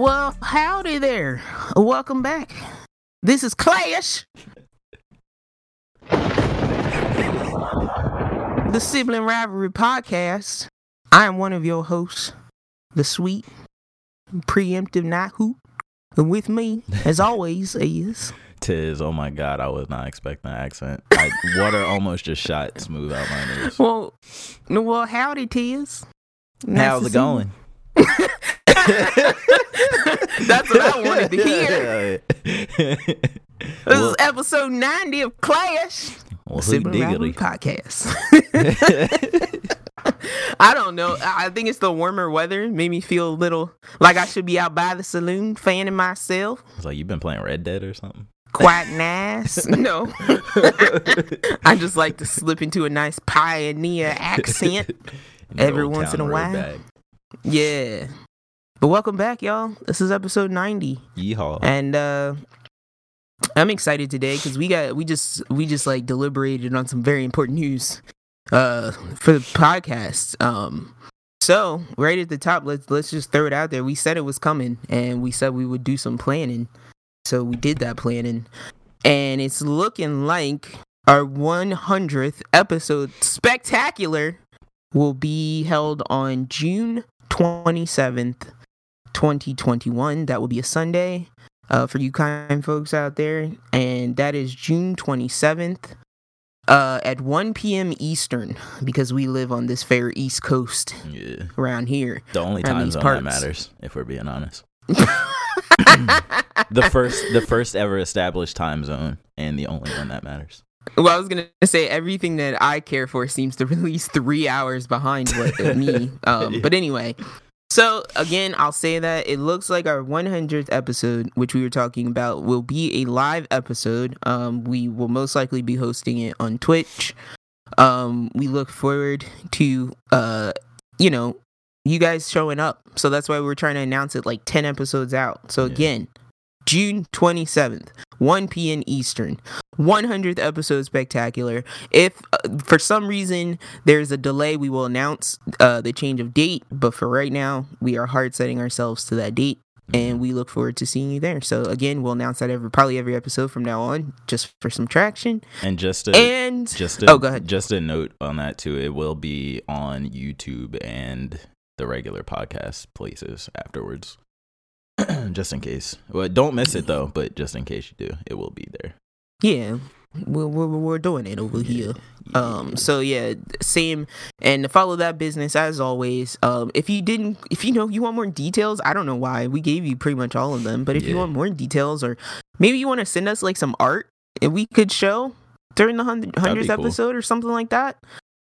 Well, howdy there. Welcome back. This is Clash, the Sibling Rivalry Podcast. I am one of your hosts, the sweet, preemptive night hoot. And with me, as always, is Tiz, oh my god, I was not expecting that accent. I, water almost just shot smooth out my nose. well, well, howdy, Tiz. Nice How's it going? That's what I wanted to hear. This well, is episode 90 of Clash. well, Sibling Rivalry podcast. I don't know. I I think it's the warmer weather made me feel a little like I should be out by the saloon fanning myself. It's like you've been playing Red Dead or something. Quite nice. No. I just like to slip into a nice pioneer accent. Every once in a while. bag. Yeah. But welcome back, y'all. This is episode 90. Yeehaw. And uh I'm excited today because we got we just we just like deliberated on some very important news uh for the podcast. Um so right at the top, let's let's just throw it out there. We said it was coming and we said we would do some planning. So we did that planning. And it's looking like our 100th episode spectacular will be held on June 27th, 2021. That will be a Sunday uh, for you kind folks out there. And that is June 27th uh, at 1 p.m. Eastern because we live on this fair East Coast yeah. around here. The only time zone parts. that matters, if we're being honest. The first the first ever established time zone and the only one that matters. Well, I was gonna say everything that I care for seems to release three hours behind what me. Um, but anyway, so again, I'll say that it looks like our 100th episode, which we were talking about, will be a live episode. Um, we will most likely be hosting it on Twitch. Um, we look forward to uh, you know, you guys showing up. So that's why we're trying to announce it like 10 episodes out. So Yeah. again, June 27th, 1 p.m. Eastern. 100th episode spectacular. If uh, for some reason there's a delay, we will announce uh, the change of date. But for right now, we are hard setting ourselves to that date, and we look forward to seeing you there. So again, we'll announce that every probably every episode from now on, just for some traction. And just to And just to, oh, go ahead. Just a note on that too. It will be on YouTube and the regular podcast places afterwards. just in case. Well, don't miss it though. But just in case you do, it will be there. yeah, we're we're, we're doing it over here. Um, so yeah, same. And follow that business as always. Um, if you didn't, if you know you want more details, I don't know why we gave you pretty much all of them. But if you want more details, or maybe you want to send us like some art, and we could show during the hundred- hundredth cool. episode or something like that.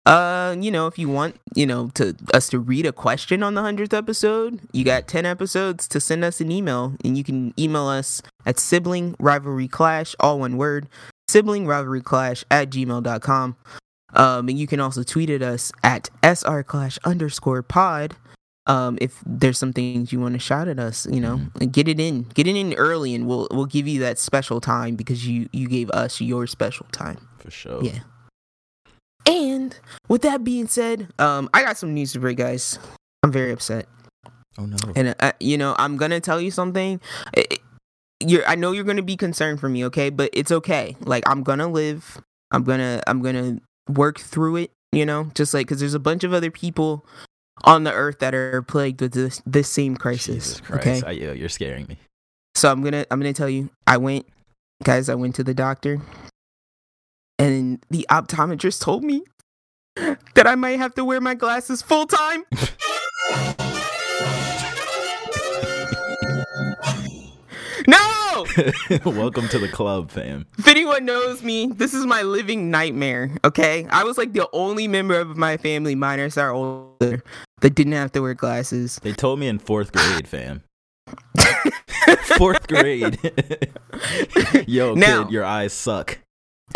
Uh, you know, if you want, you know, to us to read a question on the hundredth episode, you got ten episodes to send us an email, and you can email us at sibling rivalry clash, all one word, sibling rivalry clash at gmail.com. Um, and you can also tweet at us at sr clash underscore pod. Um, if there's some things you want to shout at us, you know, and get it in, get it in early, and we'll we'll give you that special time because you you gave us your special time. for sure. Yeah. And with that being said, um, I got some news to break, guys. I'm very upset, Oh no. and uh, you know, I'm gonna tell you something. You're, I know you're gonna be concerned for me, okay? But it's okay. Like I'm gonna live. I'm gonna, I'm gonna work through it. You know, just like because there's a bunch of other people on the earth that are plagued with this this same crisis. Jesus Christ. Okay, I, you're scaring me. so I'm gonna I'm gonna tell you. I went, guys. I went to the doctor, and the optometrist told me that I might have to wear my glasses full time. no! Welcome to the club, fam. If anyone knows me, this is my living nightmare. Okay, I was like the only member of my family, minus our older, that didn't have to wear glasses. They told me in fourth grade, fam. fourth grade. Yo, Now- kid, your eyes suck.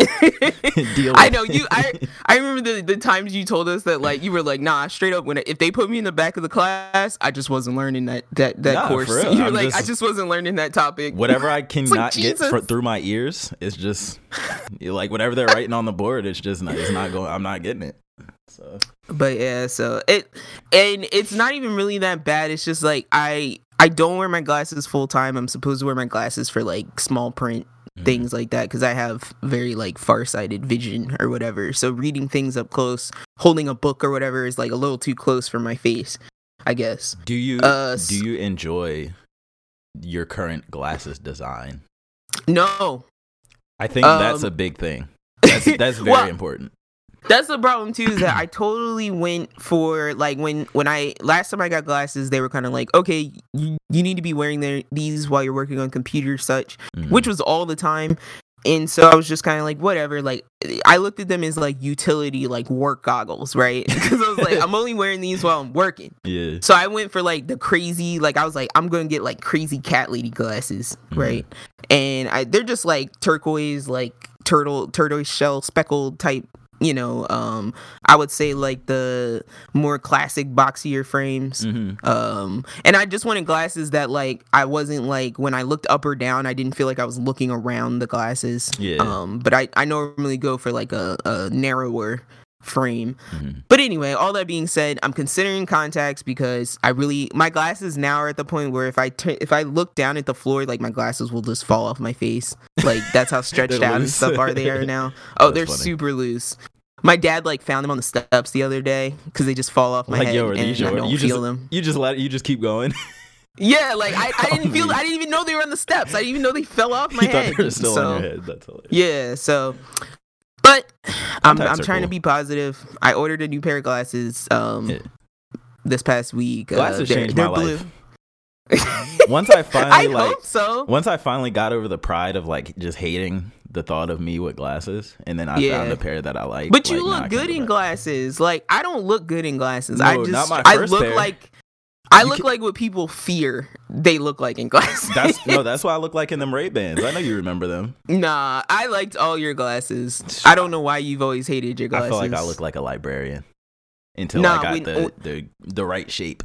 I know you. I I remember the, the times you told us that like you were like, nah, straight up. When if they put me in the back of the class, I just wasn't learning that that that Nah, course. You were I'm like, I just- just wasn't learning that topic. Whatever I like, cannot get fr- through my ears is just like whatever they're writing on the board. It's just not. It's not going. I'm not getting it. So But yeah, so it and it's not even really that bad. It's just like I I don't wear my glasses full time. I'm supposed to wear my glasses for like small print Mhm. things like that because I have very like farsighted vision or whatever. So reading things up close, holding a book or whatever is like a little too close for my face, I guess. Do you Uh, do you enjoy your current glasses design? No, I think that's Um, a big thing. That's that's very Well, important. That's the problem too. Is that I totally went for like when when I last time I got glasses, they were kind of like, okay, you, you need to be wearing their, these while you're working on computers, such, Mhm. which was all the time. And so I was just kind of like, whatever. Like I looked at them as like utility, like work goggles, right? Because I was like, I'm only wearing these while I'm working. yeah. So I went for like the crazy, like I was like, I'm gonna get like crazy cat lady glasses, Mhm. right? And I they're just like turquoise, like turtle turtle shell speckled type, you know. Um, I would say like the more classic boxier frames. hmm Um, and I just wanted glasses that like I wasn't like when I looked up or down, I didn't feel like I was looking around the glasses. Yeah. Um, but I I normally go for like a, a narrower frame. hmm But anyway, all that being said, I'm considering contacts because I really my glasses now are at the point where if I t- if I look down at the floor, like my glasses will just fall off my face. Like that's how stretched out and stuff are they are now. Oh, That's they're funny. super loose. My dad like found them on the steps the other day because they just fall off my Like head yo, and these I don't You feel just them. you just let you just keep going. Yeah, like I, I didn't feel I didn't even know they were on the steps. I didn't even know they fell off my head. thought they were still so, head. Yeah, so but I'm I'm trying to be positive. I ordered a new pair of glasses um Yeah. this past week. Glasses they're- changed they're my blue. life. Once I finally I like hope so. once I finally got over the pride of like just hating the thought of me with glasses, and then I Yeah. found a pair that I like. But you like, look good in glasses. Like I don't look good in glasses. I just not my I look pair. like I look like what people fear they look like in glasses. That's no, that's why I look like in them Ray Bans. I know you remember them. nah. I liked all your glasses. I don't know why you've always hated your glasses. I feel like I look like a librarian until Nah, I got when- the, the the right shape.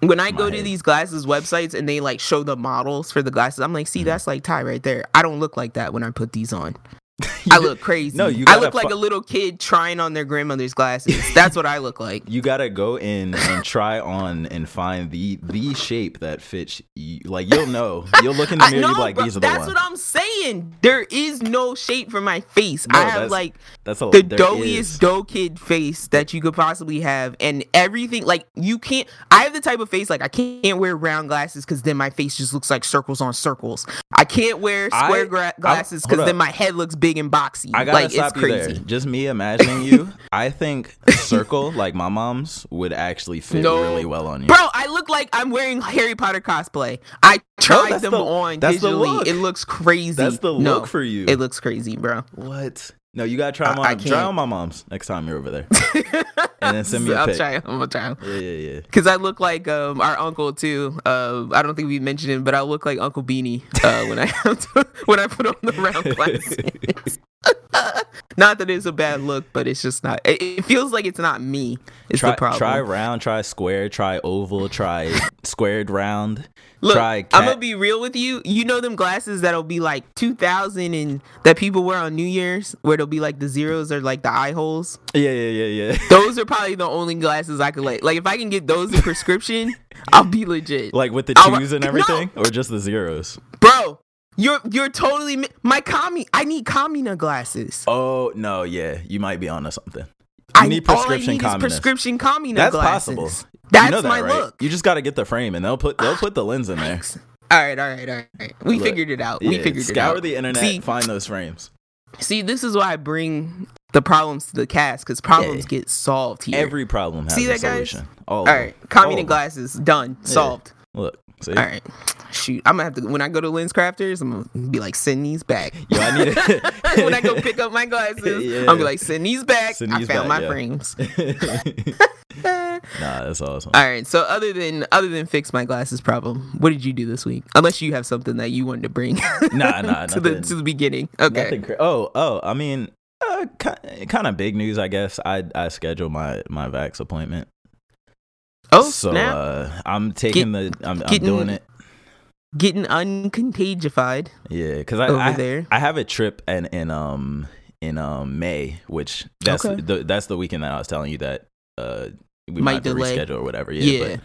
when I go to these glasses websites and they like show the models for the glasses, I'm like, see, Mhm. that's like Ty right there. I don't look like that when I put these on. I look crazy. No, you I look like fu- a little kid trying on their grandmother's glasses. That's what I look like. You gotta go in and try on and find the the shape that fits you. Like you'll know. You'll look in the I mirror. know, You'll be like, these are the that's ones. what I'm saying. There is no shape for my face. No, I have like That's a the doughiest dough kid face that you could possibly have, and everything. Like you can't. I have the type of face like I can't wear round glasses because then my face just looks like circles on circles. I can't wear square I- gra- glasses because then my head looks big and boxy. I gotta like stop it's you crazy. there. Just me imagining you. I think circle like my mom's would actually fit No. really well on you. Bro, I look like I'm wearing Harry Potter cosplay. I tried that's them the- on that's the digitally. look. It looks crazy. That's the No, look for you. It looks crazy, bro. what? No, you gotta try I- them I. Try on my mom's next time you're over there. And then send me a I'll pic. try. I'm gonna try. Yeah, yeah, yeah. Cause I look like um, our uncle too. Uh, I don't think we mentioned him, but I look like Uncle Beanie uh, when I to, when I put on the round glasses. not that it's a bad look, but it's just not. It, it feels like it's not me. It's Try the problem. try round, try square, try oval, try squared round. Look, I'm gonna be real with you. You know them glasses that'll be like 2000 and that people wear on New Year's, where they'll be like the zeros or like the eye holes. yeah, yeah, yeah, yeah. Those are probably the only glasses I could like. Like if I can get those in prescription, I'll be legit. like with the twos and no. everything, or just the zeros. Bro, you're you're totally mi- my Kami. I need Kamina glasses. Oh no, yeah, you might be onto something. I need prescription all I need prescription Kamina That's glasses. possible. That's you know that, my right? look. You just got to get the frame, and they'll put they'll ah, put the lens in there. All right, all right, all right. We Look, figured it out. We Yeah, figured it out. scour the internet, See- find those frames. See, this is why I bring the problems to the cast because problems Yeah. get solved here. Every problem has See a that, guys? solution. All, all right, Oh. glasses done, solved. Look, see, All right, shoot. I'm gonna have to when I go to LensCrafters. I'm gonna be like, send these back. Yo, I need it. when I go pick up my glasses, Yeah. I'm gonna be like, send these back. Send I found back, my yeah. frames. nah, that's awesome. All right. So other than other than fix my glasses problem, what did you do this week? Unless you have something that you wanted to bring. Nah, nah, to the nothing. to the beginning. Okay. Cra- oh, oh, I mean, uh, kind of big news, I guess. I I scheduled my my vax appointment. Oh so snap! uh, I'm taking the I'm, I'm getting- doing it. Getting uncontagified Yeah, because I, over I there. I have a trip in in um in um May, which that's Okay. the that's the weekend that I was telling you that uh we Might might have to delay. reschedule or whatever. Yeah, Yeah.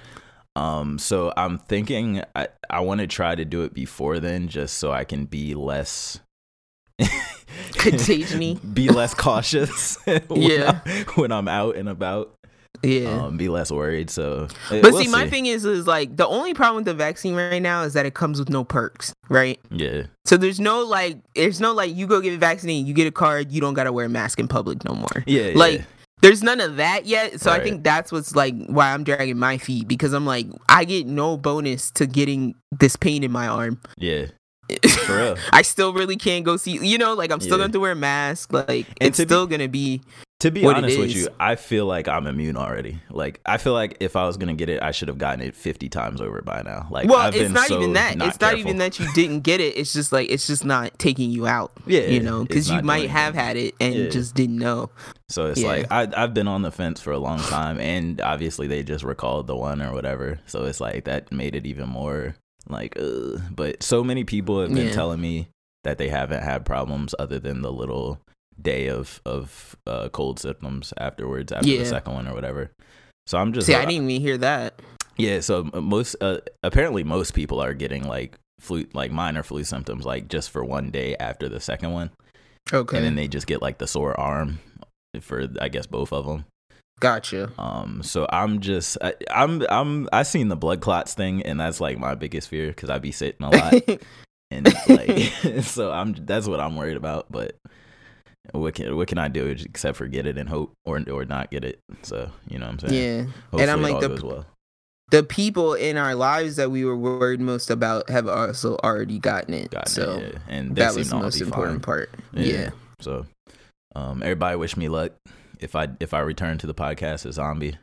Um, so I'm thinking I, I want to try to do it before then, just so I can be less Contagion-y. be less cautious. when Yeah. I- when I'm out and about, Yeah. um, be less worried. So, eh, but we'll see, my thing is, is like the only problem with the vaccine right now is that it comes with no perks, right? yeah, So there's no like, there's no like, you go get vaccinated, you get a card, you don't gotta wear a mask in public no more. yeah, Like, yeah. there's none of that yet. So I think that's what's like why I'm dragging my feet because I'm like, I get no bonus to getting this pain in my arm. yeah, for real. I still really can't go see, you know, like I'm still Yeah. going to have to wear a mask. Like, And it's be- still going to be, To be what honest with you, I feel like I'm immune already. Like I feel like if I was gonna get it, I should have gotten it 50 times over by now. Like well, I've it's not so even that. Not It's not even that you didn't get it. It's just like, it's just not taking you out. Yeah, You know, because you might have anything. had it and Yeah. just didn't know. So it's Yeah. like I I've been on the fence for a long time, and obviously they just recalled the one or whatever. So it's like that made it even more like. Ugh. But so many people have been Yeah. telling me that they haven't had problems other than the little day of of uh, cold symptoms afterwards after Yeah. the second one or whatever. So I'm just See, I didn't even hear that. yeah. So most uh, apparently most people are getting like flu like minor flu symptoms like just for one day after the second one, Okay. and then they just get like the sore arm for I guess both of them. gotcha. Um, so I'm just I, I'm I'm I seen the blood clots thing, and that's like my biggest fear because I be sitting a lot, and like so I'm that's what I'm worried about. But what can what can I do except for get it and hope or or not get it? So you know what I'm saying. yeah. Hopefully and I'm like the well. the people in our lives that we were worried most about have also already gotten it. Gotten it, so yeah. and that was the most important fine. part. Yeah. Yeah. So, um, everybody wish me luck if I if I return to the podcast as zombie.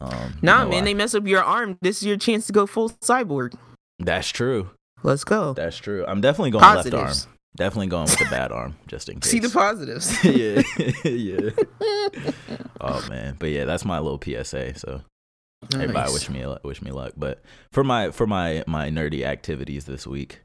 Um, you Nah, know, man, I- they mess up your arm. This is your chance to go full cyborg. that's true. Let's go. That's true. I'm definitely going left arm. Definitely going with the bad arm, just in case. See the positives. yeah, yeah. Oh man, but yeah, that's my little PSA. So everybody wish me wish me luck. But for my for my my nerdy activities this week,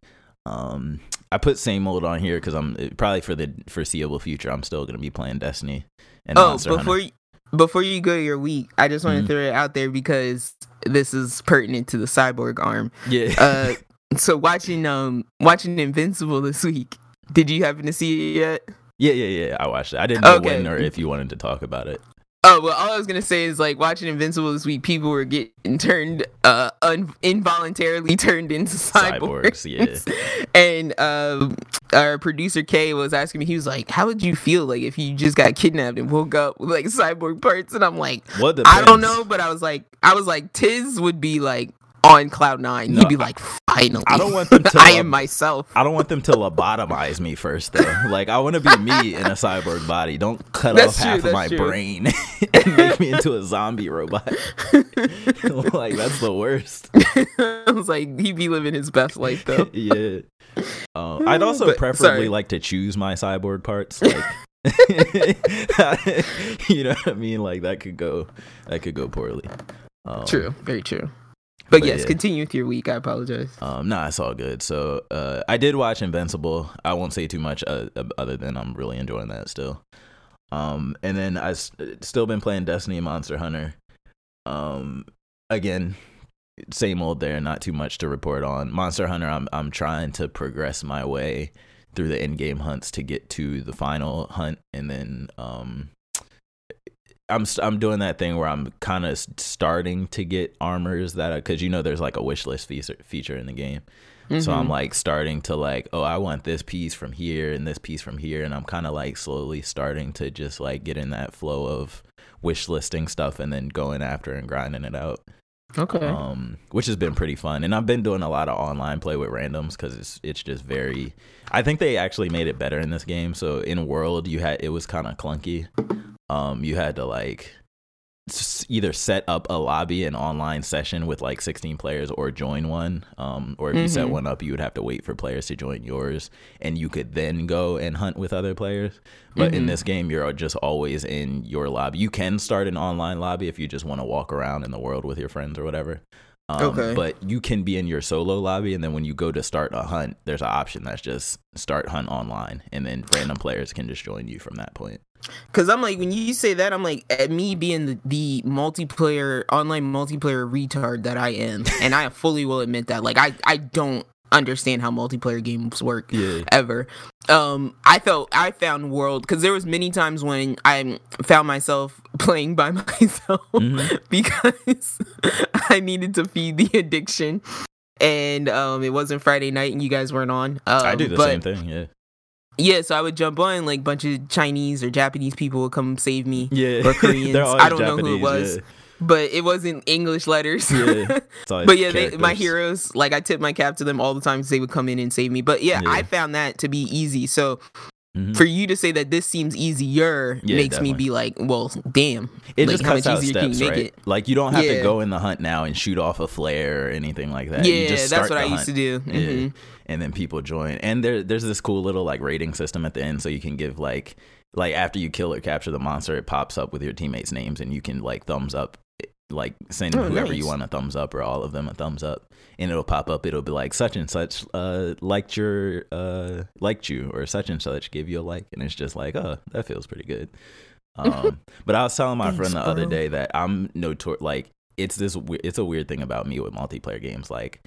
um, I put same old on here because I'm probably for the foreseeable future. I'm still gonna be playing Destiny and Oh, Monster before Hunter. you, before you go your week, I just want to throw it out there because this is pertinent to the cyborg arm. Yeah, Uh, so watching um watching Invincible this week. Did you happen to see it yet? yeah, yeah, yeah. I watched it. I didn't know Okay. when or if you wanted to talk about it. Oh well, all I was gonna say is like watching Invincible this week. People were getting turned, uh, un- involuntarily turned into cyborgs. Cyborgs, yeah. and um, our producer Kay was asking me. He was like, "How would you feel like if you just got kidnapped and woke up with like cyborg parts?" And I'm like, What I don't know, but I was like, I was like, Tiz would be like on cloud nine. No, He'd be like, finally, I don't want them to, I um, am myself. I don't want them to lobotomize me first, though. Like, I want to be me in a cyborg body. Don't cut That's off true, half of my true. brain and make me into a zombie robot. like, that's the worst. I was like, he'd be living his best life though. yeah. Um, I'd also But- preferably sorry. like to choose my cyborg parts. Like, you know what I mean? Like, that could go, that could go poorly. Um, True, very true. But, But yes, yeah. continue with your week. I apologize. Um, nah, it's all good. So uh, I did watch Invincible. I won't say too much uh, other than I'm really enjoying that still. Um, and then I s- still been playing Destiny Monster Hunter. Um, again, same old there. Not too much to report on. Monster Hunter. I'm I'm trying to progress my way through the end game hunts to get to the final hunt, and then um, I'm I'm doing that thing where I'm kind of starting to get armors that because you know there's like a wish list feature feature in the game. So I'm Mhm. like starting to like, oh, I want this piece from here and this piece from here, and I'm kind of like slowly starting to just like get in that flow of wish listing stuff and then going after and grinding it out. okay. Um, which has been pretty fun, and I've been doing a lot of online play with randoms because it's it's just very. I think they actually made it better in this game. So in World, you had it was kind of clunky. Um, you had to like either set up a lobby an online session with like 16 players or join one um or if you set Mhm. one up you would have to wait for players to join yours and you could then go and hunt with other players but in Mhm. this game you're just always in your lobby you can start an online lobby if you just want to walk around in the world with your friends or whatever um, Okay. but you can be in your solo lobby and then when you go to start a hunt there's an option that's just start hunt online and then random players can just join you from that point Cause I'm like, when you say that, I'm like, at me being the, the multiplayer, online multiplayer retard that I am, and I fully will admit that. Like, I, I don't understand how multiplayer games work Yeah. ever. Um, I felt I found world because there was many times when I found myself playing by myself Mhm. because I needed to feed the addiction. And um, it wasn't Friday night, and you guys weren't on. Um, I do the but- same thing. Yeah. Yeah, so I would jump on like a bunch of Chinese or Japanese people would come save me. Yeah. Or Koreans. I don't know who it Japanese, was. But it wasn't English letters. Yeah. But yeah, they, my heroes, like I tip my cap to them all the time 'cause they would come in and save me. But yeah, Yeah. I found that to be easy. So Mhm. for you to say that this seems easier Yeah, makes me be like, well, damn. It like, just how cuts out steps, right? it? Like you don't have to go in the hunt now and shoot off a flare or anything like that. yeah, you just that's what I the used to do. Yeah. Mhm. and then people join. And there, there's this cool little like rating system at the end, so you can give like, like after you kill or capture the monster, it pops up with your teammates' names, and you can like thumbs up, like send Oh, whoever you want a thumbs up or all of them a thumbs up, and it'll pop up. It'll be like such and such uh liked your uh liked you or such and such gave you a like, and it's just like oh that feels pretty good. Um, but I was telling my Thanks, friend the other day that I'm notor like it's this it's a weird thing about me with multiplayer games like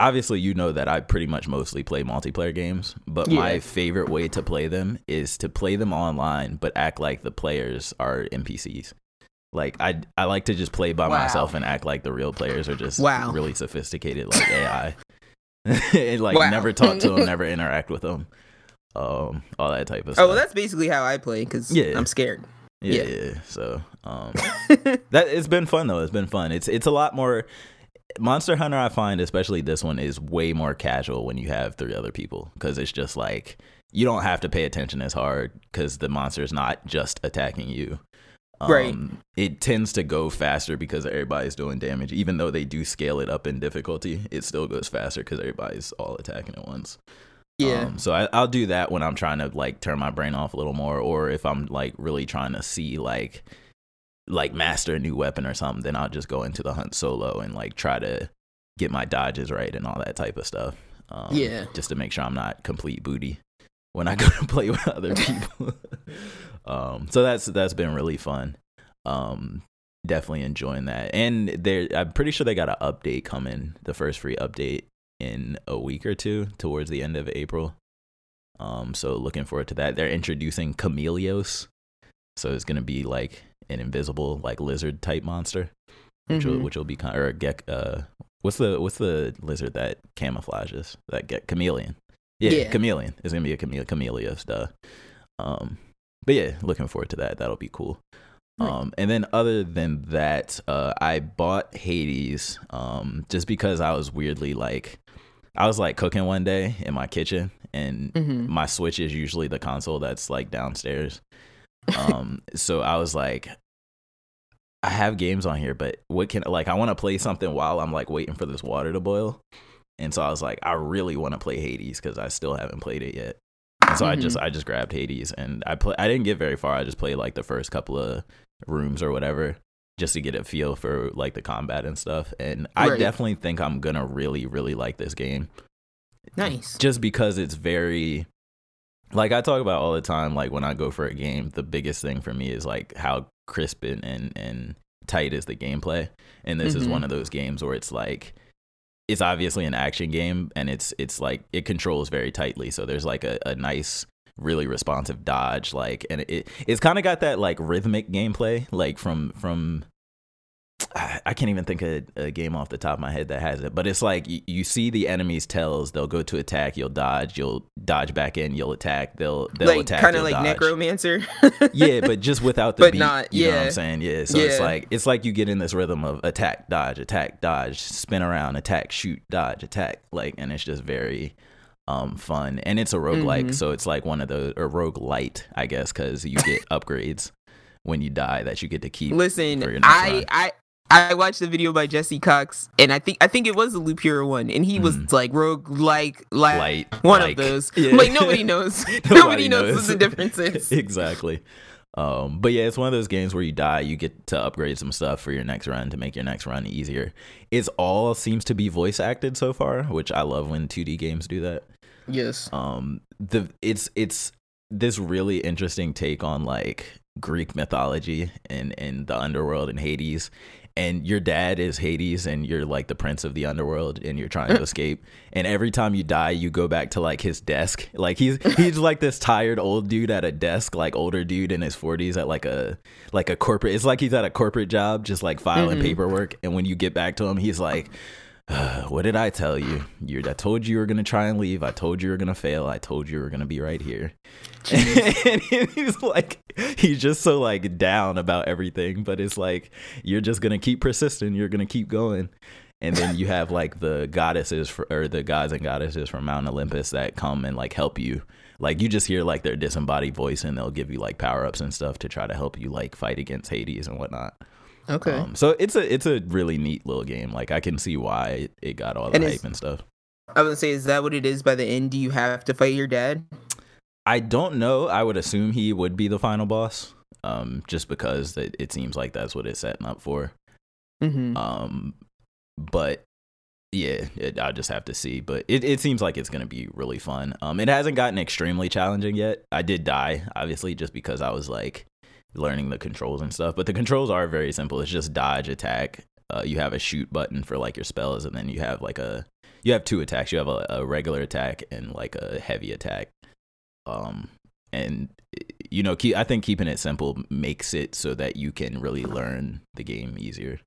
obviously you know that I pretty much mostly play multiplayer games, but my favorite way to play them is to play them online but act like the players are NPCs. Like I I like to just play by Wow. myself and act like the real players are just Wow. really sophisticated like AI. and like Wow. never talk to them, never interact with them. Um all that type of Oh, stuff. Oh, well, that's basically how I play because Yeah. I'm scared. yeah, yeah. yeah. So, um that it's been fun though. It's been fun. It's it's a lot more Monster Hunter I find especially this one is way more casual when you have three other people cuz it's just like you don't have to pay attention as hard cuz the monster is not just attacking you. Um, Right. It tends to go faster because everybody's doing damage. Even though they do scale it up in difficulty, it still goes faster because everybody's all attacking at once. yeah. Um, so I, I'll do that when I'm trying to like turn my brain off a little more, or if I'm like really trying to see like like master a new weapon or something, then I'll just go into the hunt solo and like try to get my dodges right and all that type of stuff. Um, Yeah. just to make sure I'm not complete booty when I go to play with other people. um, so that's that's been really fun. Um, definitely enjoying that, and there I'm pretty sure they got an update coming, the first free update in a week or two towards the end of April. Um, so looking forward to that. They're introducing Chameleos, so it's gonna be like an invisible like lizard type monster, which will Mhm. which will be kind or a gek. Uh, what's the what's the lizard that camouflages that get chameleon? Yeah, Yeah. chameleon. It's gonna be a chamele Chameleos stuff. Um, but yeah, looking forward to that. That'll be cool. Um, and then other than that, uh, I bought Hades um, just because I was weirdly like, I was like cooking one day in my kitchen, and Mhm. my Switch is usually the console that's like downstairs. Um, so I was like, I have games on here, but what can like I want to play something while I'm like waiting for this water to boil. And so I was like, I really want to play Hades because I still haven't played it yet. And so I just I just grabbed Hades and I play. I didn't get very far. I just played like the first couple of rooms or whatever just to get a feel for like the combat and stuff. And I definitely think I'm gonna really really like this game Nice. just because it's very like I talk about all the time like when I go for a game the biggest thing for me is like how crisp and and, and tight is the gameplay and this is Mhm. one of those games where it's like it's obviously an action game and it's it's like it controls very tightly. So there's like a, a nice really responsive dodge like and it it's kind of got that like rhythmic gameplay like from from I can't even think of a game off the top of my head that has it, but it's like you, you see the enemy's tells. They'll go to attack, you'll dodge, you'll dodge back in, you'll attack, they'll they'll like attack, kind of like dodge. necromancer. yeah, but just without the But beat. not- You know what yeah. I'm saying? Yeah. So it's like it's like you get in this rhythm of attack, dodge, attack, dodge, spin around, attack, shoot, dodge, attack. Like and it's just very um fun. And it's a roguelike, Mhm. so it's like one of those or rogue light, I guess, because you get upgrades when you die that you get to keep. Listen, for your next I run. I I watched the video by Jesse Cox, and I think I think it was the Lupura one, and he was Mhm. like rogue like like Light, one like- of those. Yeah. Like nobody knows. nobody, Nobody knows, knows. what the difference is. exactly. Um, but yeah, it's one of those games where you die, you get to upgrade some stuff for your next run to make your next run easier. It's all seems to be voice acted so far, which I love when 2D games do that. yes. Um, the it's it's this really interesting take on like Greek mythology and and the underworld and Hades. And your dad is Hades, and you're like the prince of the underworld, and you're trying to escape. And every time you die, you go back to like his desk. Like he's he's like this tired old dude at a desk, like older dude in his 40s at like a like a corporate. It's like he's at a corporate job, just like filing Mhm. paperwork. And when you get back to him, he's like, what did I tell you? You, I told you you were gonna try and leave. I told you you were gonna fail. I told you you were gonna be right here. and he's like, he's just so like down about everything. But it's like you're just gonna keep persisting. You're gonna keep going. And then you have like the goddesses for, or the gods and goddesses from Mount Olympus that come and like help you. Like you just hear like their disembodied voice, and they'll give you like power ups and stuff to try to help you like fight against Hades and whatnot. Okay. Um, so it's a it's a really neat little game. Like I can see why it got all the And hype and stuff. I would say, is that what it is by the end? Do you have to fight your dad? I don't know. I would assume he would be the final boss, um, just because it, it seems like that's what it's setting up for. Mm-hmm. Um, but yeah, it, I just have to see. But it, it seems like it's gonna be really fun. Um, it hasn't gotten extremely challenging yet. I did die, obviously, just because I was like learning the controls and stuff. But the controls are very simple. It's just dodge, attack. Uh, you have a shoot button for like your spells, and then you have like a you have two attacks. You have a, a regular attack and like a heavy attack. Um, and you know, keep, I think keeping it simple makes it so that you can really learn the game easier.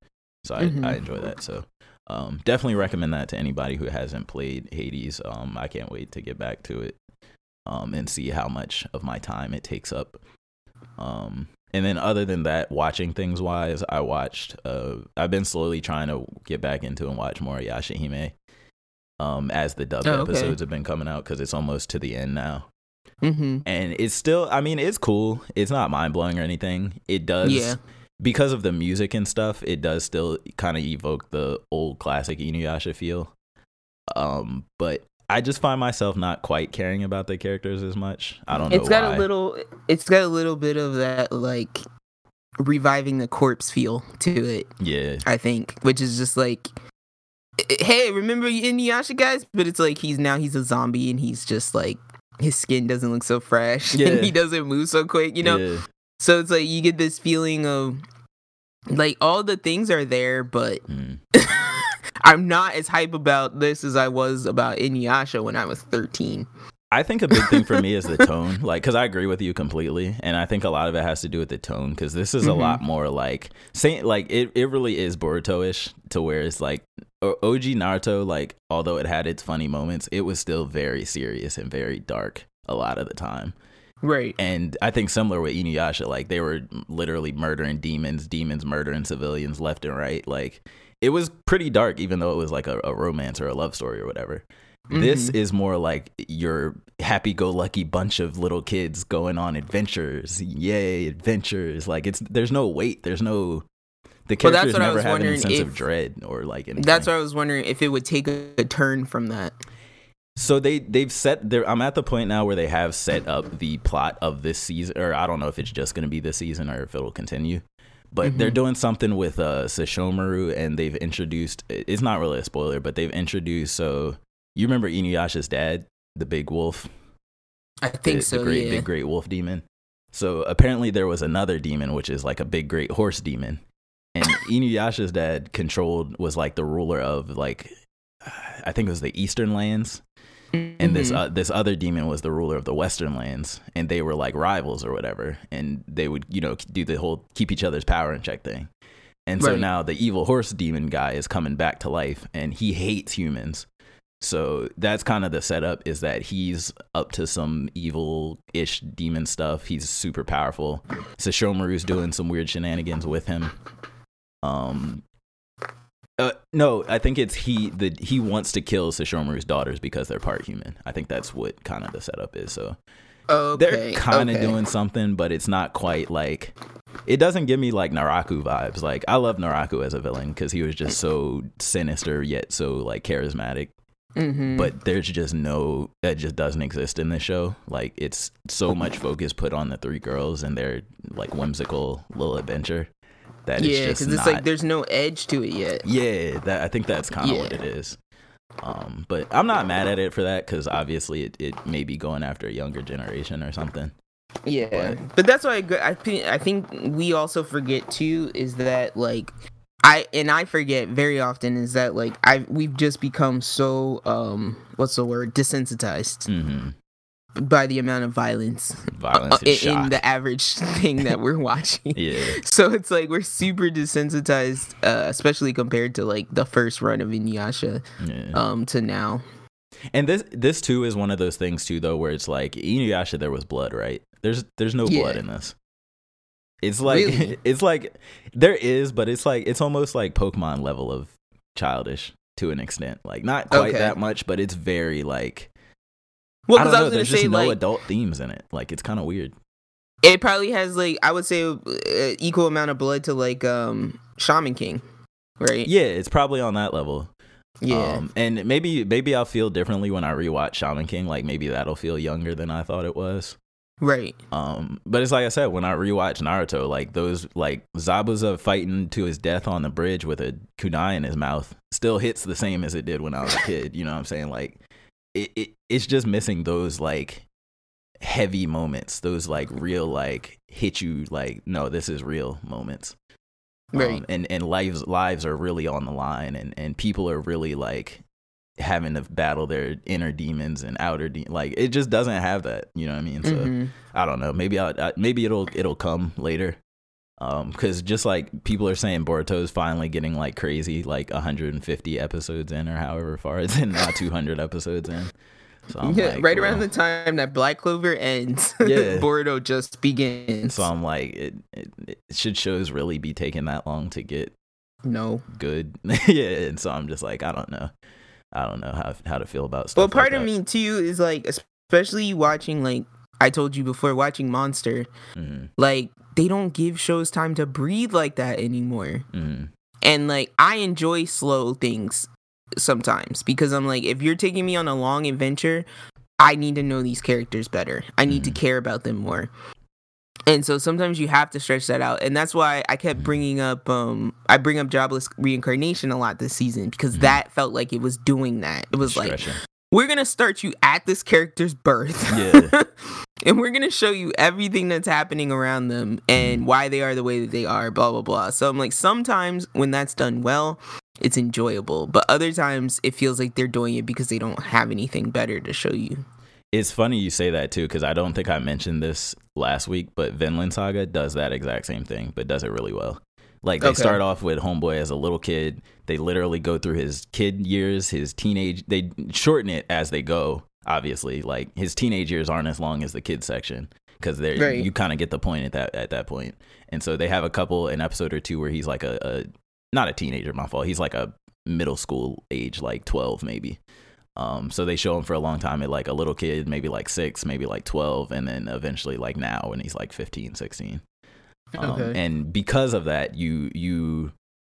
So I, Mhm. I enjoy that. So um, definitely recommend that to anybody who hasn't played Hades. Um, I can't wait to get back to it um, and see how much of my time it takes up. Um, and then other than that, watching things wise, I watched. Uh, I've been slowly trying to get back into and watch more Yashahime. Um, as the dub Oh, okay. episodes have been coming out because it's almost to the end now Mm-hmm. and it's still i mean it's cool it's not mind-blowing or anything it does Yeah. because of the music and stuff it does still kind of evoke the old classic inuyasha feel um but i just find myself not quite caring about the characters as much i don't know It's got why. a little. It's got a little bit of that like reviving the corpse feel to it. yeah I think, which is just like, hey, remember Inuyasha guys? But it's like he's now he's a zombie and he's just like his skin doesn't look so fresh Yeah. and he doesn't move so quick, you know. yeah. So it's like you get this feeling of like all the things are there, but Mm. I'm not as hype about this as I was about Inuyasha when I was 13. I think a big thing for me is the tone, like, because I agree with you completely, and I think a lot of it has to do with the tone. Because this is a Mhm. lot more like saying, like, it, it really is Boruto-ish to where it's like OG Naruto, like, although it had its funny moments, it was still very serious and very dark a lot of the time. Right. And I think similar with Inuyasha, like, they were literally murdering demons, demons murdering civilians left and right. Like, it was pretty dark, even though it was like a, a romance or a love story or whatever. This Mhm. is more like your happy-go-lucky bunch of little kids going on adventures. Yay, adventures! Like it's there's no weight. There's no the Well, that's characters I never have any sense of if- dread or like anything. That's what I was wondering if it would take a, a turn from that. So they they've set there. I'm at the point now where they have set up the plot of this season, or I don't know if it's just going to be this season or if it'll continue. But they're Mhm. doing something with uh Sesshomaru, and they've introduced. It's not really a spoiler, but they've introduced. So you remember Inuyasha's dad, the big wolf, I think the, so. the great yeah. big great wolf demon. So apparently there was another demon, which is like a big great horse demon, and Inuyasha's dad controlled was like the ruler of like I think it was the Eastern lands and this Mhm. uh, this other demon was the ruler of the western lands and they were like rivals or whatever and they would you know do the whole keep each other's power in check thing. And so now the evil horse demon guy is coming back to life and he hates humans. So that's kind of the setup is that he's up to some evil-ish demon stuff. He's super powerful. So Sesshomaru's doing some weird shenanigans with him. Um uh, no, I think it's he the he wants to kill Sesshomaru's daughters because they're part human. I think that's what kind of the setup is. So okay, they're kind of okay. doing something, but it's not quite like it doesn't give me like Naraku vibes. Like I love Naraku as a villain because he was just so sinister yet so like charismatic. Mhm. But there's just no that just doesn't exist in this show. Like it's so much focus put on the three girls and their like whimsical little adventure that yeah, because it's not like there's no edge to it yet. yeah, that I think that's kind of what it is. Um, but I'm not mad at it for that because obviously it, it may be going after a younger generation or something. Yeah, but that's why I, I think I think we also forget too is that like I and I forget very often is that like I we've just become so um what's the word desensitized hmm by the amount of violence Violence uh, in, in the average thing that we're watching. yeah. So it's like we're super desensitized, uh, especially compared to like the first run of Inuyasha yeah. um to now. And this this too is one of those things too though where it's like Inuyasha there was blood, right? There's there's no blood in this. It's like Really? it's like there is, but it's like it's almost like Pokemon level of childish to an extent. Like not quite Okay. that much, but it's very like Well, I because I, know. was gonna say just no like adult themes in it. Like it's kind of weird. it probably has like I would say uh, equal amount of blood to like um Shaman King, right? Yeah, it's probably on that level. Yeah. Um, and maybe maybe I'll feel differently when I rewatch Shaman King. Like maybe that'll feel younger than I thought it was. right. Um, but it's like I said, when I rewatch Naruto, like those like Zabuza fighting to his death on the bridge with a kunai in his mouth still hits the same as it did when I was a kid. You know what I'm saying? Like it, it it's just missing those like heavy moments, those like real like hit you like no, this is real moments. Right. Um, and and lives lives are really on the line, and and people are really like having to battle their inner demons and outer de- like it just doesn't have that you know what i mean so Mhm. i don't know maybe I'll, I, maybe it'll it'll come later um because just like people are saying boruto is finally getting like crazy like 150 episodes in or however far it's in now 200 episodes in so I'm yeah, like, right well, around the time that Black Clover ends, Yeah. Boruto just begins. so i'm like it, it, it should shows really be taking that long to get no. good. yeah, and so I'm just like, I don't know. I don't know how how to feel about stuff. Well, like part of that. me too is like, especially watching like I told you before, watching Monster, Mhm, like they don't give shows time to breathe like that anymore. mhm. And like I enjoy slow things sometimes because I'm like, if you're taking me on a long adventure, I need to know these characters better. I need to Mhm. care about them more. And so sometimes you have to stretch that out. And that's why I kept bringing up um I bring up jobless reincarnation a lot this season because Mhm. that felt like it was doing that. It was like Stretching. We're gonna start you at this character's birth. Yeah. and we're gonna show you everything that's happening around them and mm. why they are the way that they are, blah blah blah. So I'm like, sometimes when that's done well, it's enjoyable. But other times it feels like they're doing it because they don't have anything better to show you. It's funny you say that too, because I don't think I mentioned this last week, but Vinland Saga does that exact same thing, but does it really well. Like they Okay. start off with Homeboy as a little kid. They literally go through his kid years, his teenage. They shorten it as they go. Obviously, like his teenage years aren't as long as the kid section because they Right. you kind of get the point at that at that point. And so they have a couple an episode or two where he's like a, a not a teenager, my fault. He's like a middle school age, like twelve maybe. Um, so they show him for a long time at like a little kid, maybe like six, maybe like 12, and then eventually like now when he's like 15, 16. Um, Okay. And because of that, you, you,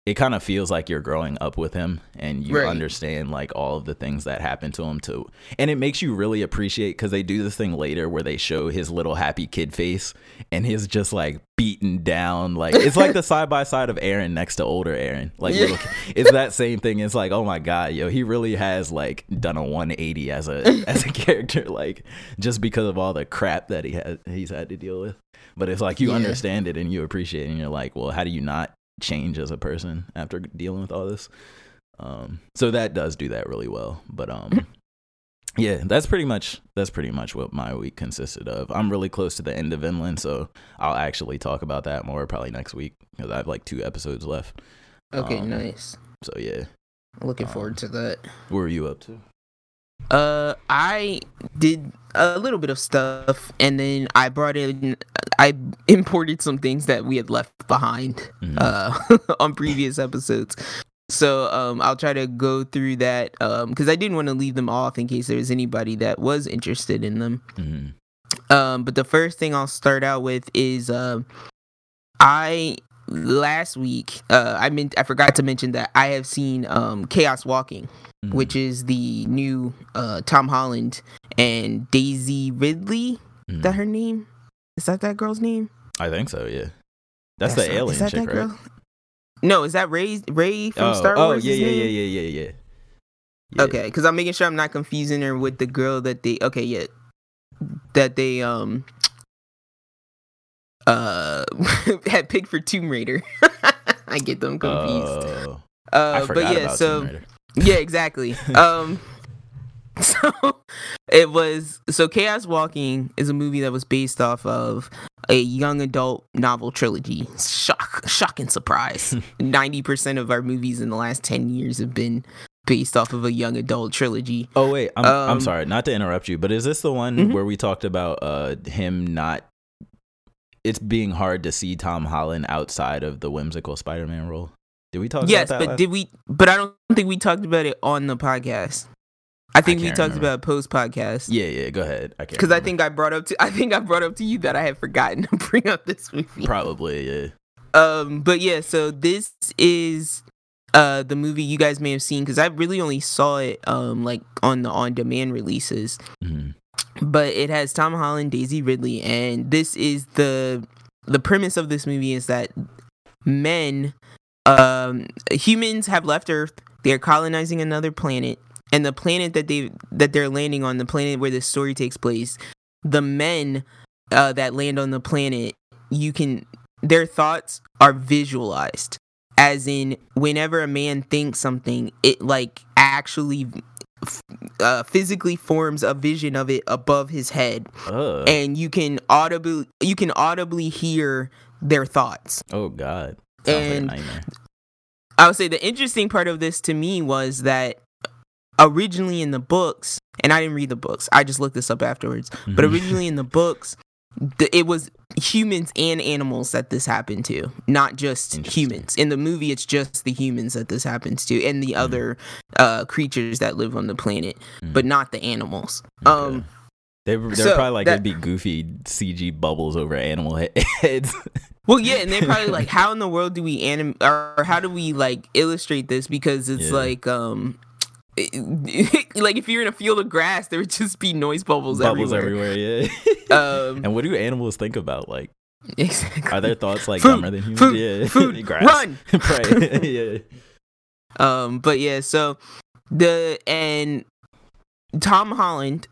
it kind of feels like you're growing up with him and you Right. understand like all of the things that happen to him too. And it makes you really appreciate because they do this thing later where they show his little happy kid face and he's just like beaten down. Like it's like the side by side of Aaron next to older Aaron. Like Yeah. it's that same thing. It's like, oh my God, yo, he really has like done a 180 as a as a character, like just because of all the crap that he had he's had to deal with. But it's like you Yeah. understand it and you appreciate it and you're like, well, how do you not change as a person after dealing with all this? Um, so that does do that really well. But um, yeah, that's pretty much that's pretty much what my week consisted of. I'm really close to the end of Vinland, so I'll actually talk about that more probably next week because I have like two episodes left. Okay, Um, nice. So yeah, Looking um, forward to that. what were you up to? Uh, I did a little bit of stuff, and then I brought in, I imported some things that we had left behind Mhm. uh, on previous episodes. So um, I'll try to go through that um, because I didn't want to leave them off in case there was anybody that was interested in them. Mhm. Um, but the first thing I'll start out with is um, I last week uh, I meant I forgot to mention that I have seen um, Chaos Walking Mhm. which is the new uh, Tom Holland and Daisy Ridley. Mhm. Is that her name? Is that that girl's name? I think so. Yeah, that's, That's the alien is that chick, that right? No, is that Rey? Rey from oh, Star oh, Wars? yeah, yeah, yeah, yeah, yeah, yeah. Yeah. Okay, because I'm making sure I'm not confusing her with the girl that they. Okay, yeah, that they um uh had picked for Tomb Raider. I get them confused. Oh, I uh, forgot but yeah, about so Tomb Raider. Yeah, exactly. um, so it was so Chaos Walking is a movie that was based off of a young adult novel trilogy. Shock, shocking surprise. Ninety percent of our movies in the last ten years have been based off of a young adult trilogy. Oh wait, I'm I'm Um, sorry, not to interrupt you, but is this the one Mhm. where we talked about uh him not? It's being hard to see Tom Holland outside of the whimsical Spider-Man role. Did we talk yes, about that? Yes, but did we? But I don't think we talked about it on the podcast. I think we talked remember. about post podcast. yeah, yeah, go ahead. I can't Because I think I brought up to I think I brought up to you that I had forgotten to bring up this movie. probably yeah. Um, but yeah, so this is uh the movie you guys may have seen because I really only saw it um like on the on demand releases. Mhm. But it has Tom Holland, Daisy Ridley, and this is the the premise of this movie is that men um humans have left Earth, they're colonizing another planet, and the planet that they that they're landing on, the planet where this story takes place, the men uh that land on the planet, you can their thoughts are visualized. As in whenever a man thinks something it like actually f- uh, physically forms a vision of it above his head. Uh, and you can audibly you can audibly hear their thoughts. Oh God, Sounds and- like. I would say the interesting part of this to me was that originally in the books, and I didn't read the books, I just looked this up afterwards. But Mhm. originally in the books, the, it was humans and animals that this happened to, not just humans. In the movie, it's just the humans that this happens to, and Mm-hmm. the other uh, creatures that live on the planet, Mhm. but not the animals. Okay. Um, They were, they're so probably like that- it'd be goofy CG bubbles over animal heads. Well, yeah, and they're probably like, how in the world do we anim or how do we like illustrate this? Because it's Yeah. like, um, like if you're in a field of grass, there would just be noise bubbles, everywhere. bubbles everywhere. everywhere. Yeah. Um, and what do animals think about? Like, exactly. are their thoughts like Food, dumber than humans? food, yeah. food, Grass. run. Pray. yeah. Um, but yeah, so the and Tom Holland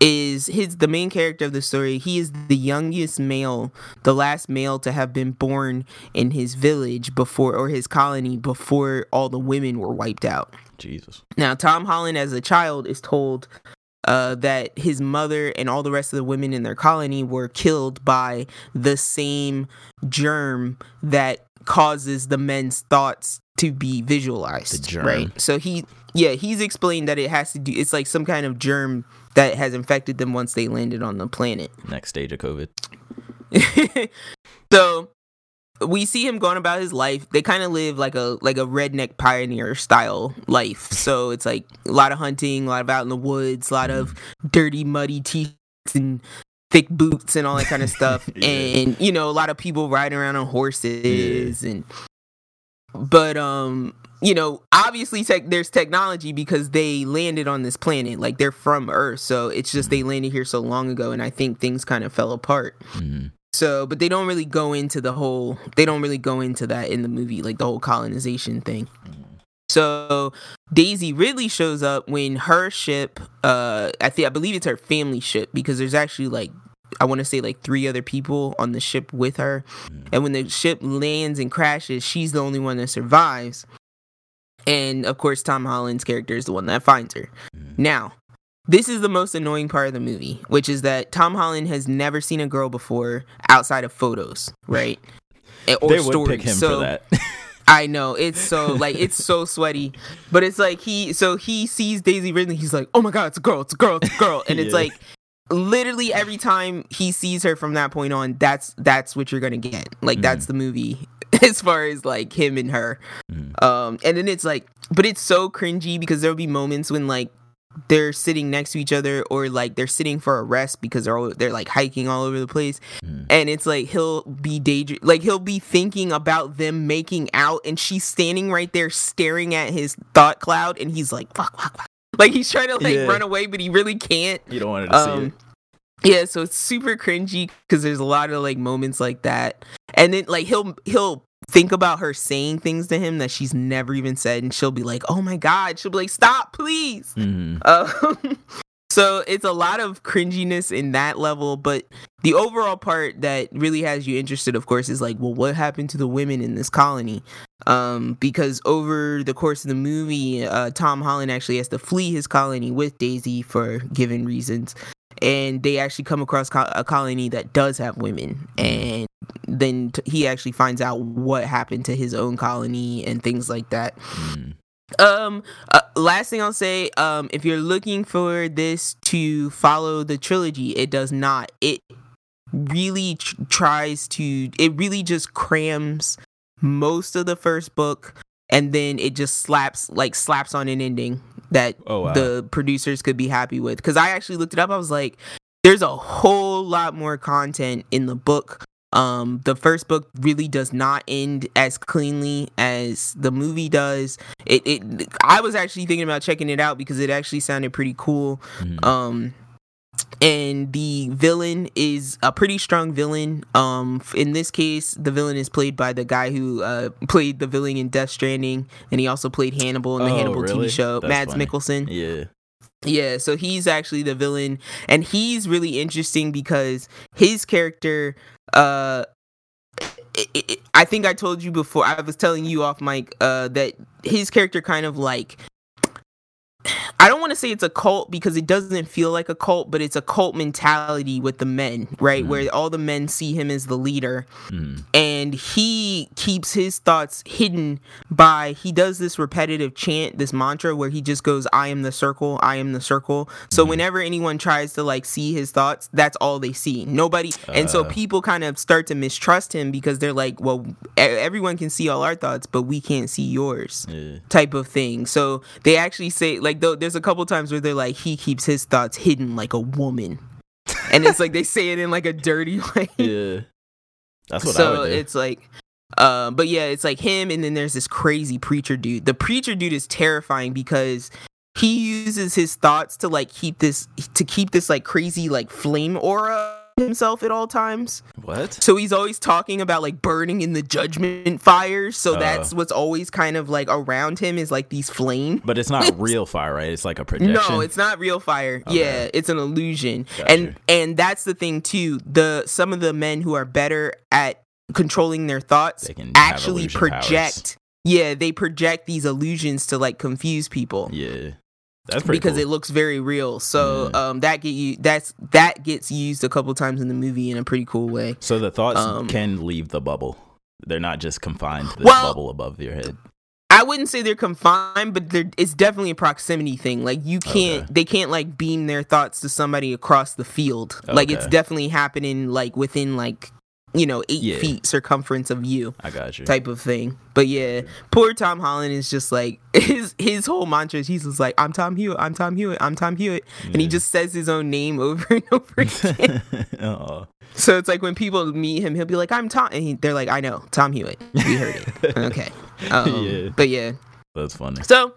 is his the main character of the story. He is the youngest male, the last male to have been born in his village before or his colony before all the women were wiped out. Jesus. Now, Tom Holland, as a child, is told uh, that his mother and all the rest of the women in their colony were killed by the same germ that causes the men's thoughts to be visualized. The germ. Right. So he, yeah, he's explained that it has to do. It's like some kind of germ that has infected them once they landed on the planet. Next stage of COVID. so we see him going about his life. They kind of live like a like a redneck pioneer style life. So it's like a lot of hunting, a lot of out in the woods, a lot of dirty, muddy teeth and thick boots and all that kind of stuff. Yeah. And you know, a lot of people riding around on horses and but um you know obviously tech there's technology because they landed on this planet like they're from earth so it's just they landed here so long ago and i think things kind of fell apart Mhm. so, but they don't really go into the whole. They don't really go into that in the movie, like the whole colonization thing. So Daisy Ridley shows up when her ship. Uh, I think I believe it's her family ship because there's actually like I want to say like three other people on the ship with her, and when the ship lands and crashes, she's the only one that survives. And of course, Tom Holland's character is the one that finds her. Now, this is the most annoying part of the movie, which is that Tom Holland has never seen a girl before outside of photos, right? Or They would stories. pick him so, for that. I know it's so like it's so sweaty, but it's like he so he sees Daisy Ridley, he's like, oh my god, it's a girl, it's a girl, it's a girl, and it's Yeah. like literally every time he sees her from that point on, that's that's what you're gonna get. Like that's the movie as far as like him and her. Mhm. Um, and then it's like, but it's so cringy because there'll be moments when like they're sitting next to each other or like they're sitting for a rest because they're all, they're like hiking all over the place Mhm. and it's like he'll be daydream like he'll be thinking about them making out and she's standing right there staring at his thought cloud and he's like fuck fuck fuck like he's trying to like Yeah. run away but he really can't You don't want to see um it. yeah so it's super cringy because there's a lot of like moments like that and then like he'll he'll think about her saying things to him that she's never even said, and she'll be like, "Oh my god," she'll be like, "Stop, please." Mhm. Um, so it's a lot of cringiness in that level, but the overall part that really has you interested, of course, is like, well, what happened to the women in this colony? Um, because over the course of the movie, uh, Tom Holland actually has to flee his colony with Daisy for given reasons, and they actually come across co- a colony that does have women, and then t- he actually finds out what happened to his own colony and things like that. Mm. Um, uh, last thing I'll say, um, if you're looking for this to follow the trilogy, it does not. It really tr- tries to. It really just crams most of the first book, and then it just slaps like slaps on an ending that Oh wow. the producers could be happy with. Because I actually looked it up. I was like, there's a whole lot more content in the book. Um, the first book really does not end as cleanly as the movie does. It, it, I was actually thinking about checking it out because it actually sounded pretty cool. Mhm. Um, and the villain is a pretty strong villain. Um, in this case, the villain is played by the guy who uh played the villain in Death Stranding, and he also played Hannibal in the Oh, Hannibal really? TV show. That's Mads funny. Mikkelsen. yeah. Yeah, so he's actually the villain and he's really interesting because his character uh i think I told you before I was telling you off mic uh that his character kind of like I don't want to say it's a cult because it doesn't feel like a cult, but it's a cult mentality with the men, right? Mhm. Where all the men see him as the leader Mm. and he keeps his thoughts hidden by he does this repetitive chant this mantra where he just goes i am the circle i am the circle so Mhm. whenever anyone tries to like see his thoughts that's all they see nobody and so Uh. people kind of start to mistrust him because they're like well everyone can see all our thoughts but we can't see yours Yeah. type of thing so they actually say like though there's a couple times where they're like he keeps his thoughts hidden like a woman. And it's like they say it in like a dirty way. Yeah. That's what I so it's like uh but yeah it's like him and then there's this crazy preacher dude. The preacher dude is terrifying because he uses his thoughts to like keep this to keep this like crazy like flame aura himself at all times what? so he's always talking about like burning in the judgment fires so Uh. that's what's always kind of like around him is like these flames But it's not real fire, right? It's like a projection. no, it's not real fire. Okay. Yeah, it's an illusion. Gotcha. And and that's the thing too. The some of the men who are better at controlling their thoughts They can actually project. Yeah, they project these illusions to like confuse people. Yeah. That's pretty Because cool. it looks very real, so Yeah. um, that get you that's that gets used a couple times in the movie in a pretty cool way. So the thoughts um, can leave the bubble. They're not just confined to the Well- bubble above your head. I wouldn't say they're confined, but they're, it's definitely a proximity thing. Like you can't, Okay. they can't like beam their thoughts to somebody across the field. Like it's definitely happening like within like you know eight Yeah. feet circumference of you I got you. type of thing. But yeah, poor Tom Holland is just like his his whole mantra. is He's just like I'm Tom Hewitt, I'm Tom Hewitt, I'm Tom Hewitt, and he just says his own name over and over again. So it's like when people meet him, he'll be like I'm Tom, and he, they're like I know Tom Hewitt. We heard it. Okay. Um, Yeah. But yeah. That's funny. So,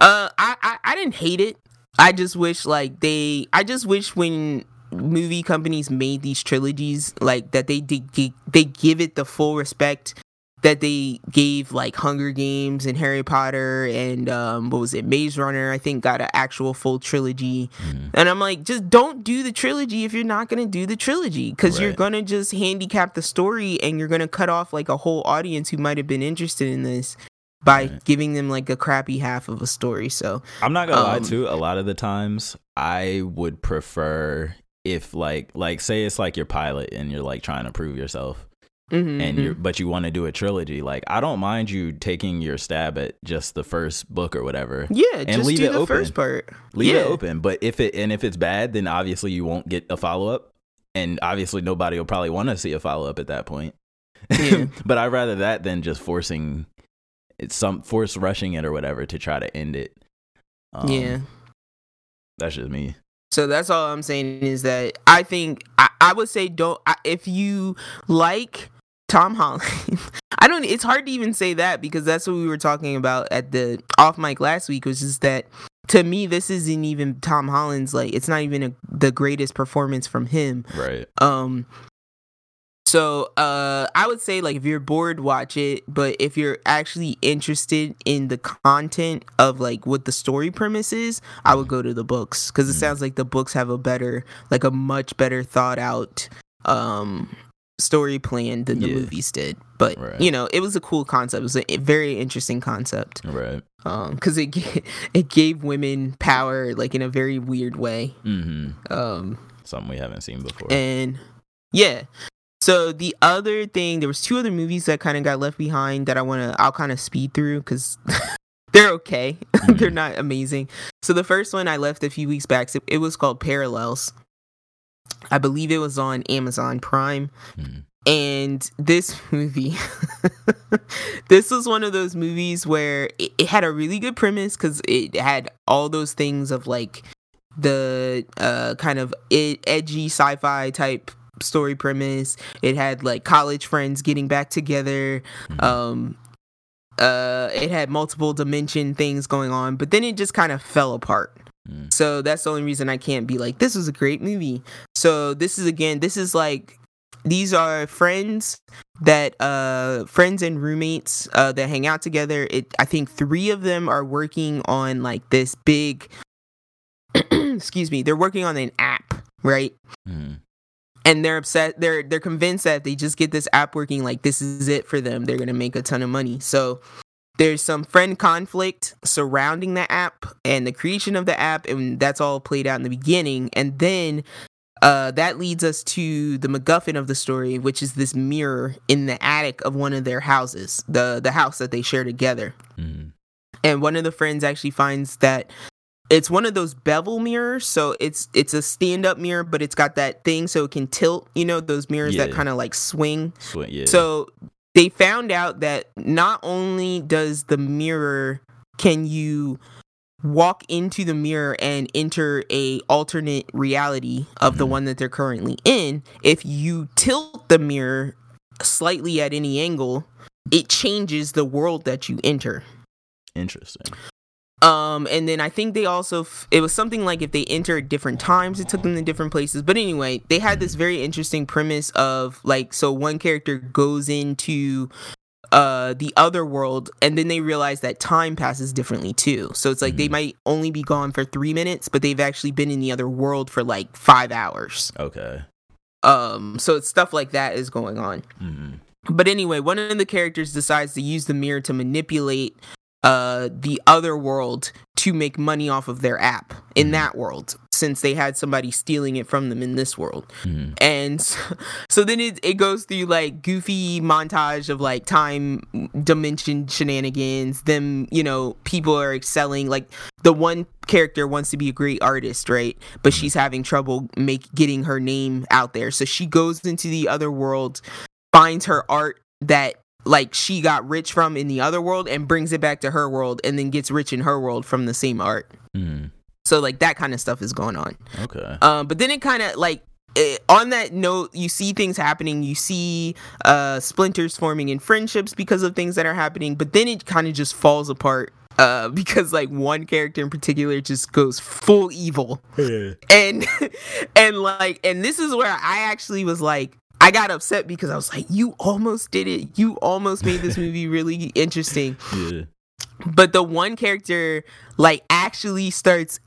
uh, I, I I didn't hate it. I just wish like they. I just wish when movie companies made these trilogies, like that they did they give it the full respect that they gave like Hunger Games and Harry Potter and um what was it Maze Runner I think got an actual full trilogy Mhm. and I'm like just don't do the trilogy if you're not going to do the trilogy cuz you're going to just handicap the story and you're going to cut off like a whole audience who might have been interested in this by Right. giving them like a crappy half of a story so I'm not gonna lie to too. A lot of the times, I would prefer if like like say it's like your pilot and you're like trying to prove yourself, mhm, and you're but you want to do a trilogy. Like I don't mind you taking your stab at just the first book or whatever. yeah just leave do it the open. first part Leave yeah. it open. But if it and if it's bad, then obviously you won't get a follow up, and obviously nobody will probably want to see a follow up at that point. Yeah. but I'd rather that than just forcing it's some force rushing it or whatever to try to end it. Um, yeah that's just me. So that's all I'm saying is that I think I, I would say don't I, if you like Tom Holland. I don't. It's hard to even say that because that's what we were talking about at the off mic last week, which is that to me this isn't even Tom Holland's like it's not even a, the greatest performance from him. Right. Um, So uh I would say like if you're bored, watch it. But if you're actually interested in the content of like what the story premise is, I would go to the books. Cause it Mm. sounds like the books have a better like a much better thought out um story plan than the Yeah. movies did. But Right. you know, it was a cool concept. It was a very interesting concept. Right. Um, because it ga- it gave women power like in a very weird way. Mm-hmm. Um, Something we haven't seen before. and yeah. So the other thing, there was two other movies that kind of got left behind that I want to. I'll kind of speed through because they're okay. they're Mhm. not amazing. So the first one I left a few weeks back. So it was called Parallels. I believe it was on Amazon Prime. Mhm. And this movie, this was one of those movies where it, it had a really good premise because it had all those things of like the uh, kind of edgy sci-fi type story premise. It had like college friends getting back together. Mhm. Um, uh, it had multiple dimension things going on, but then it just kind of fell apart. Mm. So that's the only reason I can't be like, this was a great movie. So this is again, this is like, these are friends that, uh, friends and roommates, uh, that hang out together. It, I think three of them are working on like this big, excuse me, they're working on an app, right? Mhm. And they're upset they're they're convinced that they just get this app working like this is it for them they're gonna make a ton of money so there's some friend conflict surrounding the app and the creation of the app and that's all played out in the beginning and then uh, that leads us to the MacGuffin of the story, which is this mirror in the attic of one of their houses, the the house that they share together. Mhm. And one of the friends actually finds that it's one of those bevel mirrors so it's it's a stand-up mirror but it's got that thing so it can tilt you know those mirrors that kind of like swing Sweet, yeah. so they found out that not only does the mirror can you walk into the mirror and enter a alternate reality of the Mhm. one that they're currently in if you tilt the mirror slightly at any angle it changes the world that you enter Interesting. Um, and then I think they also f- it was something like if they enter at different times, it took them to different places. But anyway, they had this very interesting premise of like so one character goes into uh the other world and then they realize that time passes differently too. So it's like they Mhm. might only be gone for 3 minutes, but they've actually been in the other world for like 5 hours. Okay. Um so it's stuff like that is going on. Mhm. But anyway, one of the characters decides to use the mirror to manipulate uh the other world to make money off of their app in Mhm. that world since they had somebody stealing it from them in this world. Mhm. And so, so then it, it goes through like goofy montage of like time dimension shenanigans. Them, you know, people are excelling. Like the one character wants to be a great artist, right? But she's having trouble make getting her name out there. So she goes into the other world, finds her art that like she got rich from in the other world and brings it back to her world and then gets rich in her world from the same art. Mhm. So like that kind of stuff is going on. Okay. Um, but then it kind of like eh, on that note, you see things happening. You see uh, splinters forming in friendships because of things that are happening. But then it kind of just falls apart uh, because like one character in particular just goes full evil, Yeah. and and like and this is where I actually was like. I got upset because I was like, "You almost did it. You almost made this movie really interesting." Yeah. but the one character like actually starts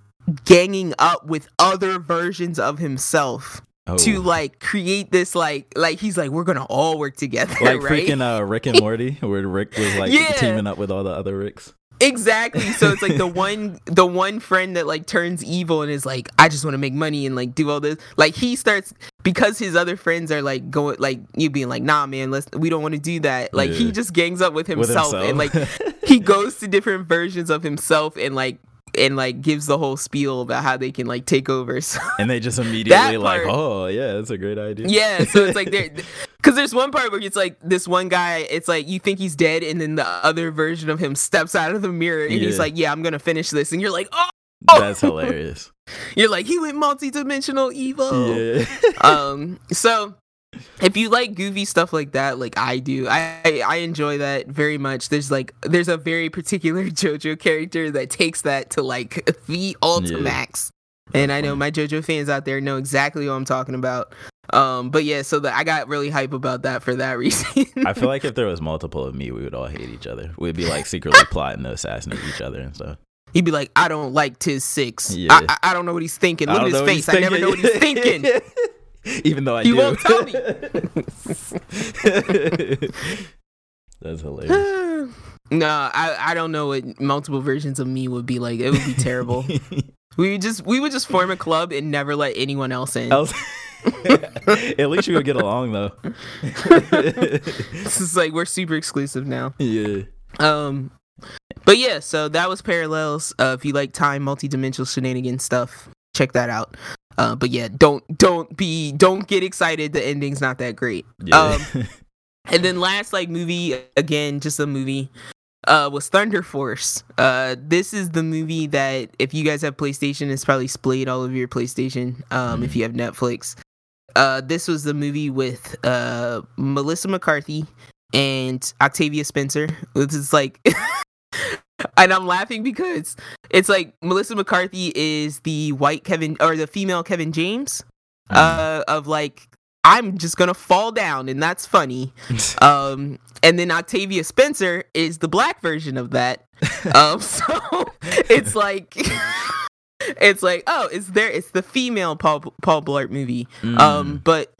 ganging up with other versions of himself Oh. to like create this like like he's like we're gonna all work together like right freaking uh, Rick and Morty, where Rick was like Yeah. teaming up with all the other Ricks. Exactly. So it's like the one the one friend that like turns evil and is like i just want to make money and like do all this. Like he starts because his other friends are like going like you being like nah man let's we don't want to do that. Like he just gangs up with With himself, and like he goes to different versions of himself and like and like gives the whole spiel about how they can like take over. So and they just immediately like, part- oh yeah, that's a great idea. yeah, so it's like there because there's one part where it's like this one guy, it's like you think he's dead, and then the other version of him steps out of the mirror and he's like, "Yeah, I'm gonna finish this," and you're like, "Oh." That's hilarious. You're like he went multi-dimensional evil. Yeah. um so if you like goofy stuff like that like i do I, I enjoy that very much there's like there's a very particular jojo character that takes that to like the ultimax and i know my jojo fans out there know exactly what i'm talking about Um, but yeah, so the, I got really hype about that for that reason. I feel like if there was multiple of me, we would all hate each other. We'd be like secretly plotting to assassinate each other and stuff. He'd be like, "I don't like Tiz Six. Yeah. I, I, I don't know what he's thinking. Look at his face. I never know what he's thinking. Even though I He do. won't tell me. That's hilarious. no, I, I don't know what multiple versions of me would be like. It would be terrible. we would just we would just form a club and never let anyone else in. At least we would get along though. This is like we're super exclusive now. yeah. Um, but yeah, so that was Parallels. Uh, if you like time multi-dimensional shenanigan stuff, check that out. Uh, but yeah, don't don't be don't get excited. The ending's not that great. Yeah. Um, And then last like movie again, just a movie. Uh, was Thunder Force. Uh, this is the movie that if you guys have PlayStation, it's probably splayed all over your PlayStation. Um, if you have Netflix, uh, this was the movie with uh Melissa McCarthy and Octavia Spencer. This is like, and I'm laughing because it's like Melissa McCarthy is the white Kevin or the female Kevin James, uh, of like I'm just gonna fall down, and that's funny. Um, and then Octavia Spencer is the black version of that. Um, so it's like. It's like oh, it's there. It's the female Paul Paul Blart movie, um, but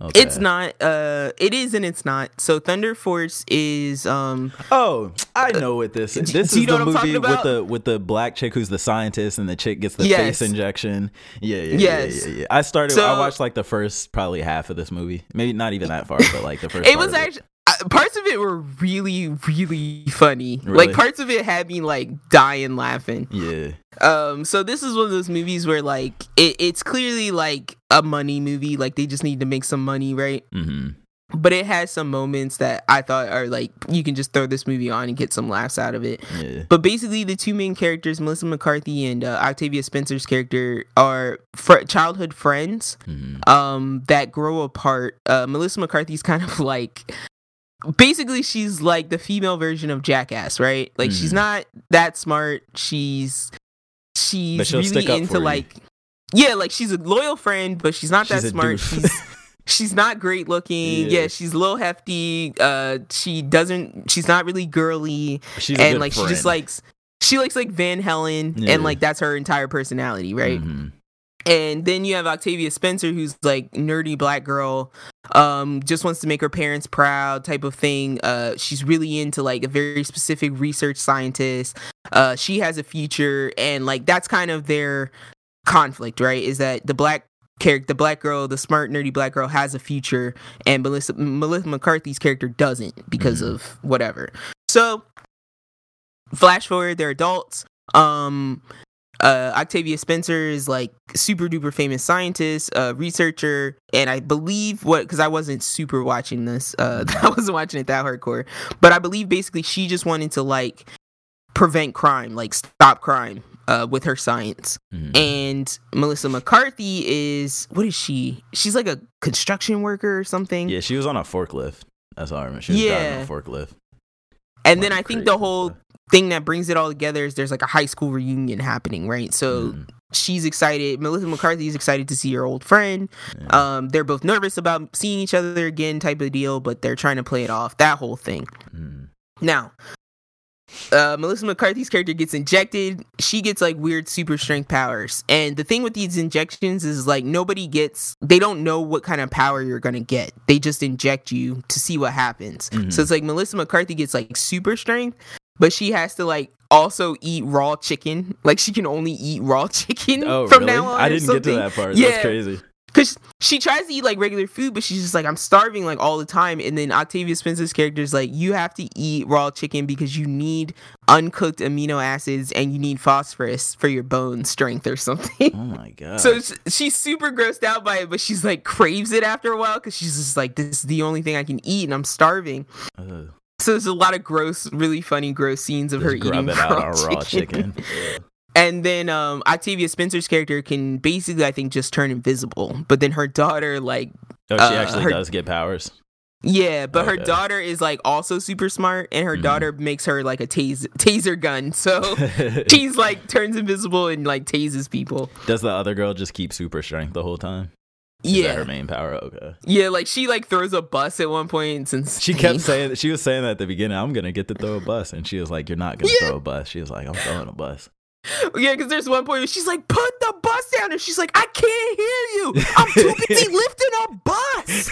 Okay. it's not. Uh, it is and it's not. So Thunder Force is um. Oh, I know what this is. This is the what I'm talking movie with the with the black chick who's the scientist and the chick gets the Yes. face injection. Yeah, yeah, Yes. yeah, yeah, yeah. I started. So- I watched like the first probably half of this movie. Maybe not even that far, but like the first. It was actually uh, parts of it were really really funny. Really? Like parts of it had me like dying laughing. Yeah. Um, so this is one of those movies where like it, it's clearly like a money movie. Like they just need to make some money, right? hmm But it has some moments that I thought are like you can just throw this movie on and get some laughs out of it. Yeah. But basically, the two main characters, Melissa McCarthy and uh, Octavia Spencer's character, are fr- childhood friends hmm um, that grow apart. Uh, Melissa McCarthy's kind of like. Basically, she's like the female version of Jackass, right? Like she's Mhm. not that smart. She's she's really stick up for into like yeah, like she's a loyal friend, but she's not She's that smart. She's she's not great looking. Yeah. Yeah. she's a little hefty. Uh, she doesn't. She's not really girly She's and like she just likes she likes like Van Halen Yeah. and like that's her entire personality, right? Mhm. And then you have Octavia Spencer who's like nerdy black girl um just wants to make her parents proud type of thing. Uh she's really into like a very specific research scientist. Uh she has a future and like that's kind of their conflict, right? Is that the black character the black girl, the smart nerdy black girl has a future and Melissa Melissa McCarthy's character doesn't because Mhm. of whatever. So flash forward, they're adults. Um uh Octavia Spencer is like super duper famous scientist, uh researcher, and I believe what because I wasn't super watching this, uh I wasn't watching it that hardcore, but I believe basically she just wanted to like prevent crime, like stop crime uh with her science. Mhm. And Melissa McCarthy is what is she? She's like a construction worker or something. Yeah, she was on a forklift. That's all I remember. She was Yeah. a forklift. and then I think the whole stuff. thing that brings it all together is there's like a high school reunion happening, right? So Mhm. she's excited. Melissa McCarthy is excited to see her old friend. Yeah. Um, they're both nervous about seeing each other again, type of deal, but they're trying to play it off. That whole thing. Mhm. Now, uh, Melissa McCarthy's character gets injected. She gets like weird super strength powers. And the thing with these injections is like nobody gets, they don't know what kind of power you're going to get. They just inject you to see what happens. Mhm. So it's like Melissa McCarthy gets like super strength, but she has to like also eat raw chicken. Like she can only eat raw chicken Oh, from really? now on. I didn't get to that part. Yeah. That's crazy. Cause she tries to eat like regular food, but she's just like, I'm starving like all the time. And then Octavia Spencer's character is like, you have to eat raw chicken because you need uncooked amino acids and you need phosphorus for your bone strength or something. Oh my god. So she's super grossed out by it, but she's like craves it after a while because she's just like, this is the only thing I can eat and I'm starving. Ugh. So there's a lot of gross, really funny, gross scenes of her Just grub eating raw, raw chicken. and then um Octavia Spencer's character can basically I think just turn invisible. But then her daughter like Oh, she Uh, actually her- does get powers. yeah, but her daughter is like also super smart and her Mhm. daughter makes her like a tase- taser gun. So she's like turns invisible and like tases people. Does the other girl just keep super strength the whole time? Is yeah, that her main power. Okay. yeah. Like she like throws a bus at one point. Since She kept saying she was saying that at the beginning. I'm gonna get to throw a bus, and she was like, "You're not gonna Yeah. throw a bus." She was like, "I'm throwing a bus." Yeah, because there's one point where she's like, "Put the bus down," and she's like, "I can't hear you. I'm too busy lifting a bus."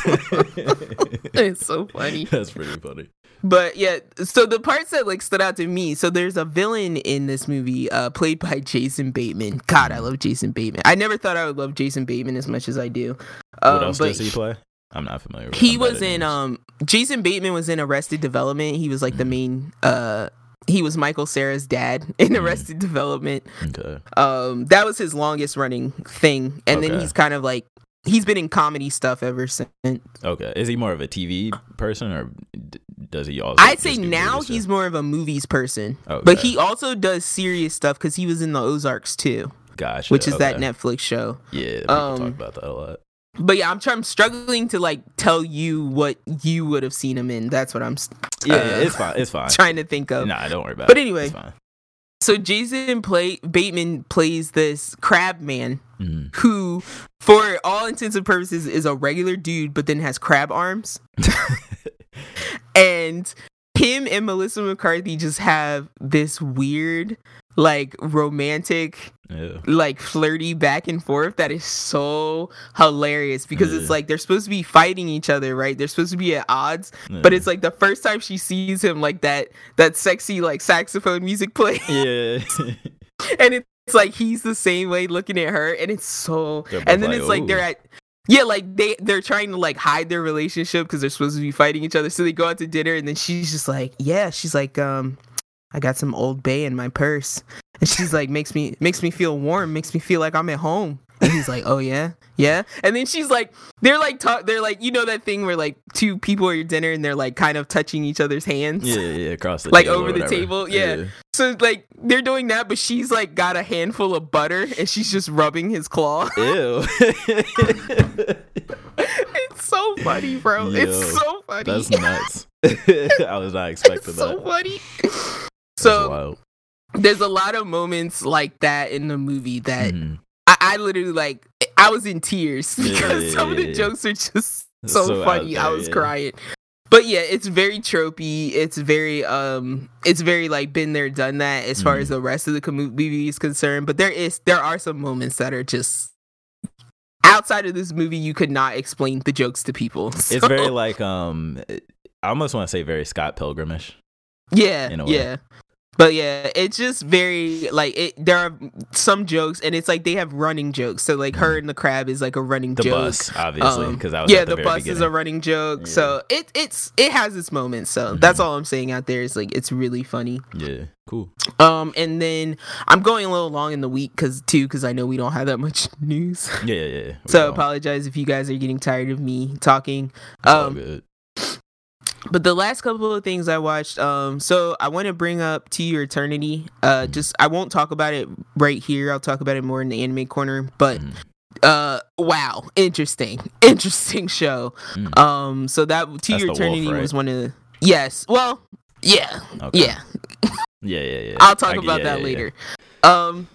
it's so funny. That's pretty funny. But yeah, so the parts that like stood out to me. So there's a villain in this movie, uh, played by Jason Bateman. God, I love Jason Bateman. I never thought I would love Jason Bateman as much as I do. Um, what else does he play? I'm not familiar. with He I'm was in um Jason Bateman was in Arrested Development. He was like the main uh he was Michael Cera's dad in Mm. Arrested Development. Okay. Um that was his longest running thing. And then he's kind of like he's been in comedy stuff ever since. Okay. Is he more of a TV person, or d- does he also? I'd say now he's stuff? more of a movies person. Okay. But he also does serious stuff cuz he was in the Ozarks too, Gotcha. which is that. Netflix show. Yeah, people um, talk about that a lot. But yeah, I'm trying I'm struggling to like tell you what you would have seen him in. That's what I'm uh, yeah, it's fine. It's fine. trying to think of. Nah, don't worry about But it. But anyway. it's fine. So Jason play Bateman plays this crab man Mhm. who, for all intents and purposes, is a regular dude, but then has crab arms. and him and Melissa McCarthy just have this weird, like romantic, Yeah. like flirty back and forth that is so hilarious because it's like they're supposed to be fighting each other, right? They're supposed to be at odds, but it's like the first time she sees him, like that that sexy like saxophone music play, yeah. and it's like he's the same way looking at her, and it's so. And then like, it's like they're at. Yeah, like they they're trying to like hide their relationship because they're supposed to be fighting each other. So they go out to dinner, and then she's just like, "Yeah," she's like, "Um, I got some Old Bay in my purse," and she's like, "Makes me makes me feel warm, makes me feel like I'm at home." And he's like, "Oh yeah, yeah." And then she's like, they're like talk, they're like, you know that thing where like two people are at dinner and they're like kind of touching each other's hands. yeah, yeah, across the Like over the table, yeah. So like they're doing that, but she's like got a handful of butter and she's just rubbing his claw. Ew. it's so funny, bro. Yo, it's so funny. That's nuts. I was not expecting it's so that. funny. So there's a lot of moments like that in the movie that Mhm. I, I literally like. I was in tears because yeah, some of the yeah. jokes are just so, So funny. I was yeah. crying. But yeah, it's very tropey. It's very um it's very like been there done that as far Mhm. as the rest of the movie is concerned, but there is there are some moments that are just outside of this movie you could not explain the jokes to people. It's very like um I almost want to say very Scott Pilgrimish. yeah, in a way. yeah. But yeah, it's just very like it. There are some jokes, and it's like they have running jokes. So like her and the crab is like a running Mm-hmm. The joke. bus, obviously, Um, because I was yeah, the, the, bus is a running joke. Yeah. So it it's it has its moments. So Mhm. that's all I'm saying out there is like it's really funny. Yeah, cool. Um, and then I'm going a little long in the week because too because I know we don't have that much news. Yeah, yeah, yeah. We so don't- apologize if you guys are getting tired of me talking. Um, good. But the last couple of things I watched, um, so I want to bring up To Your Eternity. Uh, just I won't talk about it right here. I'll talk about it more in the anime corner. But Mhm. uh, wow, interesting, interesting show. Mm. Um, so that To That's Your the wolf, Eternity right? was one of the yes. Well, yeah, Okay. yeah. yeah, yeah, yeah. I'll talk I- about yeah, that yeah, later. Um,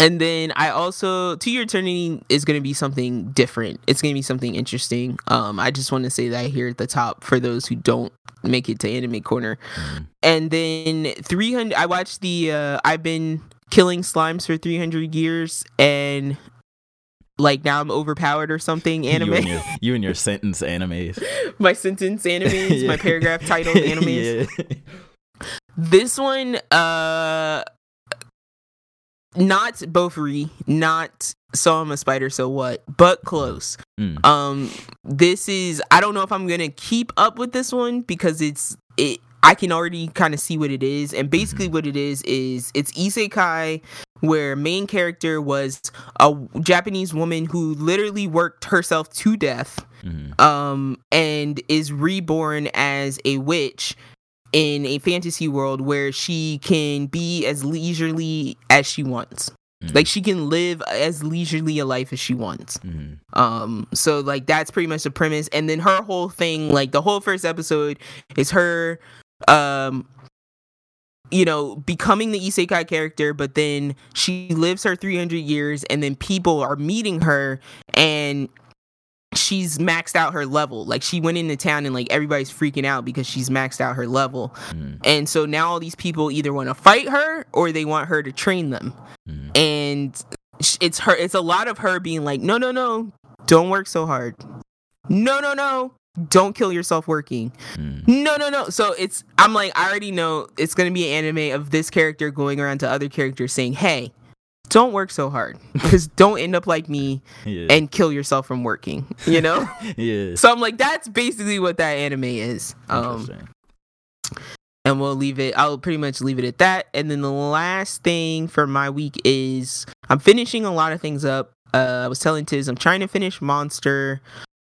and then I also To Your Eternity is going to be something different. It's going to be something interesting. Um, I just want to say that here at the top for those who don't make it to Anime Corner. yeah. Mhm. And then 300. I watched the. Uh, I've been killing slimes for 300 years, and like now I'm overpowered or something. You Anime. and your, you and your sentence animes. my sentence animes, my paragraph titles animes. yeah. This one, uh, not Bofuri, not So I'm a Spider, so what, but close. Mm. Um, this is I don't know if I'm gonna keep up with this one because it's it. I can already kind of see what it is, and basically what it is is it's isekai where main character was a Japanese woman who literally worked herself to death Mhm. um, and is reborn as a witch in a fantasy world where she can be as leisurely as she wants. Mhm. Like she can live as leisurely a life as she wants. Mhm. Um, so like that's pretty much the premise. And then her whole thing, like the whole first episode, is her, um, you know, becoming the isekai character, but then she lives her 300 years, and then people are meeting her and she's maxed out her level. Like she went into town and like everybody's freaking out because she's maxed out her level. Mm. And so now all these people either want to fight her or they want her to train them. Mm. And it's her it's a lot of her being like, "No, no, no. Don't work so hard. No, no, no. Don't kill yourself working. Mm. No, no, no." So it's I'm like I already know it's going to be an anime of this character going around to other characters saying, "Hey, don't work so hard because don't end up like me Yeah. and kill yourself from working." You know? yeah. so I'm like that's basically what that anime is. Um and we'll leave it i'll pretty much leave it at that and then the last thing for my week is i'm finishing a lot of things up uh i was telling tiz i'm trying to finish monster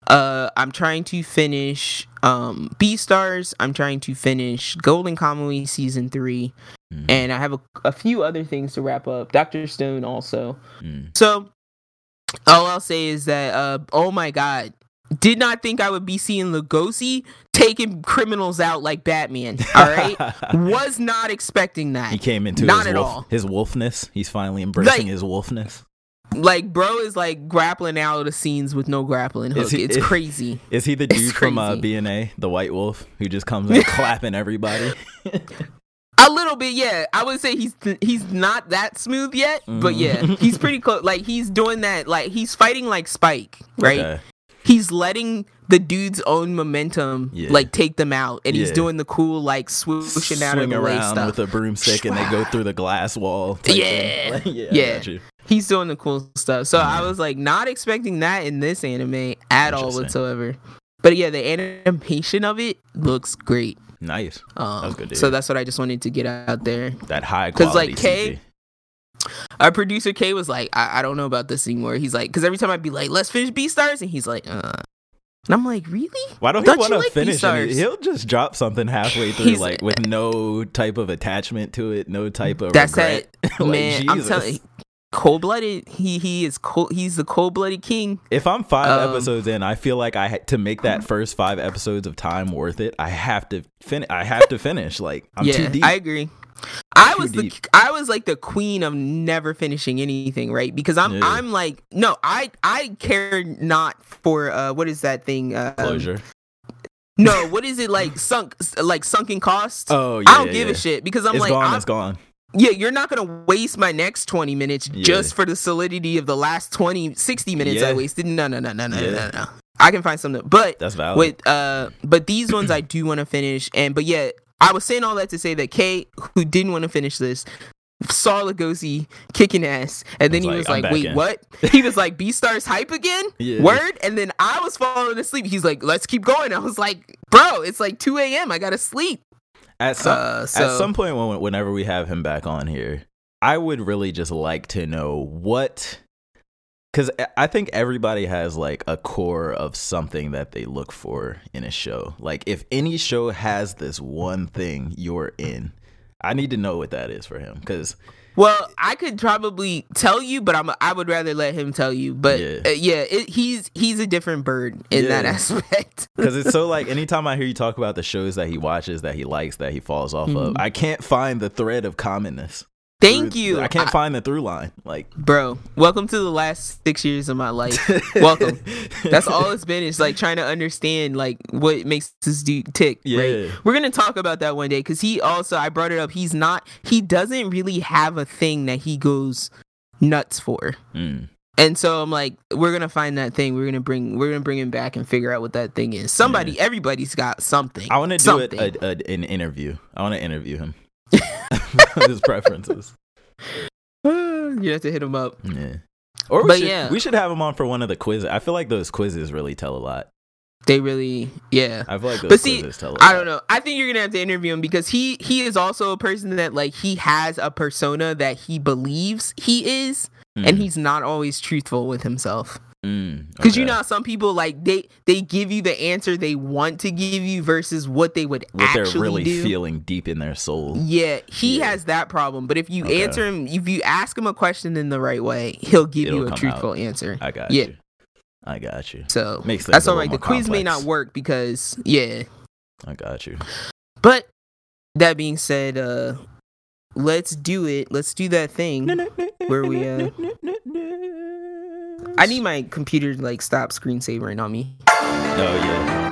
uh i'm trying to finish um Beastars i'm trying to finish golden kamui season three Mm. and i have a, a few other things to wrap up dr stone also Mm. so all i'll say is that uh oh my god did not think i would be seeing Legoshi taking criminals out like batman all right was not expecting that. he came into Not his, at wolf, all. his wolfness. He's finally embracing Like- his wolfness. Like, bro is like grappling out of the scenes with no grappling hook. He- it's is- crazy. Is he the dude from uh. BNA, the White Wolf, who just comes in clapping everybody? A little bit, yeah. I would say he's he's not that smooth yet, but yeah, Mhm. he's pretty close. Like he's doing that. Like he's fighting like Spike, right? Okay. He's letting the dude's own momentum Yeah. like take them out, and he's doing the cool like swooshing out of Swing the around stuff. with a broomstick and they go through the glass wall. Yeah. Like, yeah. Yeah. he's doing the cool stuff. So I was like not expecting that in this anime at all whatsoever. But yeah, the animation of it looks great. Nice. Um, was good so that's what I just wanted to get out there. That high because like, K- CG. Our producer K was like, I, I don't know about this anymore. He's like, because every time I'd be like, let's finish Beastars, and he's like, uh. And I'm like, really? Why don't you want to liked finish. He'll just drop something halfway through, like with no type of attachment to it, no type of That's regret. that Like, man. I'm Jesus. telling cold blooded. He he is cold. He's the cold blooded king. If I'm five Um, episodes in, I feel like I ha- to make that first five episodes of time worth it. I have to finish. I have to finish. Like I'm yeah, too deep. I agree. I was the. I was like the queen of never finishing anything, right? Because I'm Yeah. I'm like no, I I care not for uh what is that thing? Uh, Closure. No, what is it like sunk like sunken cost? Oh yeah. I don't yeah, give yeah. a shit because I'm It's like gone. I'm- It's gone. Yeah, you're not gonna waste my next 20 minutes Yeah. just for the solidity of the last 20 60 minutes I wasted. No, no, no, no, no, Yeah. no, no. I can find something, but That's valid. with uh but these ones I do want to finish and but yeah I was saying all that to say that Kate who didn't want to finish this saw Legoshi kicking ass and then Was he was "I'm like wait in." what he was like Beastars hype again Yeah. word and then I was falling asleep he's like let's keep going I was like bro it's like 2 a.m I gotta sleep At some uh, so at some point when, whenever we have him back on here, I would really just like to know what cuz I think everybody has like a core of something that they look for in a show. Like if any show has this one thing you're in, I need to know what that is for him cuz Well, I could probably tell you, but I'm I would rather let him tell you. But Yeah. yeah, uh, yeah it, he's he's a different bird in that aspect. Because it's so like anytime I hear you talk about the shows that he watches, that he likes, that he falls off of, Mhm. I can't find the thread of commonness. Thank Through- you. I can't I- find the through line. Like, bro. Welcome to the last six years of my life. Welcome. That's all it's been. Is like trying to understand like what makes this dude tick. Yeah. Right. We're gonna talk about that one day because he also I brought it up. He's not. He doesn't really have a thing that he goes nuts for. Mm. And so I'm like, we're gonna find that thing. We're gonna bring. We're gonna bring him back and figure out what that thing is. Somebody, everybody's got something. I want to do it a, a, an interview. I want to interview him. His preferences. you have to hit him up. Yeah. Or we But should, yeah. we should have him on for one of the quizzes. I feel like those quizzes really tell a lot. They really, yeah. I feel like those But see, quizzes tell a lot. I don't know. I think you're gonna have to interview him because he he is also a person that like he has a persona that he believes he is, and Mm, he's not always truthful with himself. Mm, Because you know, some people like they they give you the answer they want to give you versus what they would what actually they're really do. feeling deep in their soul. Yeah, he Yeah. has that problem. But if you Okay. answer him, if you ask him a question in the right way, he'll give It'll you a truthful out. answer. I got Yeah. you. I got you. So Makes that's all right. The quiz may not work because yeah. I got you. But that being said, uh let's do it. Let's do that thing. Where we, uh, I need my computer to like stop screensavering on me. Oh yeah.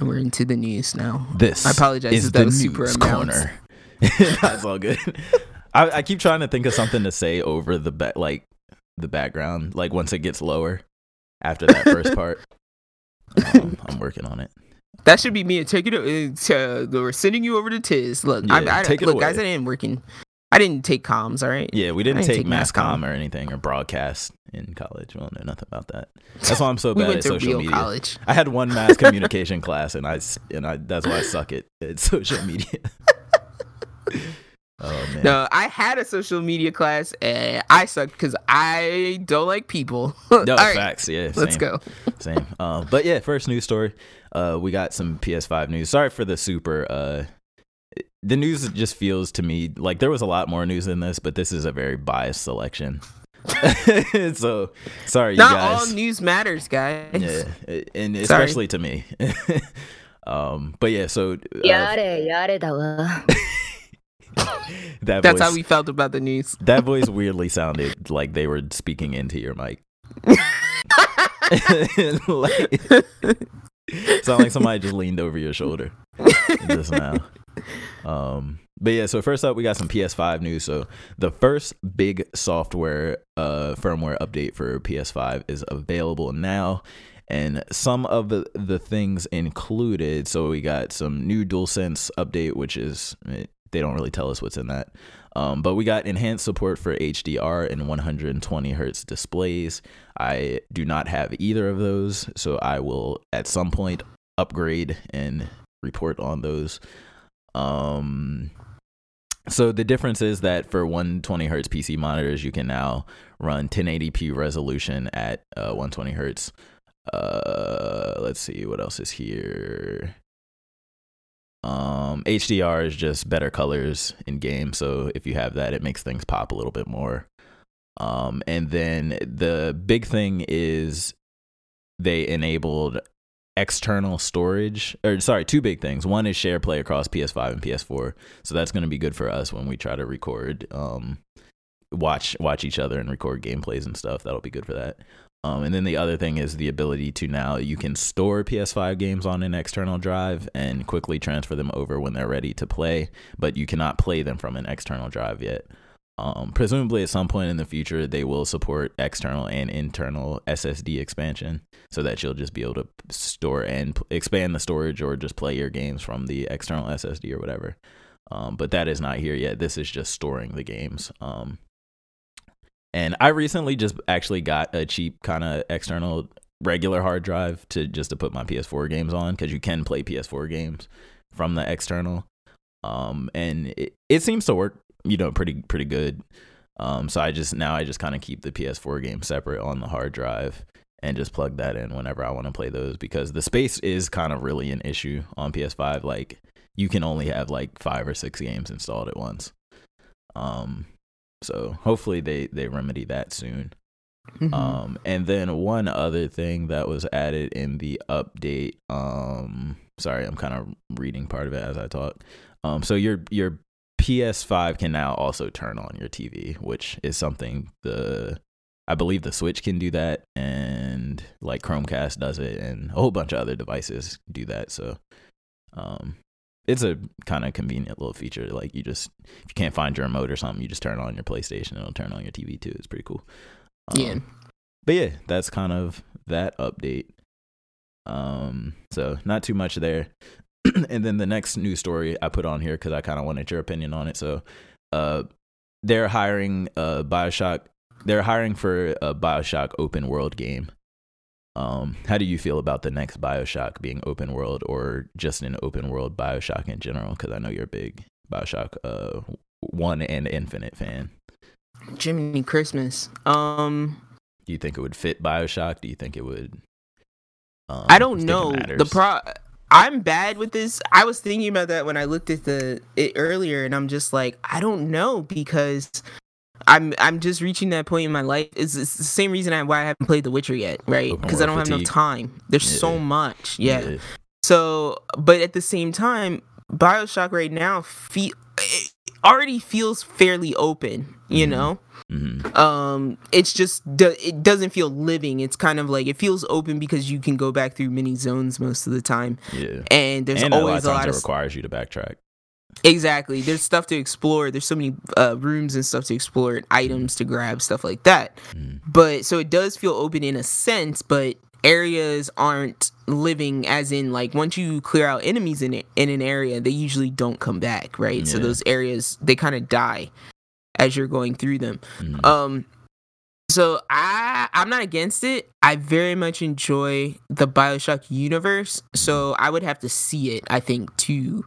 We're into the news now. This I apologize is if that the was super news corner. That's all good. I, I keep trying to think of something to say over the ba- like the background, like once it gets lower after that first part. Um, I'm working on it. That should be me. Take it. uh, To, we're sending you over to Tiz. Look, Yeah, I, I, take it look, guys. I didn't working. I didn't take comms. All right. Yeah, we didn't I didn't take take mass comm. comm or anything or broadcast in college. We don't know nothing about that. That's why I'm so we bad went at social media. college. I had one mass communication class, and I and I that's why I suck at, at social media. oh man. No, I had a social media class and I sucked because I don't like people. No, All right, facts. Yeah, let's go. Same. Uh, but yeah, first news story. Uh, we got some PS5 news. Sorry for the super. Uh, the news just feels to me like there was a lot more news than this, but this is a very biased selection. so sorry, Not you guys. all news matters, guys. Yeah, and especially sorry. to me. um, but yeah, so uh, yare that That's voice, how we felt about the news. that voice weirdly sounded like they were speaking into your mic. like, sound like somebody just leaned over your shoulder just now. Um, but yeah, so first up, we got some PS5 news. So the first big software uh, firmware update for PS5 is available now. And some of the, the things included, so we got some new DualSense update, which is eh, they don't really tell us what's in that. Um, but we got enhanced support for HDR and 120 hertz displays. I do not have either of those, so I will at some point upgrade and report on those. Um, so the difference is that for 120 hertz PC monitors, you can now run 1080p resolution at uh, 120 hertz. Uh, let's see what else is here. Um, HDR is just better colors in game, so if you have that, it makes things pop a little bit more. Um, and then the big thing is they enabled external storage or sorry two big things. One is share play across ps5 and ps4 so that's going to be good for us when we try to record um watch watch each other and record gameplays and stuff. That'll be good for that um and then the other thing is the ability to now you can store ps5 games on an external drive and quickly transfer them over when they're ready to play but you cannot play them from an external drive yet um, presumably, at some point in the future, they will support external and internal SSD expansion, so that you'll just be able to store and p- expand the storage, or just play your games from the external SSD or whatever. Um, but that is not here yet. This is just storing the games. Um, and I recently just actually got a cheap kind of external regular hard drive to just to put my PS4 games on because you can play PS4 games from the external. Um, and it, it seems to work you know pretty pretty good um so i just now i just kind of keep the ps4 game separate on the hard drive and just plug that in whenever i want to play those because the space is kind of really an issue on ps5 like you can only have like five or six games installed at once um so hopefully they they remedy that soon Mhm. um, and then one other thing that was added in the update. Um, sorry, I'm kind of reading part of it as I talk. Um, so your your PS5 can now also turn on your TV, which is something the I believe the Switch can do that, and like Chromecast does it, and a whole bunch of other devices do that. So, um, it's a kind of convenient little feature. Like you just if you can't find your remote or something, you just turn on your PlayStation, and it'll turn on your TV too. It's pretty cool. yeah. Um, but yeah, that's kind of that update. Um, so not too much there. and then the next news story I put on here because I kind of wanted your opinion on it. So, uh, they're hiring uh Bioshock. They're hiring for a Bioshock open world game. Um, how do you feel about the next Bioshock being open world or just an open world Bioshock in general? Because I know you're a big Bioshock uh one and Infinite fan. Jiminy Christmas. Um, Do you think it would fit Bioshock? Do you think it would? Um, I don't know. The pro. I'm bad with this. I was thinking about that when I looked at the it earlier, and I'm just like, I don't know because I'm I'm just reaching that point in my life. It's, it's the same reason I, why I haven't played The Witcher yet, right? Because I don't world have fatigue. enough time. There's so much. Yeah. So, but at the same time, Bioshock right now, feel it already feels fairly open, you Mhm. know. Mhm. Um, it's just it doesn't feel living. It's kind of like it feels open because you can go back through many zones most of the time, Yeah. and there's and always a a lot lot of of times it requires you to backtrack. Exactly. There's stuff to explore. There's so many uh, rooms and stuff to explore, and items to grab, stuff like that. Mhm. But so it does feel open in a sense, but areas aren't living as in like once you clear out enemies in it in an area they usually don't come back right so those areas they kind of die as you're going through them Mhm. um so i i'm not against it i very much enjoy the bioshock universe so i would have to see it i think to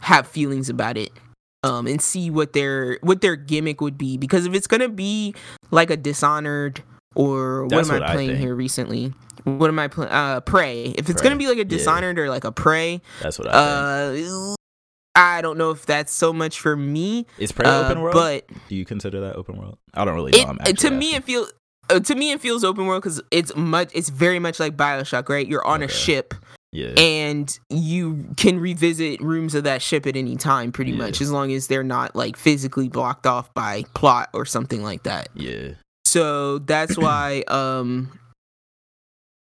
have feelings about it um and see what their what their gimmick would be because if it's gonna be like a dishonored or what am what i I playing think. here recently what am i playing uh prey if it's Prey, gonna be like a yeah. dishonored or like a prey That's what I think. uh i don't know if that's so much for me Is Prey uh, open world? but Do you consider that open world? I don't really know. it, to me asking. it feels uh, to me it feels open world because it's much it's very much like bioshock right you're on a ship yeah. and you can revisit rooms of that ship at any time pretty Yeah. much as long as they're not like physically blocked off by plot or something like that yeah. so that's why um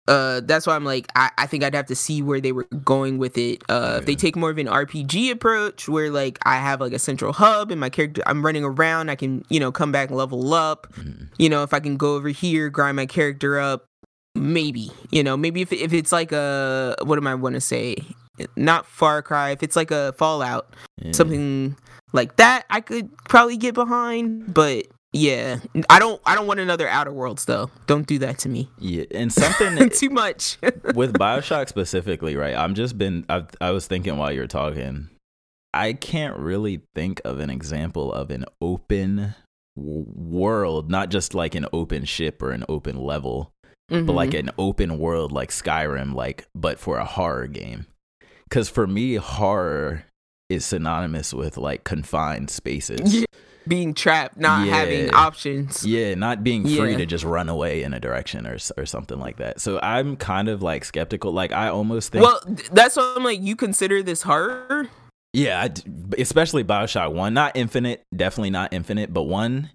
uh that's why i'm like I, I think i'd have to see where they were going with it uh if they take more of an rpg approach where like i have like a central hub and my character i'm running around i can you know come back and level up Mhm. you know if i can go over here grind my character up maybe you know maybe if, if it's like a what am i want to say not far cry if it's like a fallout Yeah. something like that i could probably get behind but yeah i don't i don't want another outer worlds though don't do that to me Yeah, and something too much with Bioshock specifically, right? I'm just been. I I was thinking while you were talking, I can't really think of an example of an open w- world, not just like an open ship or an open level, but like Mhm. an open world like Skyrim, like but for a horror game. Because for me, horror is synonymous with like confined spaces. Yeah. being trapped not having options Yeah, not being free Yeah. to just run away in a direction or or something like that. So I'm kind of like skeptical. Like I almost think, well that's what i'm like you consider this horror yeah, I d especially Bioshock One, not Infinite, definitely not Infinite, but one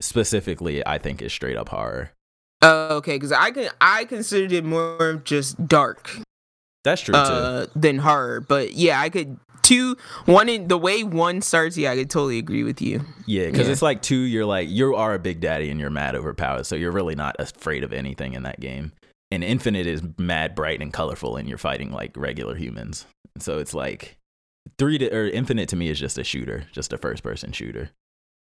specifically, I think is straight up horror. Uh, okay because i can i considered it more just dark That's true too. uh than horror but yeah i could two one in the way one starts yeah i could totally agree with you Yeah, because yeah. it's like two. You're like you are a big daddy and you're mad overpowered, so you're really not afraid of anything in that game. And Infinite is mad, bright, and colorful, and you're fighting like regular humans. So it's like three to or Infinite to me is just a shooter, just a first person shooter.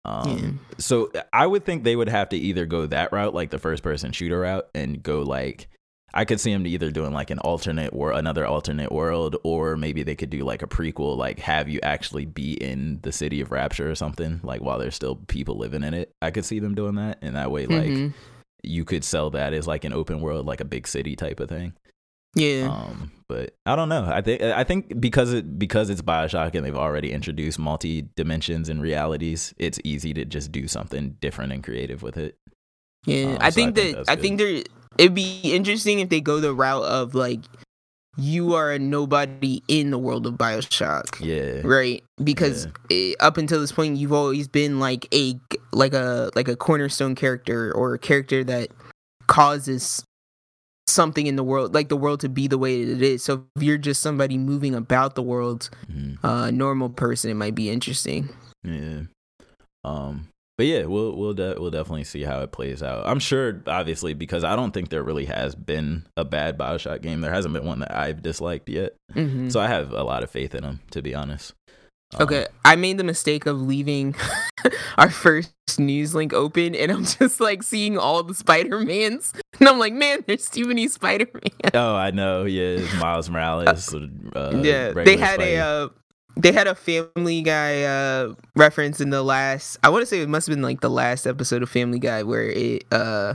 Um, so I would think they would have to either go that route, like the first person shooter route, and go like I could see them either doing like an alternate or another alternate world, or maybe they could do like a prequel, like have you actually be in the city of Rapture or something, like while there's still people living in it. I could see them doing that, and that way, like Mhm. you could sell that as like an open world, like a big city type of thing. Yeah Um, but I don't know. I think I think because it because it's Bioshock and they've already introduced multi dimensions and realities, it's easy to just do something different and creative with it. Yeah, Um, I so think I think that I good. think there it'd be interesting if they go the route of like you are a nobody in the world of Bioshock, Yeah, right? Because eh, up until this point, you've always been like a like a like a cornerstone character or a character that causes something in the world, like the world to be the way it is. So if you're just somebody moving about the world, Mhm. a normal person, it might be interesting. yeah. Um, but yeah, we'll we'll de- we'll definitely see how it plays out. I'm sure, obviously, because I don't think there really has been a bad Bioshock game. There hasn't been one that I've disliked yet. hmm So I have a lot of faith in them, to be honest. Um, Okay, I made the mistake of leaving our first news link open, and I'm just like seeing all the Spider Mans, and I'm like, man, there's too many Spider Man. Oh, I know. Yeah, Miles Morales. Uh, yeah, they had a uh, they had a Family Guy uh, reference in the last. I want to say it must have been like the last episode of Family Guy where it uh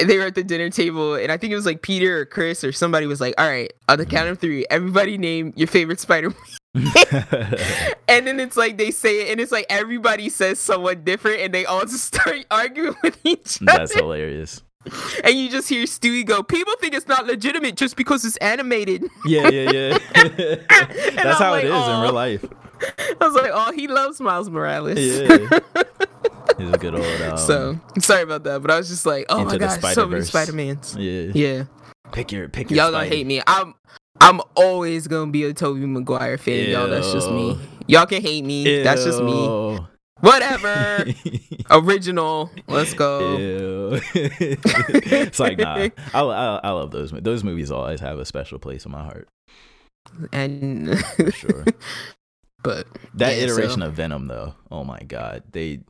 they were at the dinner table, and I think it was like Peter or Chris or somebody was like, "All right, on the count of three, everybody name your favorite Spider." Man And then it's like they say it, and it's like everybody says someone different, and they all just start arguing with each other. That's hilarious. and you just hear Stewie go, "People think it's not legitimate just because it's animated." Yeah, yeah, yeah. That's I'm how like, it is in real life. I was like, oh, he loves Miles Morales. Yeah. He's a good old. Um, so sorry about that, but I was just like, oh my gosh, so many. Spider Mans. yeah. Yeah, Pick your pick your. y'all gonna Spidey. hate me. I'm I'm always gonna be a Tobey Maguire fan, y'all. That's just me. Y'all can hate me. That's just me. Whatever. Original. Let's go. Ew. it's like nah. I, I, I love those. Those movies always have a special place in my heart. And For sure. But That Yeah, iteration so- of Venom, though. Oh my god, they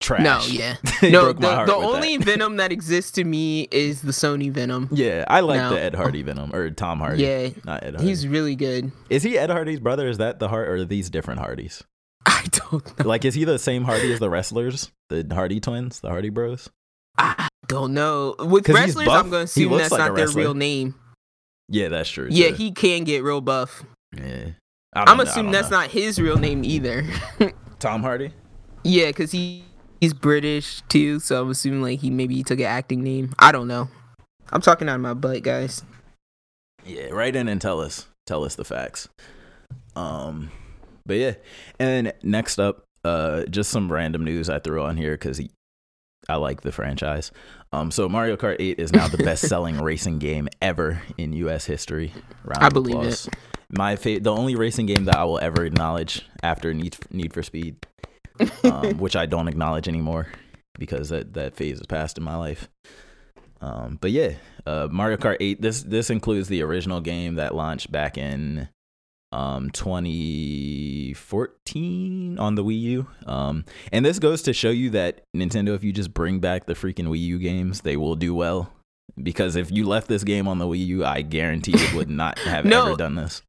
trash. no, yeah. No, the, heart the with that. only Venom that exists to me is the Sony Venom. Yeah, I like No. the Ed Hardy Venom or Tom Hardy. Yeah, not Ed Hardy. he's really good. Is he Ed Hardy's brother? Is that the Hart or are these different Hardys? I don't know. Like, is he the same Hardy as the wrestlers, the Hardy twins, the Hardy Bros? I don't know. With wrestlers. I'm going to assume that's like not their real name. Yeah, that's true. Yeah, too. he can get real buff. Yeah, I'm know, assuming that's know. not his real name either. Tom Hardy. yeah, because he he's British too, so I'm assuming like he maybe he took an acting name. I don't know. I'm talking out of my butt, guys. Yeah, write in and tell us. Tell us the facts. Um, but yeah, and next up, uh, just some random news I threw on here because I like the franchise. Um, so Mario Kart 8 is now the best-selling racing game ever in U.S. history. Round I believe applause. My fa- the only racing game that I will ever acknowledge after Need Need for Speed, um, which I don't acknowledge anymore because that that phase is past in my life. Um, but yeah, uh, Mario Kart 8. This this includes the original game that launched back in um 2014 on the Wii U. Um, and this goes to show you that Nintendo, if you just bring back the freaking Wii U games, they will do well. Because if you left this game on the Wii U, I guarantee it would not have No. ever done this.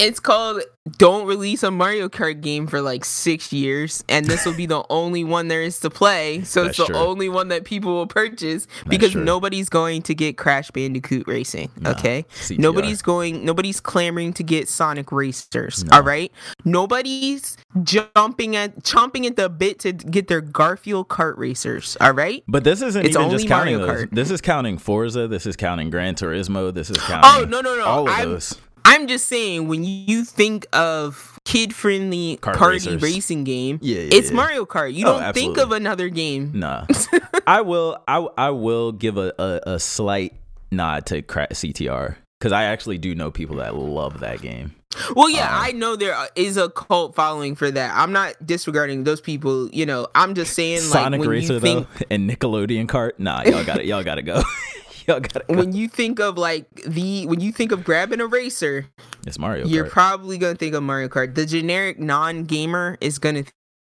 It's called Don't Release a Mario Kart game for like six years, and this will be the only one there is to play. So it's the true. only one that people will purchase because nobody's going to get Crash Bandicoot Racing. Nah, okay, nobody's going. Nobody's clamoring to get Sonic Racers. No. All right, nobody's jumping at chomping at the bit to get their Garfield Kart Racers. All right. But this isn't It's even only just counting Mario those. Kart. This is counting Forza. This is counting Gran Turismo. This is oh, counting. Oh no no no! All of I'm, those. I'm just saying when you think of kid-friendly Kart karty racing game, Yeah, yeah, it's yeah. Mario Kart. You Oh, don't think of another game. Nah, I will. I I will give a a, a slight nod to CTR because I actually do know people that love that game. Well, yeah, Uh, I know there is a cult following for that. I'm not disregarding those people. You know, I'm just saying like Sonic when Racer you think though and Nickelodeon Kart. Nah, y'all got it. Y'all got to go. y'all got to go. when you think of like the when you think of grabbing a racer, It's Mario you're probably gonna think of Mario Kart. The generic non-gamer is gonna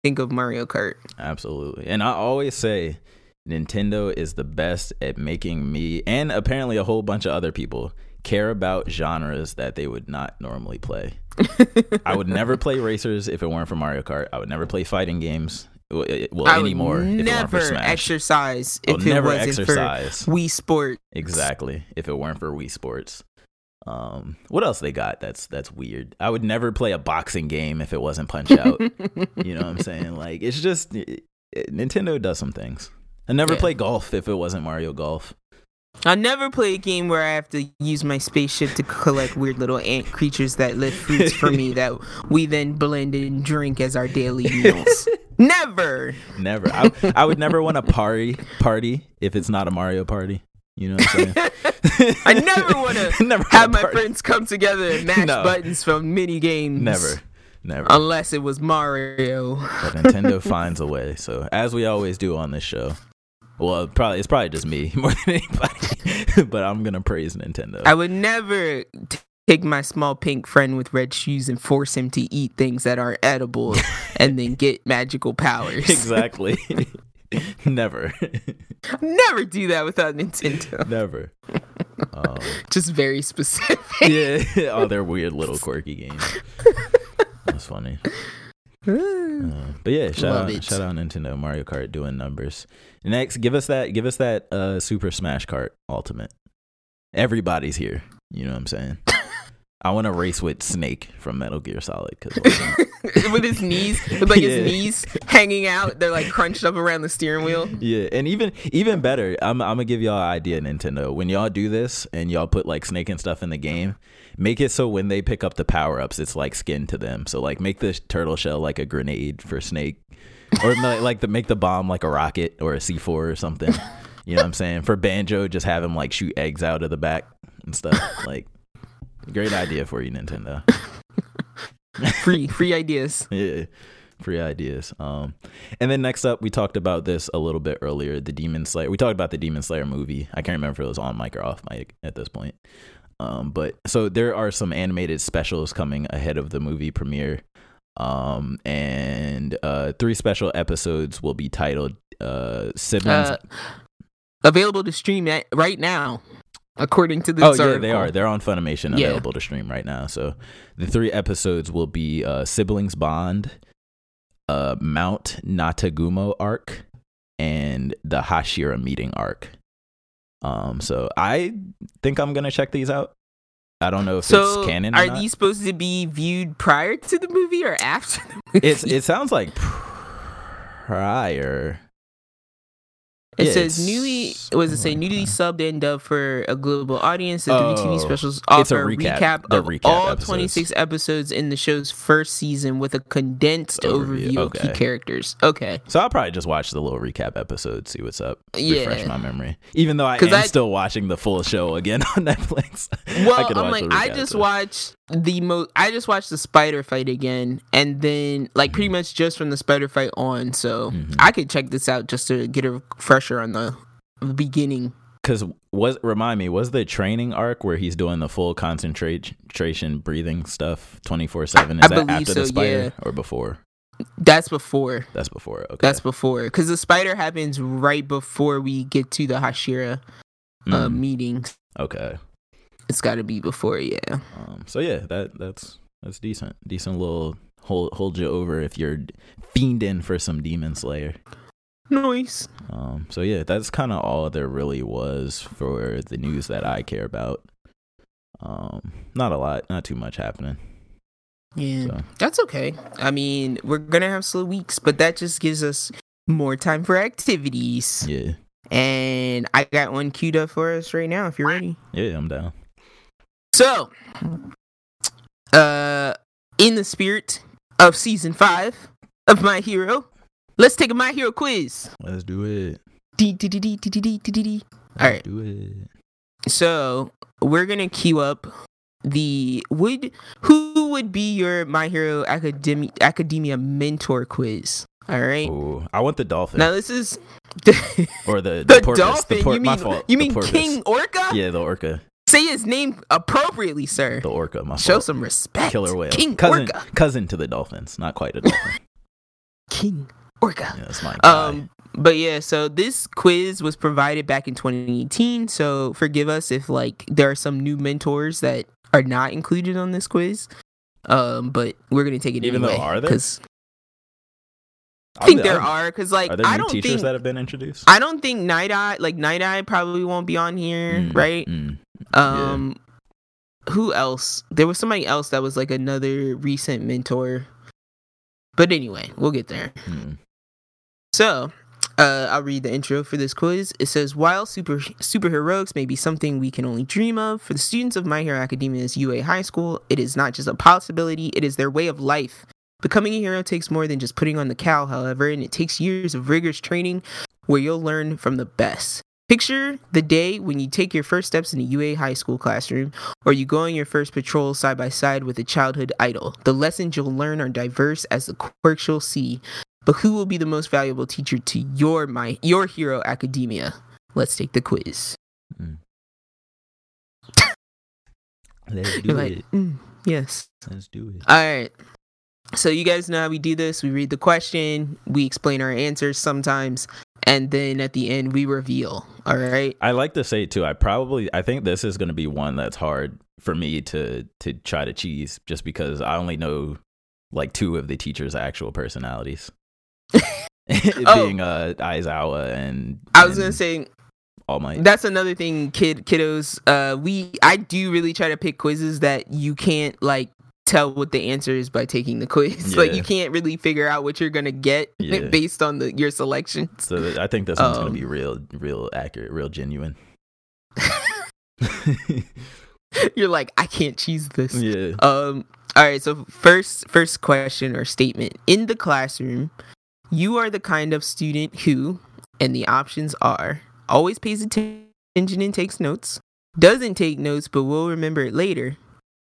think of Mario Kart. Absolutely. And I always say Nintendo is the best at making me and apparently a whole bunch of other people care about genres that they would not normally play. I would never play racers if it weren't for Mario Kart. I would never play fighting games. Well, I anymore if it weren't never exercise if it never wasn't exercise. for Wii Sports. Exactly. If it weren't for Wii Sports. Um, what else they got? That's that's weird. I would never play a boxing game if it wasn't Punch Out. you know what I'm saying? Like it's just it, it- Nintendo does some things. I never Yeah. play golf if it wasn't Mario Golf. I never play a game where I have to use my spaceship to collect weird little ant creatures that lift fruits for me that we then blend and drink as our daily meals. never. Never. I, I would never want a party party if it's not a Mario party. You know what I'm saying? I never want to Never have my party. friends come together and mash No. buttons from mini games. Never. Never. Unless it was Mario. but Nintendo finds a way. So as we always do on this show, well, probably it's probably just me more than anybody, but I'm gonna praise Nintendo. I would never t- take my small pink friend with red shoes and force him to eat things that aren't edible and then get magical powers. exactly. never, Never do that without Nintendo. never. Um, Just very specific. yeah, oh, they're weird little quirky games. That's funny. Uh, but yeah, shout Love out, it. shout out Nintendo Mario Kart doing numbers. Next, give us that, give us that uh, Super Smash Kart Ultimate. Everybody's here. You know what I'm saying? I want to race with Snake from Metal Gear Solid because with his knees, with like Yeah. his knees hanging out, they're like crunched up around the steering wheel. yeah, and even even better, I'm I'm gonna give y'all an idea, Nintendo. When y'all do this and y'all put like Snake and stuff in the game, make it so when they pick up the power ups, it's like skin to them. So like make the turtle shell like a grenade for Snake, or like, like the make the bomb like a rocket or a C4 or something. You know what I'm saying? For Banjo, just have him like shoot eggs out of the back and stuff. Like, great idea for you, Nintendo. Free, free ideas. yeah free ideas. Um and then next up we talked about this a little bit earlier the demon slayer we talked about the demon slayer movie. I can't remember if it was on mic or off mic at this point. Um but so there are some animated specials coming ahead of the movie premiere. Um and uh three special episodes will be titled uh siblings. Uh, available to stream at, right now, according to this oh yeah they are they're on funimation Yeah. available to stream right now so the three episodes will be uh siblings bond uh mount natagumo arc and the hashira meeting arc um so i think i'm gonna check these out i don't know if So, it's canon or are not. these supposed to be viewed prior to the movie or after the movie? it's it sounds like prior It Yeah, says newly. Was it say oh newly subbed and dubbed for a global audience? The Oh, specials offer a recap, recap, of recap all episodes. 26 episodes in the show's first season with a condensed Overview, overview, of key characters. Okay, so i'll probably just watch the little recap episode see what's up Yeah. refresh my memory even though i am I- still watching the full show again on netflix well, could I'm like, I just watched the mo. I just watched the spider fight again, and then like pretty much just from the spider fight on. So Mhm. I could check this out just to get a refresher on the beginning. Because was remind me was the training arc where he's doing the full concentration breathing stuff twenty four seven. I Is that believe after so, the spider yeah. or before? That's before. That's before. Okay, That's before, because the spider happens right before we get to the Hashira uh, Mm, meeting. okay. It's got to be before, yeah. Um, so yeah, that that's that's decent. Decent little hold hold you over if you're fiending for some demon slayer. Nice. Um, so yeah, that's kind of all there really was for the news that I care about. Um, not a lot, not too much happening. Yeah, So. that's okay. I mean, we're gonna have slow weeks, but that just gives us more time for activities. Yeah, And I got one queued up for us right now. If you're ready. yeah, I'm down. So, uh, in the spirit of season five of My Hero, let's take a My Hero quiz. Let's do it. All right. Do it. So we're gonna queue up the would who would be your My Hero Academia Academia mentor quiz. All right. Ooh, I want the dolphin. Now this is or the the, the porpoise. Dolphin, the por- you mean, You mean King Orca? Yeah, the orca. Say his name appropriately, sir. The orca. My Show fault. some respect. Killer whale. King cousin, Orca. cousin to the dolphins. Not quite a dolphin. King Orca. yeah, that's my guy. Um, but yeah, so this quiz was provided back in 2018. So forgive us if like there are some new mentors that are not included on this quiz. Um, but we're gonna take it Even though anyway. are there? Because I think there- are. Because like are there I don't teachers think that have been introduced? I don't think Night Eye like Night Eye probably won't be on here, Mm, right? mm, Um, who else? There was somebody else that was like another recent mentor. But anyway, we'll get there. mm. So, uh, I'll read the intro for this quiz. It says, "While super superheroics may be something we can only dream of, for the students of My Hero Academia's UA High School, it is not just a possibility; it is their way of life. Becoming a hero takes more than just putting on the cowl, however, and it takes years of rigorous training, where you'll learn from the best." Picture the day when you take your first steps in a UA high school classroom, or you go on your first patrol side by side with a childhood idol. The lessons you'll learn are diverse as the quirks you'll see, but who will be the most valuable teacher to your my your hero academia? Let's take the quiz. Let's do like, it. "Mm, yes. Let's do it. All right. So you guys know how we do this. We read the question, we explain our answers sometimes, and then at the end we reveal. All right. I like to say too. I probably I think this is going to be one that's hard for me to to try to cheese, just because I only know like two of the teachers' actual personalities. It Oh. being uh Aizawa and I was gonna say All Might. That's another thing, kid kiddos. Uh, we I do really try to pick quizzes that you can't like tell what the answer is by taking the quiz. Like you can't really figure out what you're gonna get Yeah. based on the your selections. So I think this one's gonna Um, be real, real accurate, real genuine. You're like, I can't choose this. yeah. Um. All right. So first, first question or statement in the classroom, you are the kind of student who, and the options are, always pays attention and takes notes, doesn't take notes but will remember it later,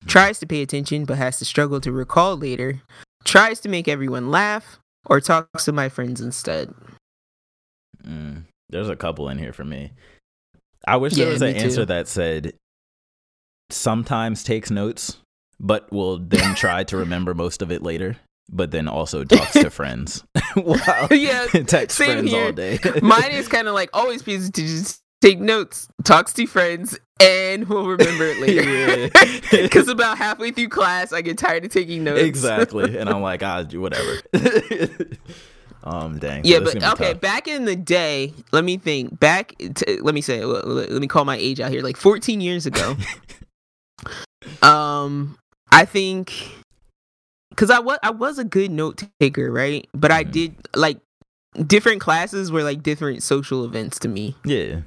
tries to pay attention but has to struggle to recall later, tries to make everyone laugh, or talks to my friends instead. Mm, there's a couple in here for me. I wish there Yeah, was an me too. answer that said sometimes takes notes, but will then try to remember most of it later, but then also talks to friends. wow. Yeah, Text same friends here. all day. Mine is kind of like always pays take notes, talks to friends, and we'll remember it later. Because about halfway through class, I get tired of taking notes. exactly. And I'm like, ah, whatever. um, dang. Yeah, this but okay. tough. Back in the day, let me think. Back, t- let me say, let me call my age out here. Like 14 years ago. um, I think because I was I was a good note taker, right? But I Mhm. did like different classes were like different social events to me. Yeah.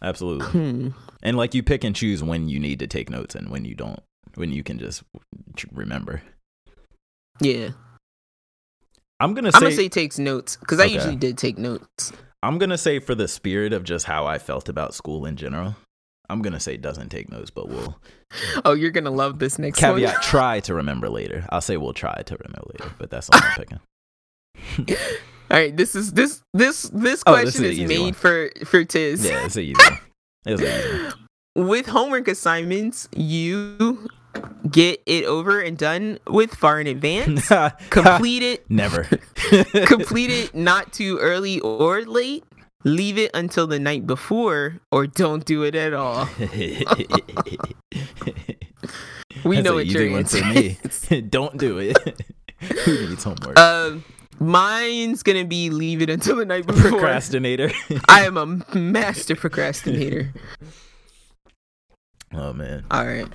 Absolutely. Hmm. And like you pick and choose when you need to take notes and when you don't, when you can just remember. Yeah, I'm gonna I'm say, gonna say takes notes because I usually did take notes. I'm gonna say for the spirit of just how I felt about school in general, I'm gonna say doesn't take notes, but we'll Oh, you're gonna love this next one. caveat try to remember later. I'll say we'll try to remember later, but that's all I'm picking. All right, this is this this this Oh, this question is is, made one. for for Tiz. Yeah, it's easy. It's easy. With homework assignments, you get it over and done with far in advance. Complete it Never. complete it not too early or late. Leave it until the night before or don't do it at all. We That's know what your answer is. Don't do it. Who needs homework? Um mine's gonna be leave it until the night before. Procrastinator. I am a master procrastinator. oh man. All right.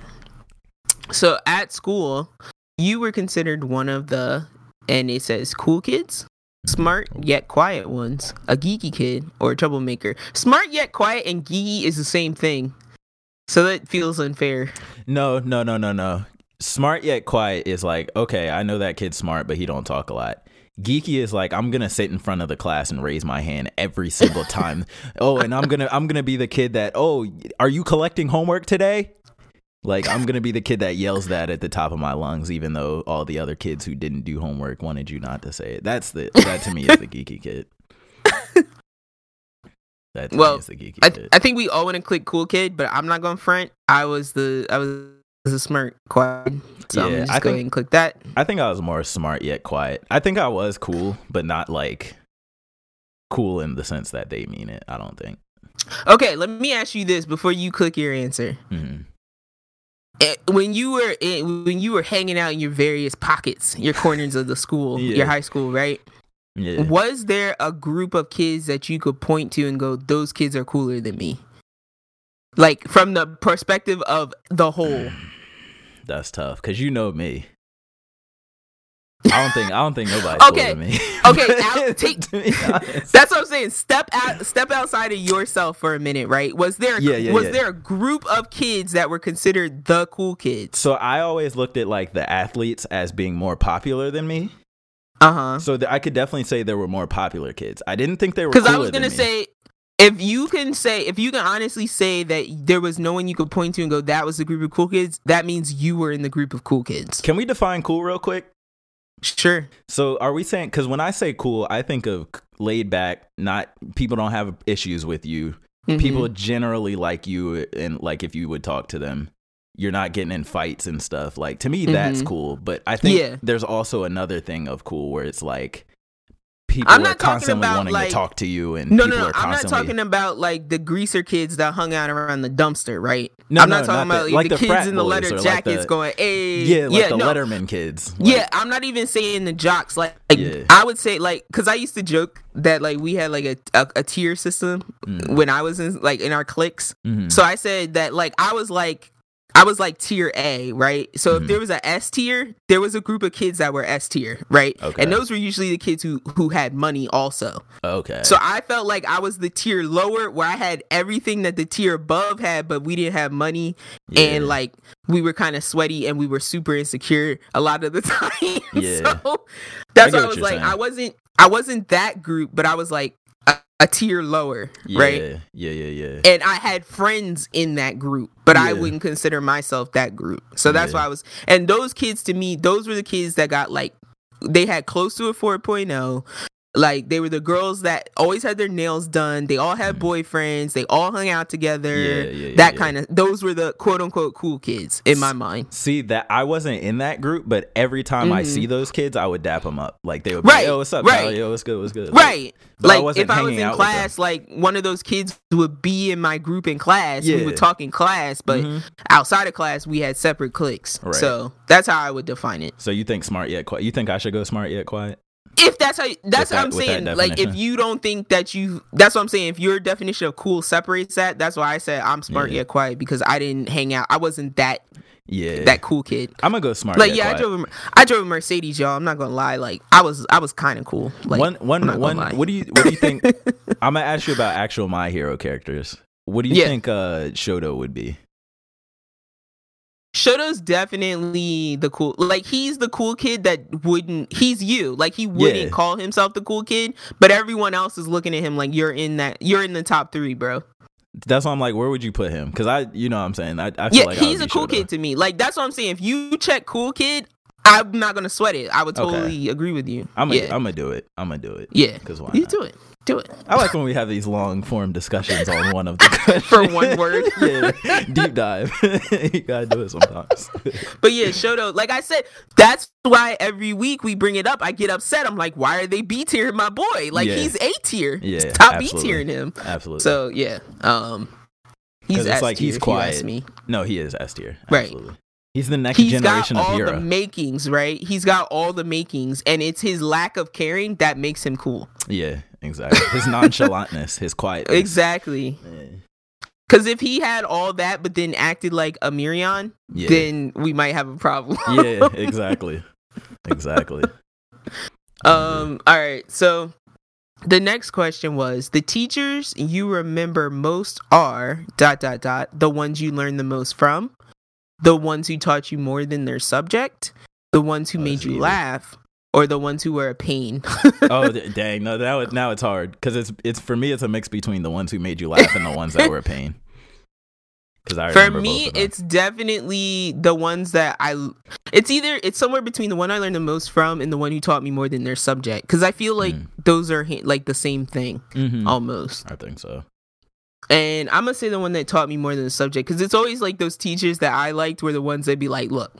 So at school, you were considered one of the, and it says cool kids, mm-hmm. smart yet quiet ones, a geeky kid, or a troublemaker. Smart yet quiet and geeky is the same thing. So that feels unfair. No, no, no, no, no. Smart yet quiet is like, okay, I know that kid's smart, but he don't talk a lot. Geeky is like, I'm gonna sit in front of the class and raise my hand every single time. oh, and I'm gonna I'm gonna be the kid that, oh, are you collecting homework today? Like I'm gonna be the kid that yells that at the top of my lungs, even though all the other kids who didn't do homework wanted you not to say it. That's the that to me is the geeky kid. That Well, me is the geeky I, kid. I think we all want to click cool kid, but I'm not going to front. I was the, I was a smart quiet. So I'm Yeah, just I go think- ahead and click that. I think I was more smart yet quiet. I think I was cool, but not like cool in the sense that they mean it. I don't think. Okay, let me ask you this before you click your answer. Mhm. Eh, when you were in, when you were hanging out in your various pockets, your corners of the school, Yeah. your high school, right? Yeah. Was there a group of kids that you could point to and go, "Those kids are cooler than me"? Like from the perspective of the whole. That's tough because you know me. I don't think I don't think nobody Okay. me. Okay, now take-. That's what I'm saying. Step out, step outside of yourself for a minute, right? Was there, Yeah, yeah, was yeah. there a group of kids that were considered the cool kids? so I always looked at like the athletes as being more popular than me. Uh huh. So th- I could definitely say there were more popular kids. I didn't think they were Because I was gonna say, if you can say, if you can honestly say that there was no one you could point to and go, that was the group of cool kids, that means you were in the group of cool kids. Can we define cool real quick? Sure. So are we saying because when I say cool, I think of laid back, not people don't have issues with you. Mhm. People generally like you, and like if you would talk to them, you're not getting in fights and stuff. Like to me, that's Mhm. cool. But I think Yeah. there's also another thing of cool where it's like people I'm not talking constantly about, wanting like- to talk to you and No, no, no. are I'm not talking about like the greaser kids that hung out around the dumpster, right? No, I'm no, not talking not about the- like, like the, the kids in the leather or like jackets the- going, "Hey, yeah, like the no. Letterman kids. Yeah, I'm not even saying the jocks. Like, like, Yeah. I would say, like, because I used to joke that like we had like a a, a tier system when I was in like in our cliques. Mhm. So I said that like I was like I was like tier A, right? So Mhm. if there was a S tier, there was a group of kids that were S tier, right? Okay. And those were usually the kids who who had money also. Okay. So I felt like I was the tier lower where I had everything that the tier above had, but we didn't have money Yeah. and like we were kind of sweaty and we were super insecure a lot of the time. Yeah. so that's get why I was like, saying. I wasn't I wasn't that group, but I was like a, tier lower, yeah, right? Yeah, yeah, yeah. And I had friends in that group, but I wouldn't consider myself that group. So that's Yeah. why I was and those kids to me, those were the kids that got like they had close to a 4.0 like they were the girls that always had their nails done they all had boyfriends they all hung out together Mm. Yeah, yeah, yeah, that kind of those were the quote unquote cool kids in my mind See that I wasn't in that group, but every time I Mhm. see those kids, I would dap them up. Like they would be, Right, like, "Yo, what's up, right. Yo, what's good? What's good?" Like, right I like wasn't if i was in out with them. class like one of those kids would be in my group in class we would talk in class but Mhm. outside of class we had separate cliques Right. so that's how i would define it So you think smart yet quiet? You think I should go smart yet quiet? If that's how that's With what I'm that- that saying. Like if you don't think that you that's what I'm saying. If your definition of cool separates that, that's why I said I'm smart Yeah. yet quiet because I didn't hang out. I wasn't that Yeah, that cool kid. I'm gonna go smart. Like yeah, I drove a, I drove a Mercedes, y'all. I'm not gonna lie. Like I was I was kind of cool. Like one one one. lie. What do you what do you think? I'm gonna ask you about actual my hero characters. What do you Yeah. think uh Shoto would be? Shoto's definitely the cool. Like he's the cool kid that wouldn't. He's you. Like he wouldn't Yeah. call himself the cool kid, but everyone else is looking at him like you're in that. You're in the top three, bro. That's why I'm like, where would you put him? Because I, you know, what I'm saying, I, I feel Yeah, like he's a cool Shoto. kid to me. Like that's what I'm saying. If you check cool kid, I'm not gonna sweat it. I would Okay. totally agree with you. I'm gonna, yeah, I'm gonna do it. I'm gonna do it. yeah. Because why? You not? do it. Do it. I like when we have these long form discussions on one of the For one word. yeah, deep dive. you gotta do it sometimes. But yeah, Shoto, like I said, that's why every week we bring it up. I get upset. I'm like, why are they B tier my boy? Like Yeah. he's A tier. Yeah, top B tiering him. Absolutely. So yeah. Um he's it's like he's quiet. me. no, he is S tier. Right. He's the next He's generation got of all hero. the makings, right? He's got all the makings, and it's his lack of caring that makes him cool. yeah, exactly. His nonchalantness, his quiet. Exactly. Because if he had all that, but then acted like a Mirion, Yeah. then we might have a problem. yeah, exactly. Exactly. um. All right. So the next question was the teachers you remember most are dot dot dot the ones you learned the most from, the ones who taught you more than their subject, the ones who Oh, made you easy. laugh, or the ones who were a pain. oh dang! No, now it, now it's hard because it's it's for me. It's a mix between the ones who made you laugh and the ones that were a pain. For me, both of them. it's definitely the ones that I. It's either it's somewhere between the one I learned the most from and the one who taught me more than their subject. Because I feel like Mm. those are like the same thing Mhm. almost. I think so. And I'm gonna say the one that taught me more than the subject because it's always like those teachers that I liked were the ones that be like, "Look,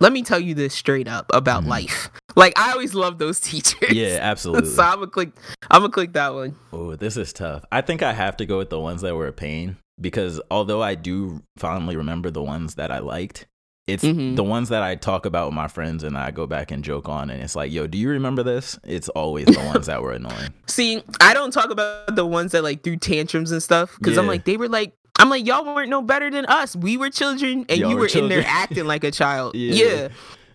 let me tell you this straight up about Mhm. life." Like I always love those teachers. Yeah, absolutely. so I'm gonna click. I'm gonna click that one. Oh, this is tough. I think I have to go with the ones that were a pain because although I do fondly remember the ones that I liked, it's Mhm. the ones that I talk about with my friends and I go back and joke on, and it's like, yo, do you remember this? It's always the ones that were annoying. See, I don't talk about the ones that like threw tantrums and stuff because I'm like, they were like, I'm like, y'all weren't no better than us. We were children and Y'all you were were in there acting like a child. Yeah. yeah.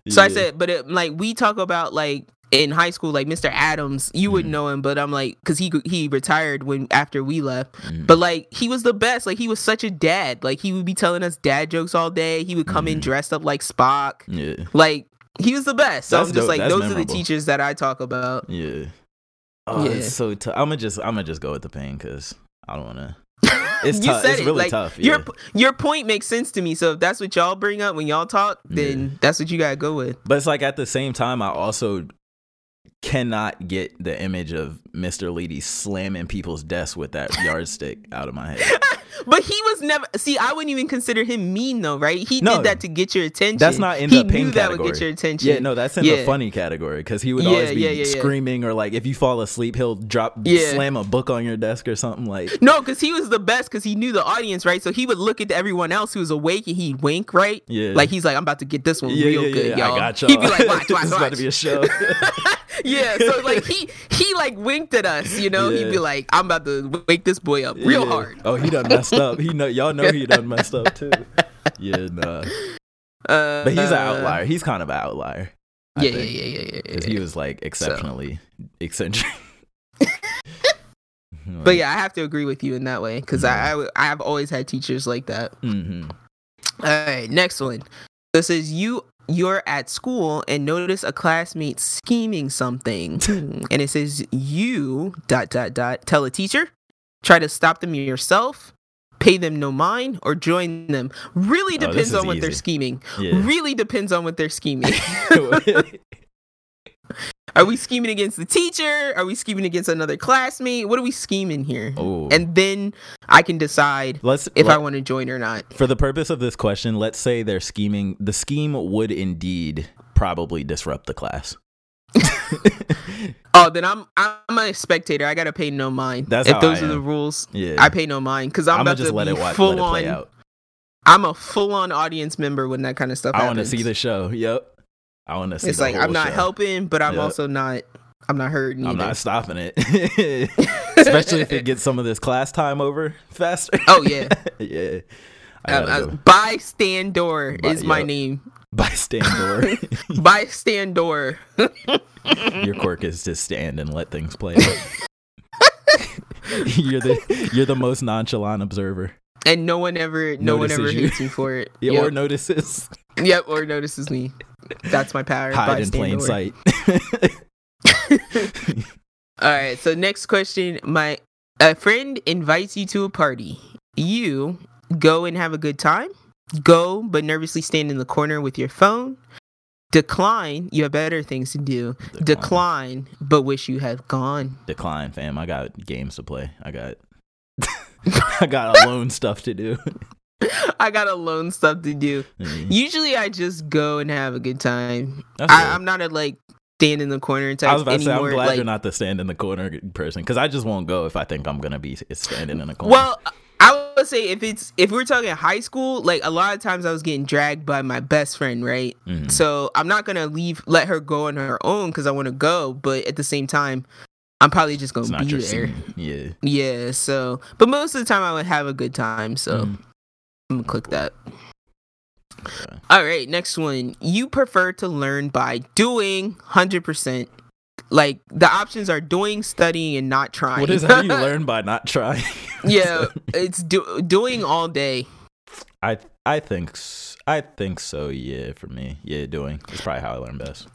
So I said, but it, like we talk about like in high school, like Mr. Adams, you wouldn't Mhm. know him, but I'm like, cause he he retired when after we left, Mhm. but like he was the best. Like he was such a dad. Like he would be telling us dad jokes all day. He would come in Mhm. dressed up like Spock. yeah, Like he was the best. So That's I'm just dope. like, That's those are the teachers that I talk about. yeah. Oh, Yeah. it's so tough. I'm gonna just, I'm gonna just go with the pain because I don't wanna. It's you tough. said It's it. really like, tough, Your your point makes sense to me. So if that's what y'all bring up when y'all talk, then Yeah. that's what you gotta go with. But it's like at the same time, I also cannot get the image of Mr. Leedy slamming people's desks with that yardstick out of my head. But he was never. See, I wouldn't even consider him mean though, right? He No. did that to get your attention. That's not in he the pain knew that would get your attention. Yeah, no, that's in the funny category because he would Yeah, always be yeah, yeah, yeah. screaming or like if you fall asleep, he'll drop Yeah. slam a book on your desk or something like. No, because he was the best because he knew the audience, right? So he would look at everyone else who was awake and he'd wink, right? Yeah. Like he's like, I'm about to get this one Yeah, real yeah, good, yeah. y'all. I got y'all. He'd be like, watch, watch, this is about to be a show. yeah, so like he he like winked at us, you know. He'd be like, I'm about to wake this boy up real Yeah. hard. Oh, he done messed up. He know y'all know he done messed up too. Yeah, nah. Uh, But he's an outlier. He's kind of an outlier. I Yeah, yeah, think. yeah, yeah, yeah, yeah. Because he was like exceptionally eccentric. But yeah, I have to agree with you in that way because Yeah. I, I I've always had teachers like that. hmm All right, next one. So it says you you're at school and notice a classmate scheming something, and it says you dot dot dot tell a teacher, try to stop them yourself, pay them no mind, or join them. Really Oh, depends is on what they're scheming. Yeah. Really depends on what they're scheming. Are we scheming against the teacher? Are we scheming against another classmate? What are we scheming here? oh. And then I can decide let's if let- I want to join or not. for the purpose of this question, let's say they're scheming. The scheme would indeed probably disrupt the class. Oh, then I'm I'm a spectator. I gotta pay no mind. That's if those are the rules. Yeah. I pay no mind because I'm, I'm about to let be it watch, full let it play on. out. I'm a full on audience member when that kind of stuff I want to see the show. Yep. I want to see. It's like I'm not show. helping, but I'm Yep. also not. I'm not hurting. I'm either. not stopping it. Especially if it gets some of this class time over faster. Oh yeah. yeah. I Uh, bystander By- is my yep. name. Bystander. Bystander. Your quirk is to stand and let things play out. you're the you're the most nonchalant observer. and no one ever, no one ever you. hates me for it. Yeah, yep. Or notices. yep, or notices me. That's my power. Hide in plain sight. All right. So next question: My a friend invites you to a party. You go and have a good time. Go, but nervously stand in the corner with your phone. Decline. You have better things to do. Decline, but wish you had gone. Decline, fam. I got games to play. I got I got alone stuff to do. I got a alone stuff to do. Mhm. Usually, I just go and have a good time. That's I, I'm not a like stand in the corner type I was about to say, I'm anymore. glad like, you're not the stand in the corner person because I just won't go if I think I'm gonna be standing in a corner. Well, I would say if it's if we're talking high school, like a lot of times I was getting dragged by my best friend, right? Mhm. So I'm not gonna leave, let her go on her own because I want to go, but at the same time, I'm probably just gonna be there. scene. Yeah. Yeah. So, but most of the time I would have a good time. So Mm. I'm gonna click that. Okay. All right, next one. You prefer to learn by doing, hundred percent. Like the options are doing, studying, and not trying. What is how you learn by not trying? yeah, it's do- doing all day. I I think I think so. Yeah, for me, yeah, doing is probably how I learn best.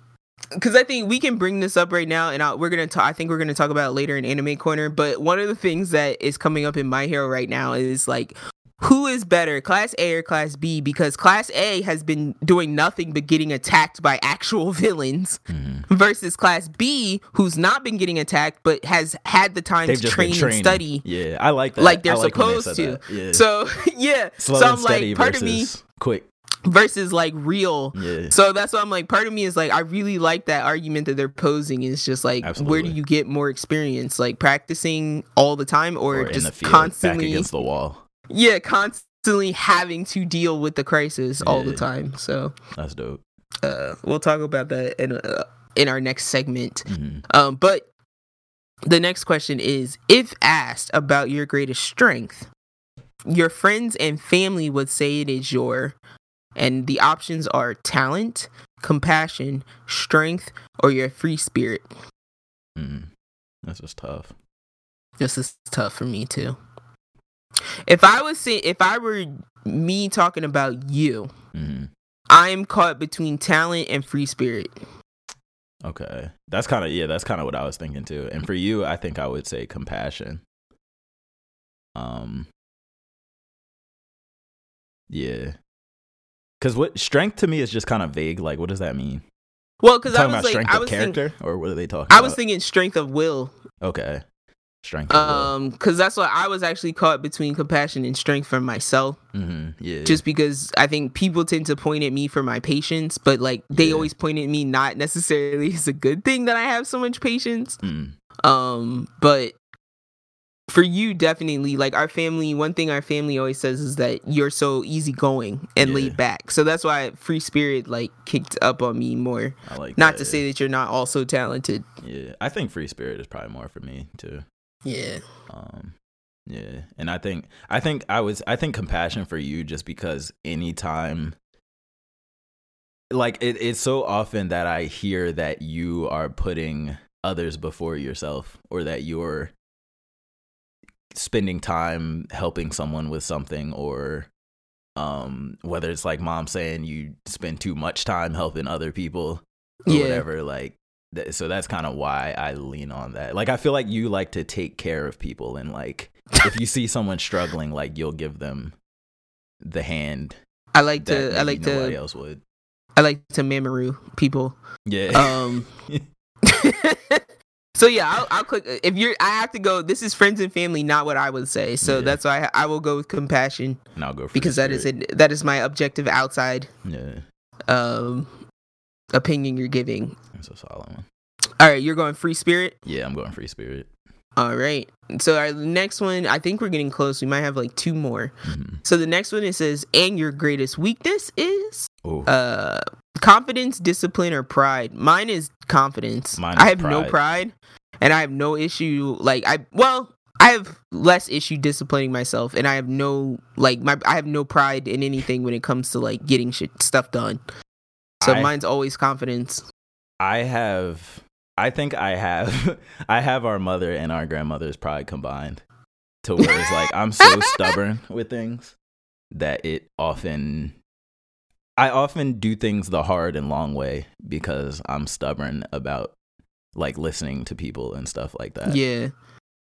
because I think we can bring this up right now, and I, we're gonna talk. I think we're gonna talk about it later in Anime Corner. But one of the things that is coming up in My Hero right now is like, who is better, Class A or Class B? Because Class A has been doing nothing but getting attacked by actual villains, Mhm. versus Class B, who's not been getting attacked but has had the time They've to train and study Yeah, I like that. like they're like when they supposed to. Yeah. So yeah, slow so I'm like, part of me quick. versus like real. Yeah. So that's why I'm like, part of me is like, I really like that argument that they're posing. Is just like, where do you get more experience? Like practicing all the time, or, or just constantly, against the wall. Yeah, constantly having to deal with the crisis all the time. So That's dope. uh, we'll talk about that in uh, in our next segment. Mhm. Um, but the next question is if asked about your greatest strength, your friends and family would say it is your, and the options are talent, compassion, strength, or your free spirit. Mhm. That's just tough. This is tough for me too. If I was say, if I were me talking about you, hmm I'm caught between talent and free spirit. Okay, that's kind of yeah. That's kind of what I was thinking too. And for you, I think I would say compassion. Um. Yeah. Because what strength to me is just kind of vague. Like, what does that mean? Well, because I talking was about like, strength I of was thinking, character, or what are they talking I about? was thinking strength of will. Okay. Strength. Um, because that's why I was actually caught between compassion and strength for myself. Mhm, Yeah. Just because I think people tend to point at me for my patience, but like they Yeah. always point at me not necessarily as a good thing that I have so much patience. Mm, Um, but for you, definitely, like our family, one thing our family always says is that you're so easygoing and Yeah. laid back. So that's why free spirit like kicked up on me more. I like. Not that, to yeah. say that you're not also talented. Yeah, I think free spirit is probably more for me too. Yeah. Um, yeah, and I think I think I was I think compassion for you just because anytime, like it, it's so often that I hear that you are putting others before yourself, or that you're spending time helping someone with something, or um, whether it's like mom saying you spend too much time helping other people, or Yeah. whatever, like th- so that's kind of why I lean on that. Like I feel like you like to take care of people and like if you see someone struggling like you'll give them the hand I like to I like nobody to else would. I like to mamaroo people. Yeah. Um So yeah, I'll, I'll click if you're I have to go this is friends and family not what I would say. So Yeah. that's why I, I will go with compassion and I'll go for because that is it that is my objective outside Yeah. um opinion you're giving. That's a solid one. All right, you're going free spirit. Yeah, I'm going free spirit. All right. So our next one, I think we're getting close. We might have like two more. Mm-hmm. So the next one it says, and your greatest weakness is Oh, uh confidence, discipline, or pride. Mine is confidence. Mine I is have no pride. pride, and I have no issue. Like I, well, I have less issue disciplining myself, and I have no like my I have no pride in anything when it comes to like getting shit stuff done. So I- mine's always confidence. I have I think I have I have our mother and our grandmother's pride combined to where it's like I'm so stubborn with things that it often I often do things the hard and long way because I'm stubborn about like listening to people and stuff like that. Yeah.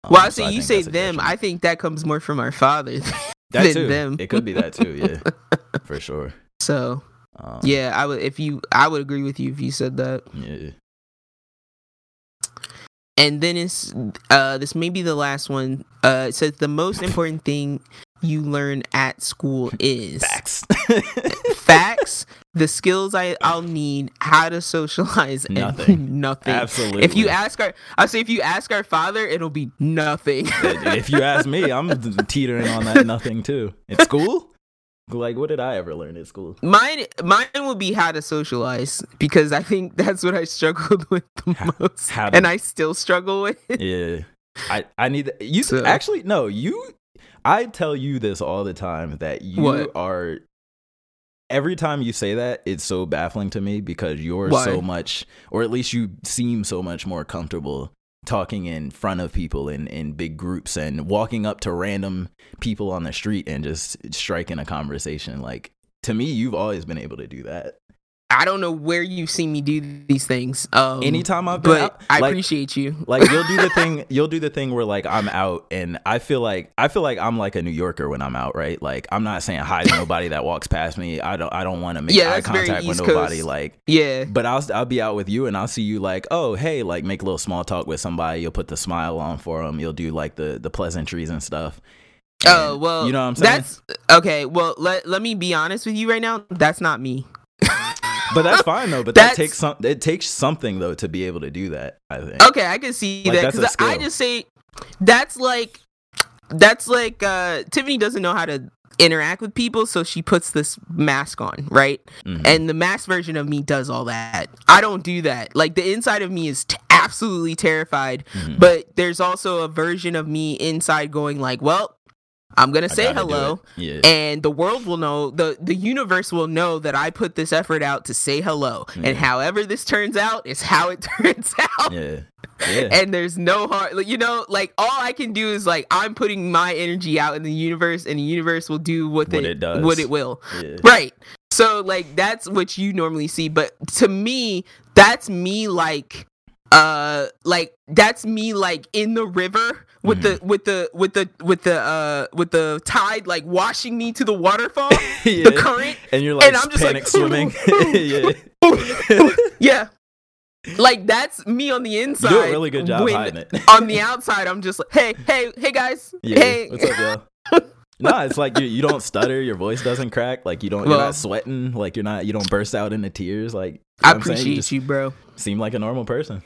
Um, Well, I so say you say them. I think that comes more from our father that than too. them. It could be that too, yeah. for sure. So Um, yeah, I would if you I would agree with you if you said that. Yeah. And then it's uh this may be the last one. Uh it says the most important thing you learn at school is Facts. facts, the skills I, I'll need, how to socialize, and Nothing. nothing. Absolutely. If you ask our I say if you ask our father, it'll be nothing. if you ask me, I'm teetering on that nothing too. In school? Like, what did I ever learn at school? Mine, mine will be how to socialize because I think that's what I struggled with the How- most, how to- and I still struggle with. Yeah, I I need you. So- Actually, no, you. I tell you this all the time that you What? are. Every time you say that, it's so baffling to me because you're Why? so much, or at least you seem so much more comfortable talking in front of people in, in big groups and walking up to random people on the street and just striking a conversation. Like to me, you've always been able to do that. I don't know where you've seen me do these things. Um, Anytime I've been but out, I like- appreciate you. like you'll do the thing you'll do the thing where like i'm out and i feel like i feel like i'm like a new yorker when i'm out right like i'm not saying hi to nobody that walks past me i don't i don't want to make Yeah, eye contact with nobody Coast. like Yeah, but i'll i'll be out with you and i'll see you like oh hey like make a little small talk with somebody you'll put the smile on for them you'll do like the the pleasantries and stuff Oh And well, you know what i'm saying That's okay. Well, let let me be honest with you right now. That's not me. but that's fine though but that takes some it takes something though to be able to do that i think Okay, I can see Like, that because I just say that's like that's like uh Tiffany doesn't know how to interact with people, so she puts this mask on, right? Mhm. And the mask version of me does all that. I don't do that. Like the inside of me is t- absolutely terrified, Mhm. but there's also a version of me inside going like, well, I'm gonna say hello. yeah and the world will know the the universe will know that I put this effort out to say hello, Yeah. and however this turns out is how it turns out. yeah yeah And there's no hard, you know, like all I can do is like I'm putting my energy out in the universe, and the universe will do what, What it, it does. what it will. yeah Right. So like that's what you normally see, but to me, that's me like uh like that's me like in the river with the Mm-hmm. with the with the with the uh with the tide like washing me to the waterfall yeah. the current and you're like and I'm just panic like, swimming. yeah, yeah like that's me on the inside. You do a really good job hiding it. on the outside, I'm just like, hey, hey, hey, guys, Yeah. hey. What's up, yo? no, it's like you, you don't stutter, your voice doesn't crack, like you don't you're not sweating, like you're not you don't burst out into tears, like you I know I'm saying? appreciate just you, bro. seem like a normal person.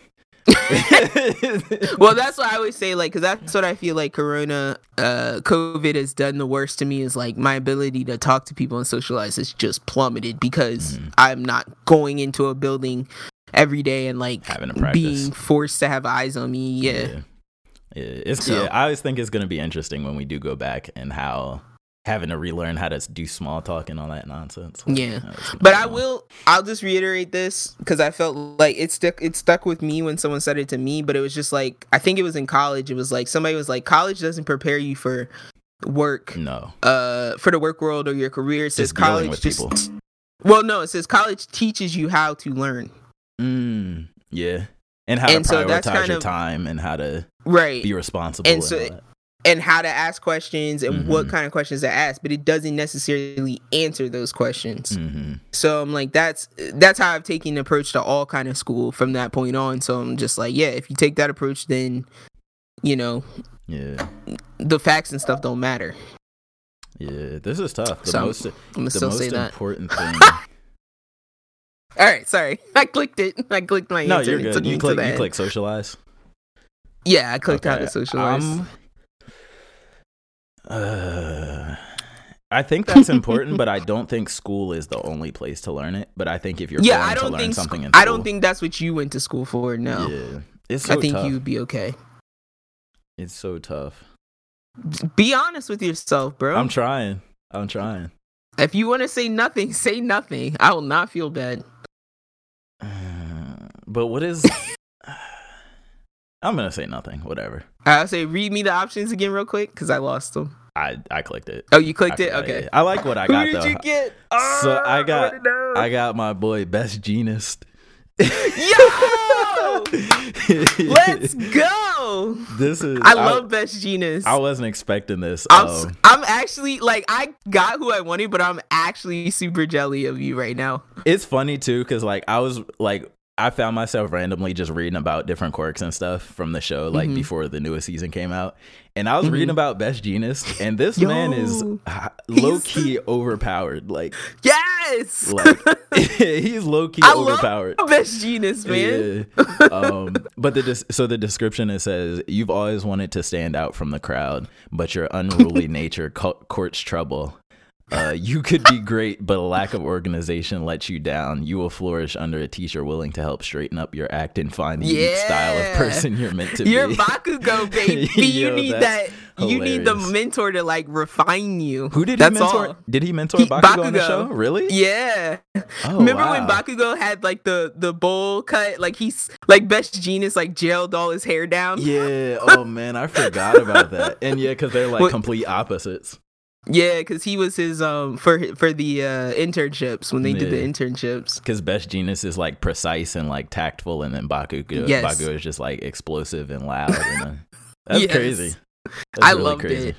well, that's what I always say. Like, because that's what I feel like Corona, uh, COVID has done the worst to me. Is like my ability to talk to people and socialize has just plummeted because Mm-hmm. I'm not going into a building every day and like to being forced to have eyes on me. Yeah, Yeah. Yeah, it's So- yeah. I always think it's gonna be interesting when we do go back and how having to relearn how to do small talk and all that nonsense. Yeah. Uh, But I will. I'll just reiterate this because I felt like it stuck. It stuck with me when someone said it to me. But it was just like I think it was in college. It was like somebody was like, "College doesn't prepare you for work, No, uh, for the work world or your career." It says just college just. people. Well, no, it says college teaches you how to learn. Mm, yeah, and how And to so that's prioritize kind your of- time and how to Right. be responsible. And And, so-. And how to ask questions and what Mhm. kind of questions to ask, but it doesn't necessarily answer those questions. Mhm. So I'm like, that's that's how I've taken the approach to all kind of school from that point on. So I'm just like, yeah, if you take that approach, then you know Yeah, the facts and stuff don't matter. yeah. This is tough. The So, most, I'm the still most say that. important thing. All right, sorry, I clicked it. I clicked my no, you're good. You click. You click socialize. Yeah, I clicked how Okay, to socialize. Uh, I think that's important, but I don't think school is the only place to learn it. But I think if you're yeah, going I to don't learn think something in I don't think that's what you went to school for. No, yeah, it's so I think tough. you would be okay. It's so tough. Be honest with yourself, bro. I'm trying. I'm trying. if you want to say nothing, say nothing. I will not feel bad. But what is? I'm gonna say nothing. Whatever. I'll say, read me the options again, real quick, because I lost them. I I clicked it. Oh, you I clicked it. Okay. yeah. I like what I got. Who did though. you get? So Ah, I got- wanna. I got my boy Best Jeanist. Yo, let's go. This is. I love Best Jeanist. I wasn't expecting this. I'm, Um, I'm actually like I got who I wanted, but I'm actually super jelly of you right now. it's funny too because like I was like I found myself randomly just reading about different quirks and stuff from the show like Mhm. before the newest season came out, and I was Mhm. reading about Best Jeanist, and this man is low key overpowered. Like Yes, like he's low key I overpowered. Best Jeanist, man. Yeah. um, but the des- so the description it says you've always wanted to stand out from the crowd, but your unruly nature courts trouble. Uh, you could be great, but a lack of organization lets you down. You will flourish under a teacher willing to help straighten up your act and find the unique style of person you're meant to be. You're be. Bakugo, baby. you need that's that. You need the mentor to like refine you. Who did he mentor? all. Did he mentor He- Bakugo, on the show? Really? Yeah. Oh, Remember wow. when Bakugo had like the the bowl cut? Like he's like Best Jeanist like gelled all his hair down. Yeah. Oh man, I forgot about that. And yeah, because they're like What- complete opposites. Yeah, because he was his um for for the uh internships when they did the internships. Because Best Jeanist is like precise and like tactful, and then Bakugo, Yes. Bakugo is just like explosive and loud. And, that's Yes. crazy. That's I really loved crazy. it.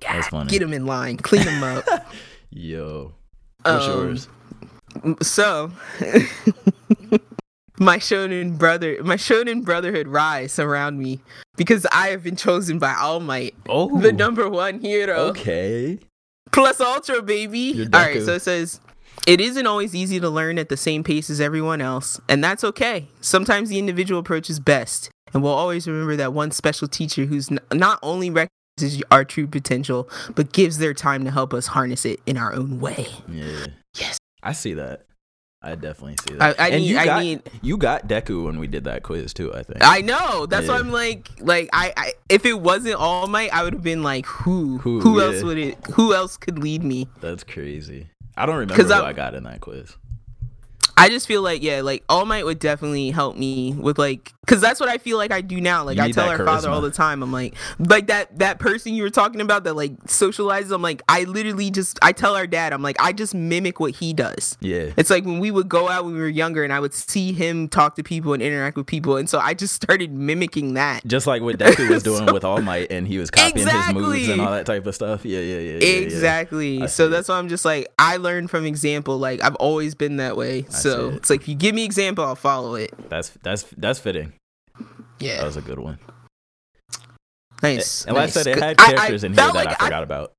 That's funny. Get him in line, clean him up. Yo, what's Um, yours? So, my shonen brother, my shonen brotherhood rise around me because I have been chosen by All Might, Oh, the number one hero. okay. Plus Ultra, baby. All right, so it says it isn't always easy to learn at the same pace as everyone else, and that's okay. Sometimes the individual approach is best, and we'll always remember that one special teacher who's n- not only recognizes our true potential, but gives their time to help us harness it in our own way. Yeah. Yes. I see that. I definitely see that. I and need, you I got need. you got Deku when we did that quiz too. I think. I know. That's why I'm like, like I, I, if it wasn't All Might, I would have been like, who, Who, who, yeah. else would it? Who else could lead me? that's crazy. I don't remember who I'm- I got in that quiz. I just feel like yeah, like All Might would definitely help me with like Cause that's what I feel like I do now. Like I tell our father all the time. I'm like, like that that person you were talking about that like socializes. I'm like, I literally just I tell our dad. I'm like, I just mimic what he does. Yeah. It's like when we would go out when we were younger, and I would see him talk to people and interact with people, and so I just started mimicking that. Just like what Deku was doing So- with All Might, and he was copying his moves and all that type of stuff. Yeah, yeah, yeah. yeah, yeah. exactly. I So that's why I'm just like I learned from example. Like I've always been that way. So see it. it's like if you give me example, I'll follow it. That's that's that's fitting. Yeah, that was a good one. nice. And like nice. I said, it had I- I characters in here that like I forgot about.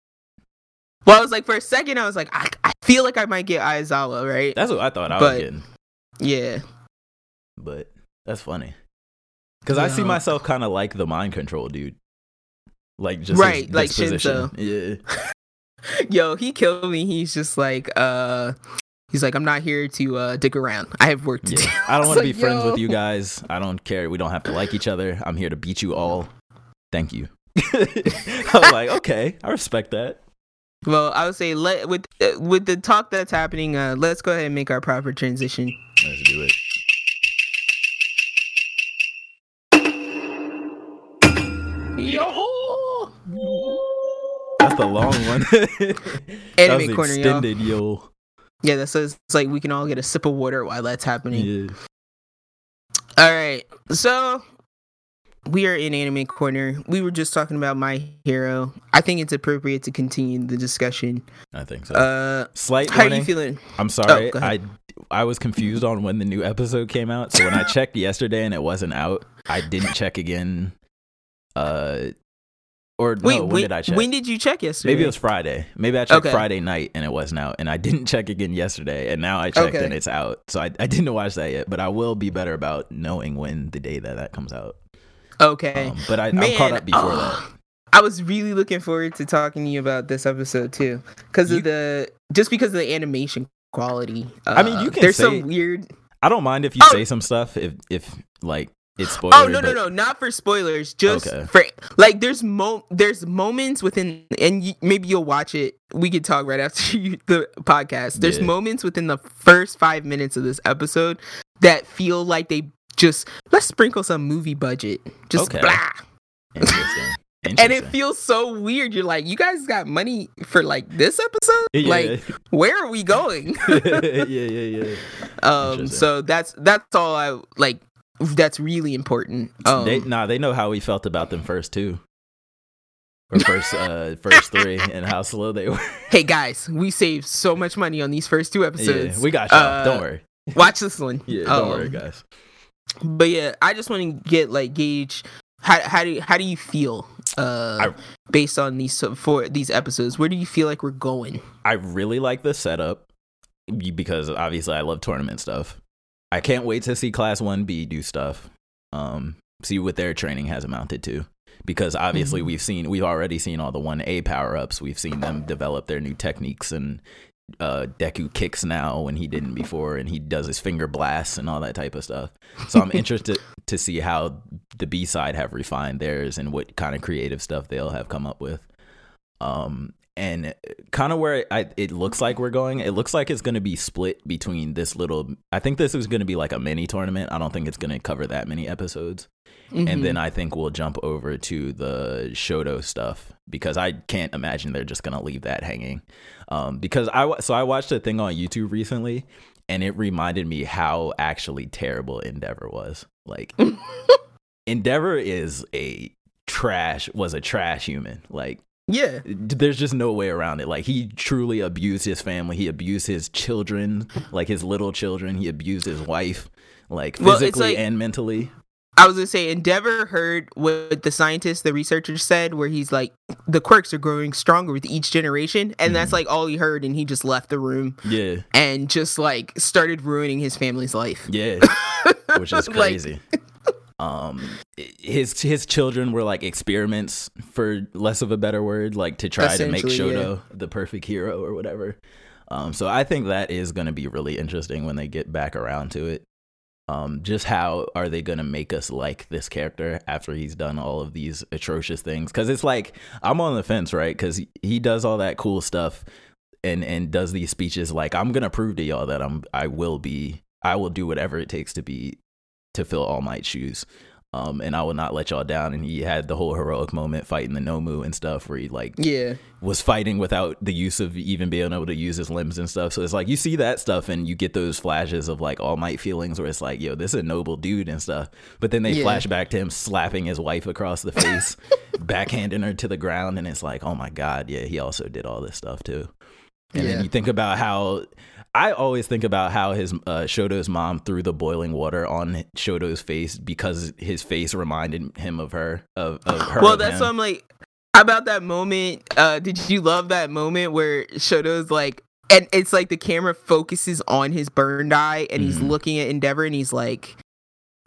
Well, I was like for a second, I was like, I, I feel like I might get Aizawa, right? That's what I thought I But- was getting, yeah. but that's funny. Because I see myself kind of like the mind control dude. Like just Right, his like disposition. Shinso. Yeah, Yo, he killed me. He's just like, uh, he's like, I'm not here to uh dick around. I have work to do. yeah. I don't want to be friends yo. with you guys. I don't care. We don't have to like each other. I'm here to beat you all. Thank you. I was like, okay, I respect that. Well, I would say let with uh, with the talk that's happening. Uh, let's go ahead and make our proper transition. Let's do it. Yo, That's the long one. that Anime was corner, yo. extended, yo. Yeah, that says it's like we can all get a sip of water while that's happening. Yeah. All right, so we are in anime corner. We were just talking about my hero. I think it's appropriate to continue the discussion. I think so. Uh, Slight how are you feeling? I'm sorry. go I. I was confused on when the new episode came out. So when I checked yesterday and it wasn't out, I didn't check again. Uh, or Wait, no, when, when did I check? When did you check yesterday? Maybe it was Friday. Maybe I checked Okay. Friday night and it wasn't out, and I didn't check again yesterday, and now I checked Okay. and it's out. So I, I didn't watch that yet, but I will be better about knowing when the day that that comes out. okay. Um, but I, I'm caught up before that. I was really looking forward to talking to you about this episode too, because of the just because of the animation quality. Uh, I mean, you can there's say- some weird. I don't mind if you Oh. say some stuff if if like it's spoiler. Oh no no but- no, not for spoilers. Just Okay. for like there's mo there's moments within and you, maybe you'll watch it. We could talk right after you, the podcast. There's Yeah. moments within the first five minutes of this episode that feel like they just let's sprinkle some movie budget. Just Okay. blah. Interesting. And it feels so weird. You're like, you guys got money for like this episode? Yeah. Like, where are we going? yeah, yeah, yeah. um, so that's that's all I like. That's really important. Um, they nah, they know how we felt about them first two. Or first uh first three and how slow they were. hey guys, we saved so much money on these first two episodes. yeah, we got y'all. Uh, don't worry. Watch this one. Yeah, don't Um, worry, guys. But yeah, I just want to get like gauge how how do you, how do you feel uh I- based on these for these episodes? Where do you feel like we're going? I really like the setup because obviously I love tournament stuff. I can't wait to see Class One B do stuff. Um, see what their training has amounted to. Because obviously Mhm. we've seen we've already seen all the one A power ups. We've seen them develop their new techniques and uh Deku kicks now when he didn't before and he does his finger blasts and all that type of stuff. So I'm interested to see how the B side have refined theirs and what kind of creative stuff they'll have come up with. Um and kind of where I, it looks like we're going, it looks like it's going to be split between this little. I think this is going to be like a mini tournament. I don't think it's going to cover that many episodes Mhm. and then I think we'll jump over to the Shoto stuff because I can't imagine they're just gonna leave that hanging. Um, because I so I watched a thing on YouTube recently, and it reminded me how actually terrible Endeavor was. Like Endeavor is a trash was a trash human. Like yeah, there's just no way around it. Like he truly abused his family. He abused his children, like his little children. He abused his wife, like Well, physically like- and mentally. I was gonna say Endeavor heard what the scientist, the researcher said, where he's like, the quirks are growing stronger with each generation, and that's Mhm. like all he heard, and he just left the room Yeah, and just like started ruining his family's life. yeah. which is Like, crazy. Um, his his children were like experiments, for less of a better word, like to try to make Shoto the perfect hero or whatever. Um, so I think that is going to be really interesting when they get back around to it. Um, just how are they going to make us like this character after he's done all of these atrocious things? Because it's like I'm on the fence, right? Because he does all that cool stuff and and does these speeches like I'm gonna prove to y'all that I'm I will be I will do whatever it takes to be to fill All Might's shoes. Um, and I will not let y'all down. And he had the whole heroic moment fighting the Nomu and stuff, where he like Yeah. was fighting without the use of even being able to use his limbs and stuff. So it's like you see that stuff and you get those flashes of like All Might feelings where it's like, yo, this is a noble dude and stuff. But then they Yeah. flash back to him slapping his wife across the face, backhanding her to the ground, and it's like, oh my god, yeah, he also did all this stuff too. And Yeah. then you think about how I always think about how his uh, Shoto's mom threw the boiling water on Shoto's face because his face reminded him of her of, of her. Well, that's him. why I'm like, how about that moment? Uh, did you love that moment where Shoto's like, and it's like the camera focuses on his burned eye, and he's Mhm. looking at Endeavor, and he's like,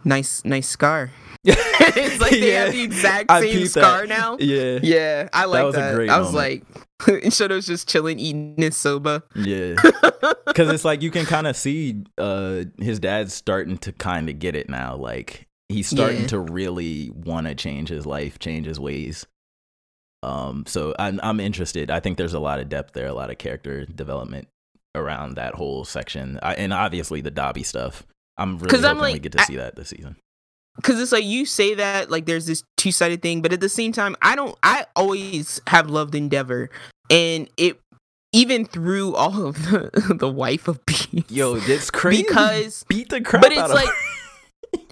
"Nice, nice scar." It's like they have the exact same peeped that. scar now. Yeah. Yeah, I like was a that. great I was moment. like, Shoto's just chilling, eating his soba. Yeah. Because it's like you can kind of see uh, his dad's starting to kind of get it now. Like he's starting Yeah. to really want to change his life, change his ways. Um, so I'm I'm interested. I think there's a lot of depth there, a lot of character development around that whole section, I, and obviously the Dabi stuff. I'm really hoping I'm we get to I- see that this season. Cause it's like you say that like there's this two sided thing, but at the same time, I don't. I always have loved Endeavor, and it even through all of the the wife of beast. Yo, it's crazy. because beat the crap but out it's of like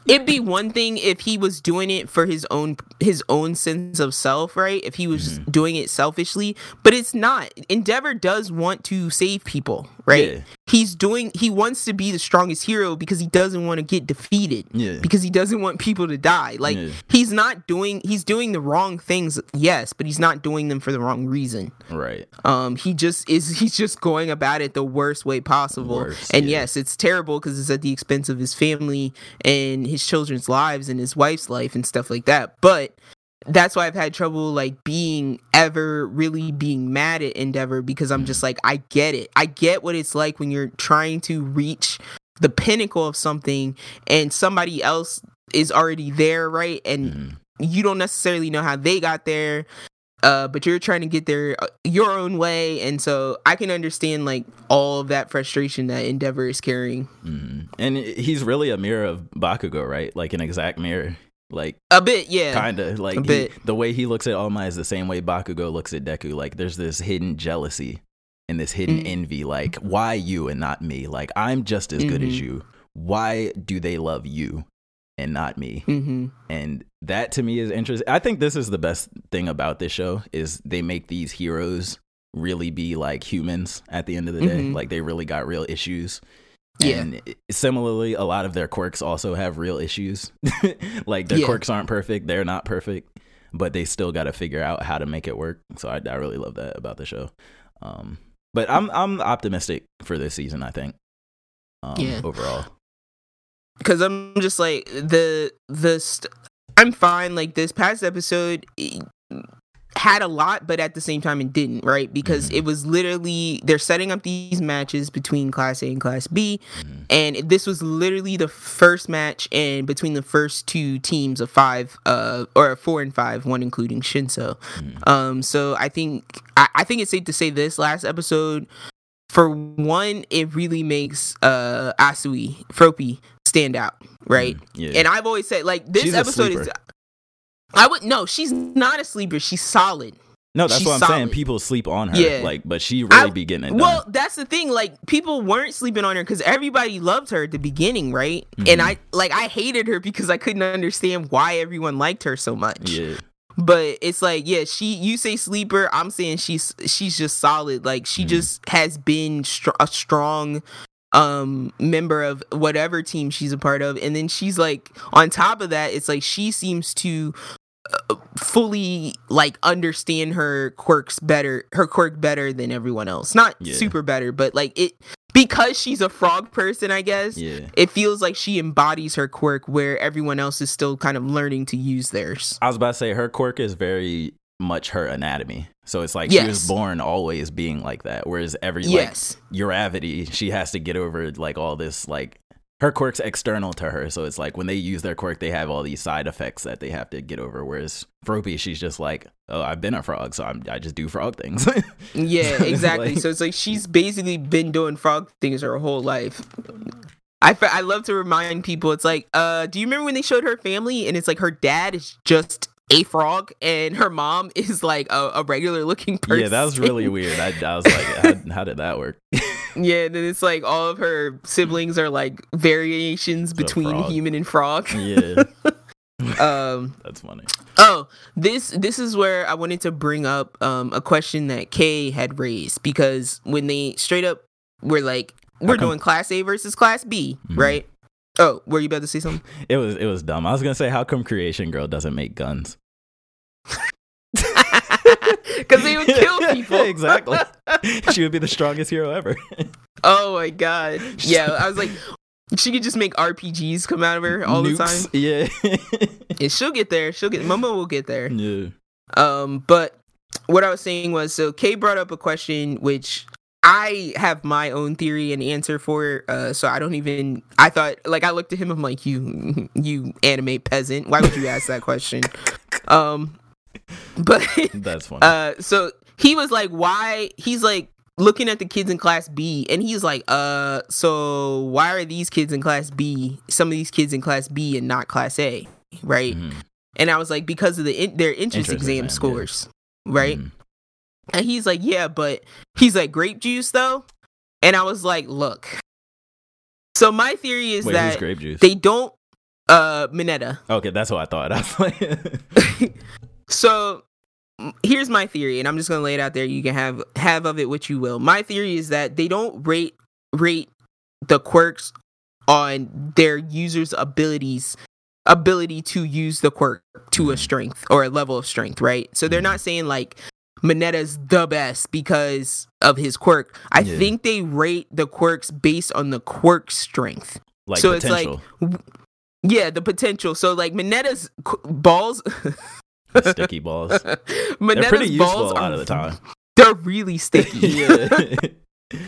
it'd be one thing if he was doing it for his own his own sense of self right if he was Mm-hmm. doing it selfishly but it's not endeavor does want to save people right Yeah. he's doing he wants to be the strongest hero because he doesn't want to get defeated Yeah. because he doesn't want people to die like Yeah. he's not doing he's doing the wrong things yes but he's not doing them for the wrong reason right. um he just is he's just going about it the worst way possible Worst, and yeah. yes it's terrible because it's at the expense of his family and his children's lives and his wife's life and stuff like that but that's why I've had trouble like being ever really being mad at Endeavor because I'm just like I get it. I get what it's like when you're trying to reach the pinnacle of something and somebody else is already there, right? And Mhm. you don't necessarily know how they got there uh but you're trying to get there uh, your own way and so i can understand like all of that frustration that endeavor is carrying Mhm. And he's really a mirror of Bakugo, right? Like an exact mirror. Like a bit yeah kind of like he- the way he looks at All Might is the same way Bakugo looks at Deku. Like there's this hidden jealousy and this hidden Mm. envy. Like why you and not me? Like I'm just as good as Mhm. you. Why do they love you and not me? mm-hmm And that to me is interesting. I think this is the best thing about this show is they make these heroes really be like humans at the end of the day. Mhm. Like they really got real issues. Yeah. And i- similarly, a lot of their quirks also have real issues. like their Yeah. quirks aren't perfect, they're not perfect, but they still got to figure out how to make it work. So I, I really love that about the show. Um, but I'm I'm optimistic for this season. I think. Um, Yeah. Overall. because i'm just like the the st- i'm fine like this past episode had a lot but at the same time it didn't right because Mhm. it was literally they're setting up these matches between class a and class b Mhm. and this was literally the first match and between the first two teams of five uh or four and five one including shinso Mhm. um so i think I, I think it's safe to say this last episode for one it really makes uh asui froppy stand out right Mhm. Yeah. and i've always said like this She's episode is. I would no she's not a sleeper she's solid No, that's She's what I'm saying. People sleep on her. Yeah. Like, but she really I- be getting it done. Well, that's the thing. Like people weren't sleeping on her because everybody loved her at the beginning, right? Mhm. And I like I hated her because I couldn't understand why everyone liked her so much. yeah. But it's like, yeah, she. You say sleeper, I'm saying she's she's just solid. Like she Mhm. just has been str- a strong um member of whatever team she's a part of and then she's like on top of that it's like she seems to fully like understand her quirks better her quirk better than everyone else not Yeah. super better but like it because she's a frog person i guess Yeah. it feels like she embodies her quirk where everyone else is still kind of learning to use theirs I was about to say her quirk is very much her anatomy. So it's like she was born always being like that. Whereas every yes like Uravity, she has to get over like all this like her quirk's external to her. So it's like when they use their quirk, they have all these side effects that they have to get over. Whereas Froppy, she's just like, oh, I've been a frog, so I'm, I just do frog things. yeah exactly like- so it's like she's basically been doing frog things her whole life I, I love to remind people. It's like, uh, do you remember when they showed her family and it's like her dad is just a frog and her mom is like a, a regular looking person. Yeah, that was really weird. I, I was like, how, how did that work? Yeah, and then it's like all of her siblings are like variations between human and frog. yeah, Um. that's funny. Oh, this this is where I wanted to bring up um a question that Kay had raised because when they straight up were like we're doing Class A versus Class B, Mhm. right? Oh, were you about to say something? It was it was dumb. I was gonna say, how come Creation Girl doesn't make guns? Because they would kill people. exactly. she would be the strongest hero ever. Oh my god. Yeah, I was like, she could just make RPGs come out of her all the time. Yeah. And she'll get there. She'll get. Momo will get there. yeah. Um, but what I was saying was, so Kay brought up a question which I have my own theory and answer for. Uh, so I don't even. I thought, like, I looked at him. I'm like, you, you anime peasant. Why would you ask that question? Um, but That's funny. uh, so he was like, why? He's like looking at the kids in class B, and he's like, uh, so why are these kids in class B? Some of these kids in class B and not class A, right? Mhm. And I was like, because of the in- their entrance Interest exam exam, yeah. scores, right? Mhm. And he's like, yeah, but he's like grape juice though. And I was like, look. So my theory is Wait, that grape juice? they don't uh Minetta. okay, that's what I thought. I was like, So here's my theory, and I'm just gonna lay it out there. You can have have of it what you will. My theory is that they don't rate rate the quirks on their users' abilities ability to use the quirk to a strength or a level of strength, right? So they're not saying like Minetta's the best because of his quirk. I Yeah. think they rate the quirks based on the quirk strength. like So it's like- potential. Yeah, the potential. So like Minetta's qu- balls sticky balls. They're pretty balls useful a lot of the time. they're really sticky.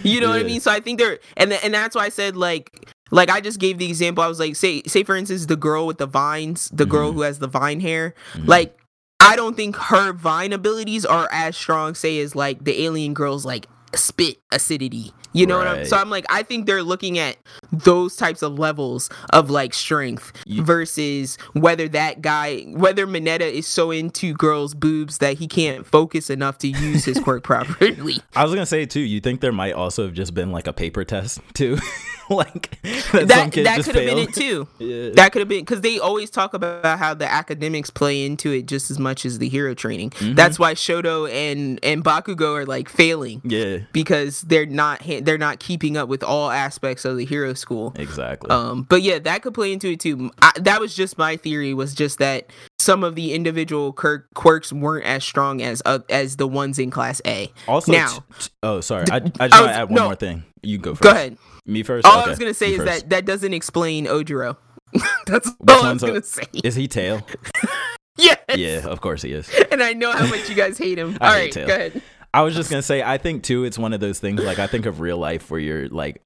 You know what I mean? So I think they're and and that's why I said like like I just gave the example. I was like, say say for instance, the girl with the vines, the girl Mhm. who has the vine hair. Mhm. Like I don't think her vine abilities are as strong, say, as like the alien girl's like spit acidity. You know what I'm Right. so I'm like I think they're looking at those types of levels of like strength You- versus whether that guy whether Minetta is so into girls' boobs that he can't focus enough to use his quirk properly. I was gonna say too. You think there might also have just been like a paper test too, like that, that that could have been it too. Yeah. That could have been because they always talk about how the academics play into it just as much as the hero training. Mm-hmm. That's why Shoto and and Bakugo are like failing yeah. Because they're not ha- they're not keeping up with all aspects of the hero school. Exactly. Um, but yeah, that could play into it too. I, that was just my theory. Was just that some of the individual quirk, quirks weren't as strong as uh, as the ones in Class A. also, now- t- t- oh sorry, I, I just want to add one no. more thing. You go first. Go ahead. Me first. All Okay, I was gonna say you is first. that that doesn't explain Ojiro. That's Which all I was gonna say. is he tail? yes. Yeah, of course he is. And I know how much you guys hate him. all right, Tail. go ahead. I was just gonna say, I think too, it's one of those things. Like I think of real life where you're like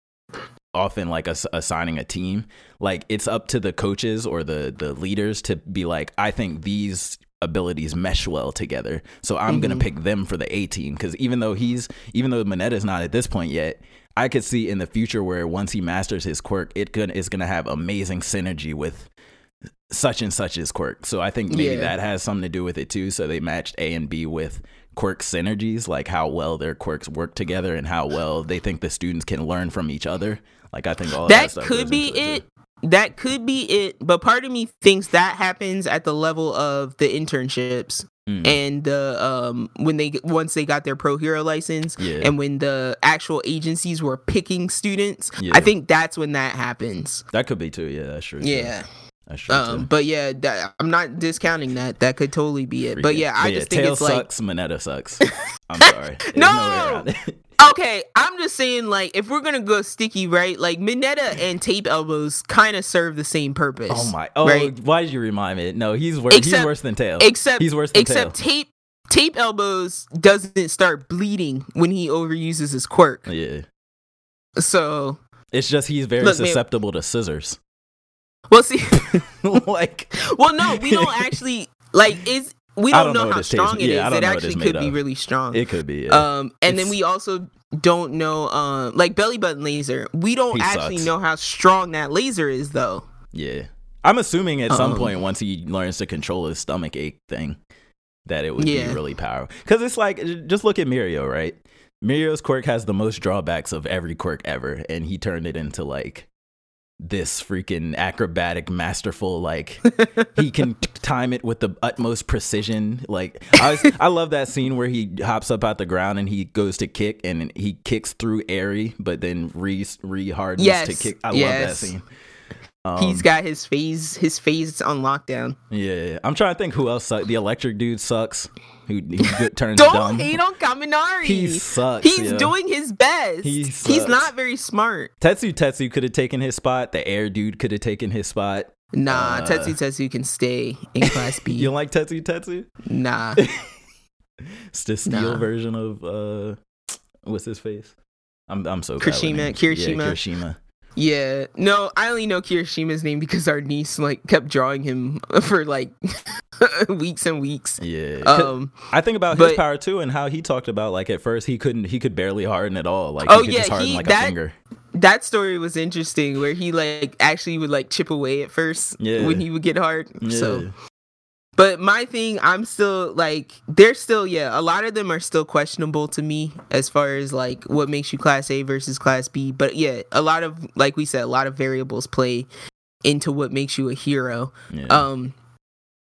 often like ass- assigning a team. Like it's up to the coaches or the the leaders to be like, I think these abilities mesh well together, so I'm gonna mm-hmm. pick them for the A team. Because even though he's even though Minetta's not at this point yet. I could see in the future where once he masters his quirk, it gonna is gonna have amazing synergy with such and such's quirk. So I think maybe Yeah. that has something to do with it too. So they matched A and B with quirk synergies, like how well their quirks work together and how well they think the students can learn from each other. Like I think all that, That could be it. too. That could be it. But part of me thinks that happens at the level of the internships Mm. and the um when they once they got their pro hero license Yeah. and when the actual agencies were picking students. Yeah. I think that's when that happens. That could be too. Yeah, that's true. Yeah. true. Um, but yeah, that, I'm not discounting that. That could totally be it. But yeah, I just think it's like sucks. Minetta sucks. I'm sorry. No! way around it. Okay, I'm just saying, like, if we're gonna go sticky, right? Like, Minetta and Tape Elbows kind of serve the same purpose. oh my! Oh, right? why did you remind me? No, he's worse. He's worse than Tail. Except, he's worse than except Tail. Tape Tape Elbows doesn't start bleeding when he overuses his quirk. Yeah, So, it's just he's very Look, man- susceptible to scissors. Well, see, like well, no, we don't actually like. Is we don't, don't know know, how it tastes- strong it is. yeah, I don't it actually it's could made be really strong. it could be. Yeah. Um, and then we also don't know, um, like belly button laser. We don't He actually sucks. know how strong that laser is, though. Yeah. I'm assuming at some Um, point once he learns to control his stomach ache thing, that it would Yeah. be really powerful. Because it's like, just look at Mirio, right? Mirio's quirk has the most drawbacks of every quirk ever, and he turned it into like this freaking acrobatic, masterful. Like he can t- time it with the utmost precision. Like I, was, I love that scene where he hops up out the ground and he goes to kick, and he kicks through airy, but then re re hardens to kick. I yes. love that scene. Um, He's got his phase, his phase on lockdown. Yeah, I'm trying to think who else. Suck. The electric dude sucks. Who, who good- turns out? Don't dumb. hate on Kaminari. He sucks. He's yeah. doing his best. He He's not very smart. Tetsu Tetsu could have taken his spot. The air dude could have taken his spot. Nah, Uh, Tetsu Tetsu can stay in Class B. You like Tetsu Tetsu? nah. It's the steel Nah. version of uh, what's his face? I'm I'm so Kirishima- Kirishima. Yeah, Kirishima. Yeah, no, I only know Kirishima's name because our niece like kept drawing him for like weeks and weeks. Yeah. Um, I think about his power too, and how he talked about like at first he couldn't he could barely harden at all. Like Oh, he yeah, harden he- like that- a finger. that story was interesting where he like actually would like chip away at first Yeah. when he would get hard. Yeah. So, but my thing, I'm still like, they're still yeah. A lot of them are still questionable to me as far as like what makes you Class A versus Class B. But yeah, a lot of like we said, a lot of variables play into what makes you a hero. yeah. Um,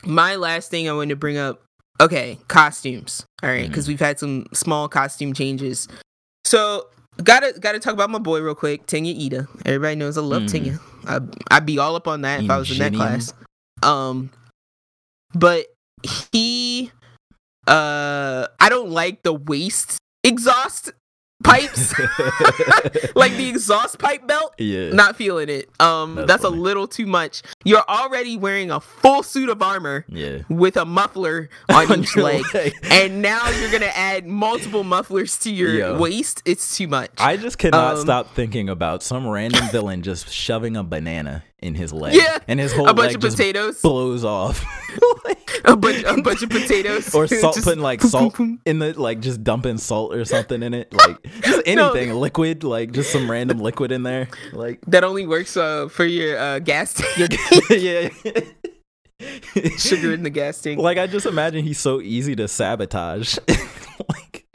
my last thing I wanted to bring up. Okay, costumes. All right, because we've had some small costume changes. So gotta gotta talk about my boy real quick, Tenya Ida. Everybody knows I love Mhm. Tenya. I I'd be all up on that if I was in that class. Um, but he, uh, I don't like the waist exhaust pipes, like the exhaust pipe belt yeah. not feeling it. Um, That's that's, a little too much. You're already wearing a full suit of armor yeah. with a muffler on, On each leg, leg. and now you're gonna add multiple mufflers to your Yo. waist. It's too much. I just cannot Um, stop thinking about some random villain just shoving a banana in his leg. Yeah, And his whole a bunch leg of just potatoes, blows off. a bunch, a bunch of potatoes, or salt Just putting like salt in the like just dumping salt or something in it. Like just No. anything. Liquid, like just some random liquid in there. Like That only works uh, for your uh, gas tank. yeah. Sugar in the gas tank. Like I just imagine he's so easy to sabotage. like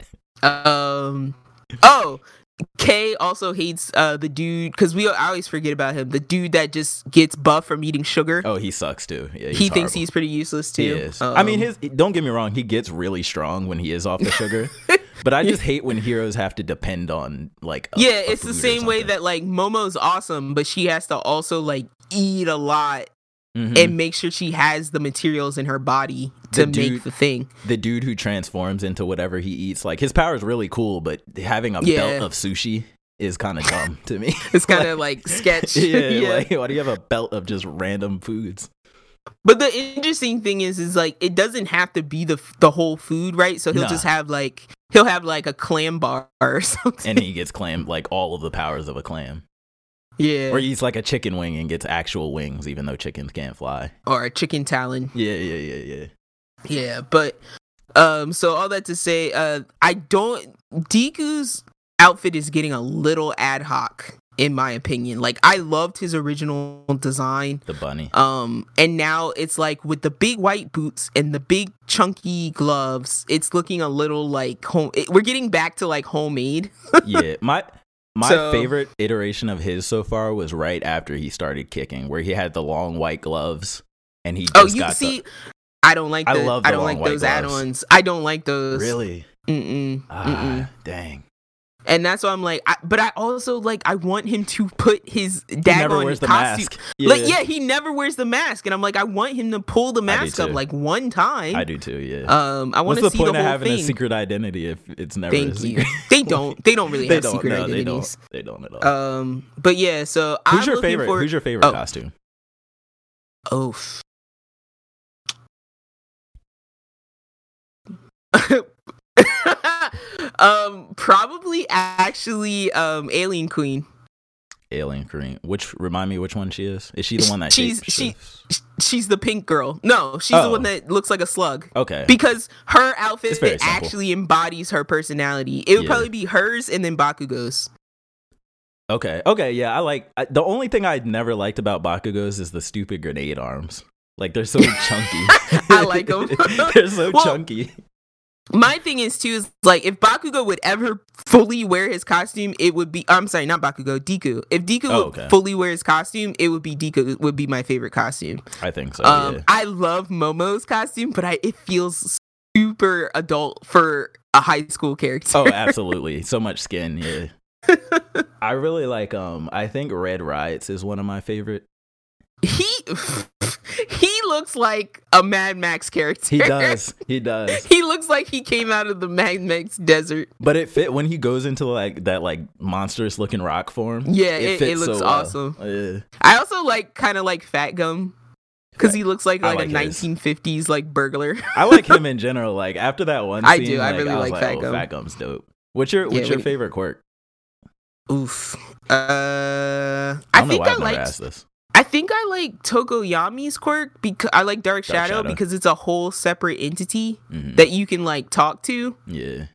Um. Oh, Kay also hates uh the dude because we I always forget about him. The dude that just gets buff from eating sugar. Oh, he sucks too. Yeah, he's he thinks horrible. he's pretty useless too. Is. I mean, Um, his. Don't get me wrong. He gets really strong when he is off the sugar, but I just hate when heroes have to depend on like. a- yeah, it's the same way that like Momo's awesome, but she has to also like eat a lot Mhm. and make sure she has the materials in her body to The make the thing. the dude who transforms into whatever he eats, like his power is really cool, but having a Yeah. belt of sushi is kind of dumb to me. It's kind of like sketch. yeah, like why do you have a belt of just random foods? But the interesting thing is, is like it doesn't have to be the the whole food, right? So he'll Nah. just have like he'll have like a clam bar or something. And he gets clam like all of the powers of a clam, yeah, or he eats like a chicken wing and gets actual wings, even though chickens can't fly. or a chicken talon. Yeah, yeah, yeah, yeah. Yeah, but um, so all that to say, uh, I don't. Deku's outfit is getting a little ad hoc, in my opinion. Like I loved his original design. The bunny. Um, and now it's like with the big white boots and the big chunky gloves, it's looking a little like home. It, we're getting back to like homemade. yeah, my my So- favorite iteration of his so far was right after he started kicking, where he had the long white gloves and he just oh, you see, I don't like. I The, love I the don't long like white those gloves. add-ons. I don't like those. really Mm-mm. ah Mm-mm. dang. And that's why I'm like, I, but I also like, I want him to put his daggone wears the costume. mask. Like, yeah, he never wears the mask, and I'm like, I want him to pull the mask up like one time. I do too. Yeah. Um, I want to the see point the of whole having thing. a secret identity if it's never a Thank you. they don't. They don't really they have don't. secret No, they don't. They don't at all. Um, but yeah. So Who's I'm your looking favorite? For, Who's your favorite Oh. costume? Oh. um, probably actually um, Alien Queen. alien Queen. Which remind me which one she is? Is she the one that She's- she- She's the pink girl. No, she's the Oh. one that looks like a slug. Okay. Because her outfit actually embodies her personality. It would Yeah. probably be hers and then Bakugo's. Okay. Okay. Yeah, I like I, the only thing I never liked about Bakugos is the stupid grenade arms. Like they're so chunky. I like them. they're so Well, chunky. My thing is too is like if Bakugo would ever fully wear his costume, it would be I'm sorry, not Bakugo, Deku. If Deku Oh, would okay. fully wear his costume, it would be Deku would be my favorite costume. I think so. Um yeah. I love Momo's costume, but I it feels super adult for a high school character. Oh, absolutely. So much skin. Yeah. I really like. Um, I think Red Riots is one of my favorite. He he looks like a Mad Max character. He does. He does. he looks like he came out of the Mad Max desert. But it fit when he goes into like that like monstrous looking rock form. Yeah, it, it, fits looks so well. awesome. Yeah. I also like kind of like Fat Gum because he looks like I like, a his. 1950s like burglar. I like him in general. Like after that one, I scene, do. I like, really was like Fat oh, Gum. Fat Gum's dope. What's your Yeah, What's your when- favorite quirk? Oof. Uh, I I, think why I like. asked this. I think I like Tokoyami's quirk because I like Dark, Dark Shadow, Shadow. because it's a whole separate entity Mhm. that you can like talk to. Yeah.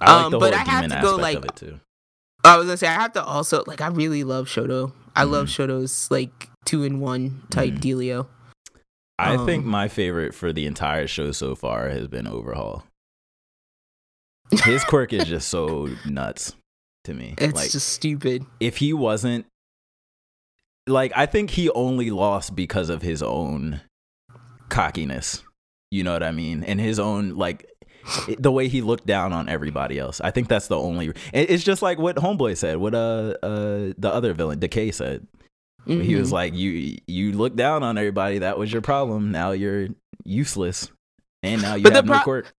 I like Um, the but whole I have demon to go, aspect like- of it too. I was gonna say I have to also like I really love Shoto. I love Mm-hmm. Shoto's like two in one type Mhm. dealio. I um, think my favorite for the entire show so far has been Overhaul. His quirk is just so nuts to me. It's like just stupid. if he wasn't like I think he only lost because of his own cockiness. You know what I mean? And his own like the way he looked down on everybody else. I think that's the only it's just like what Homeboy said, what uh uh the other villain, Decay said. He was Mhm. like, "You you look down on everybody. That was your problem. Now you're useless, and now you But have no pro- quirk."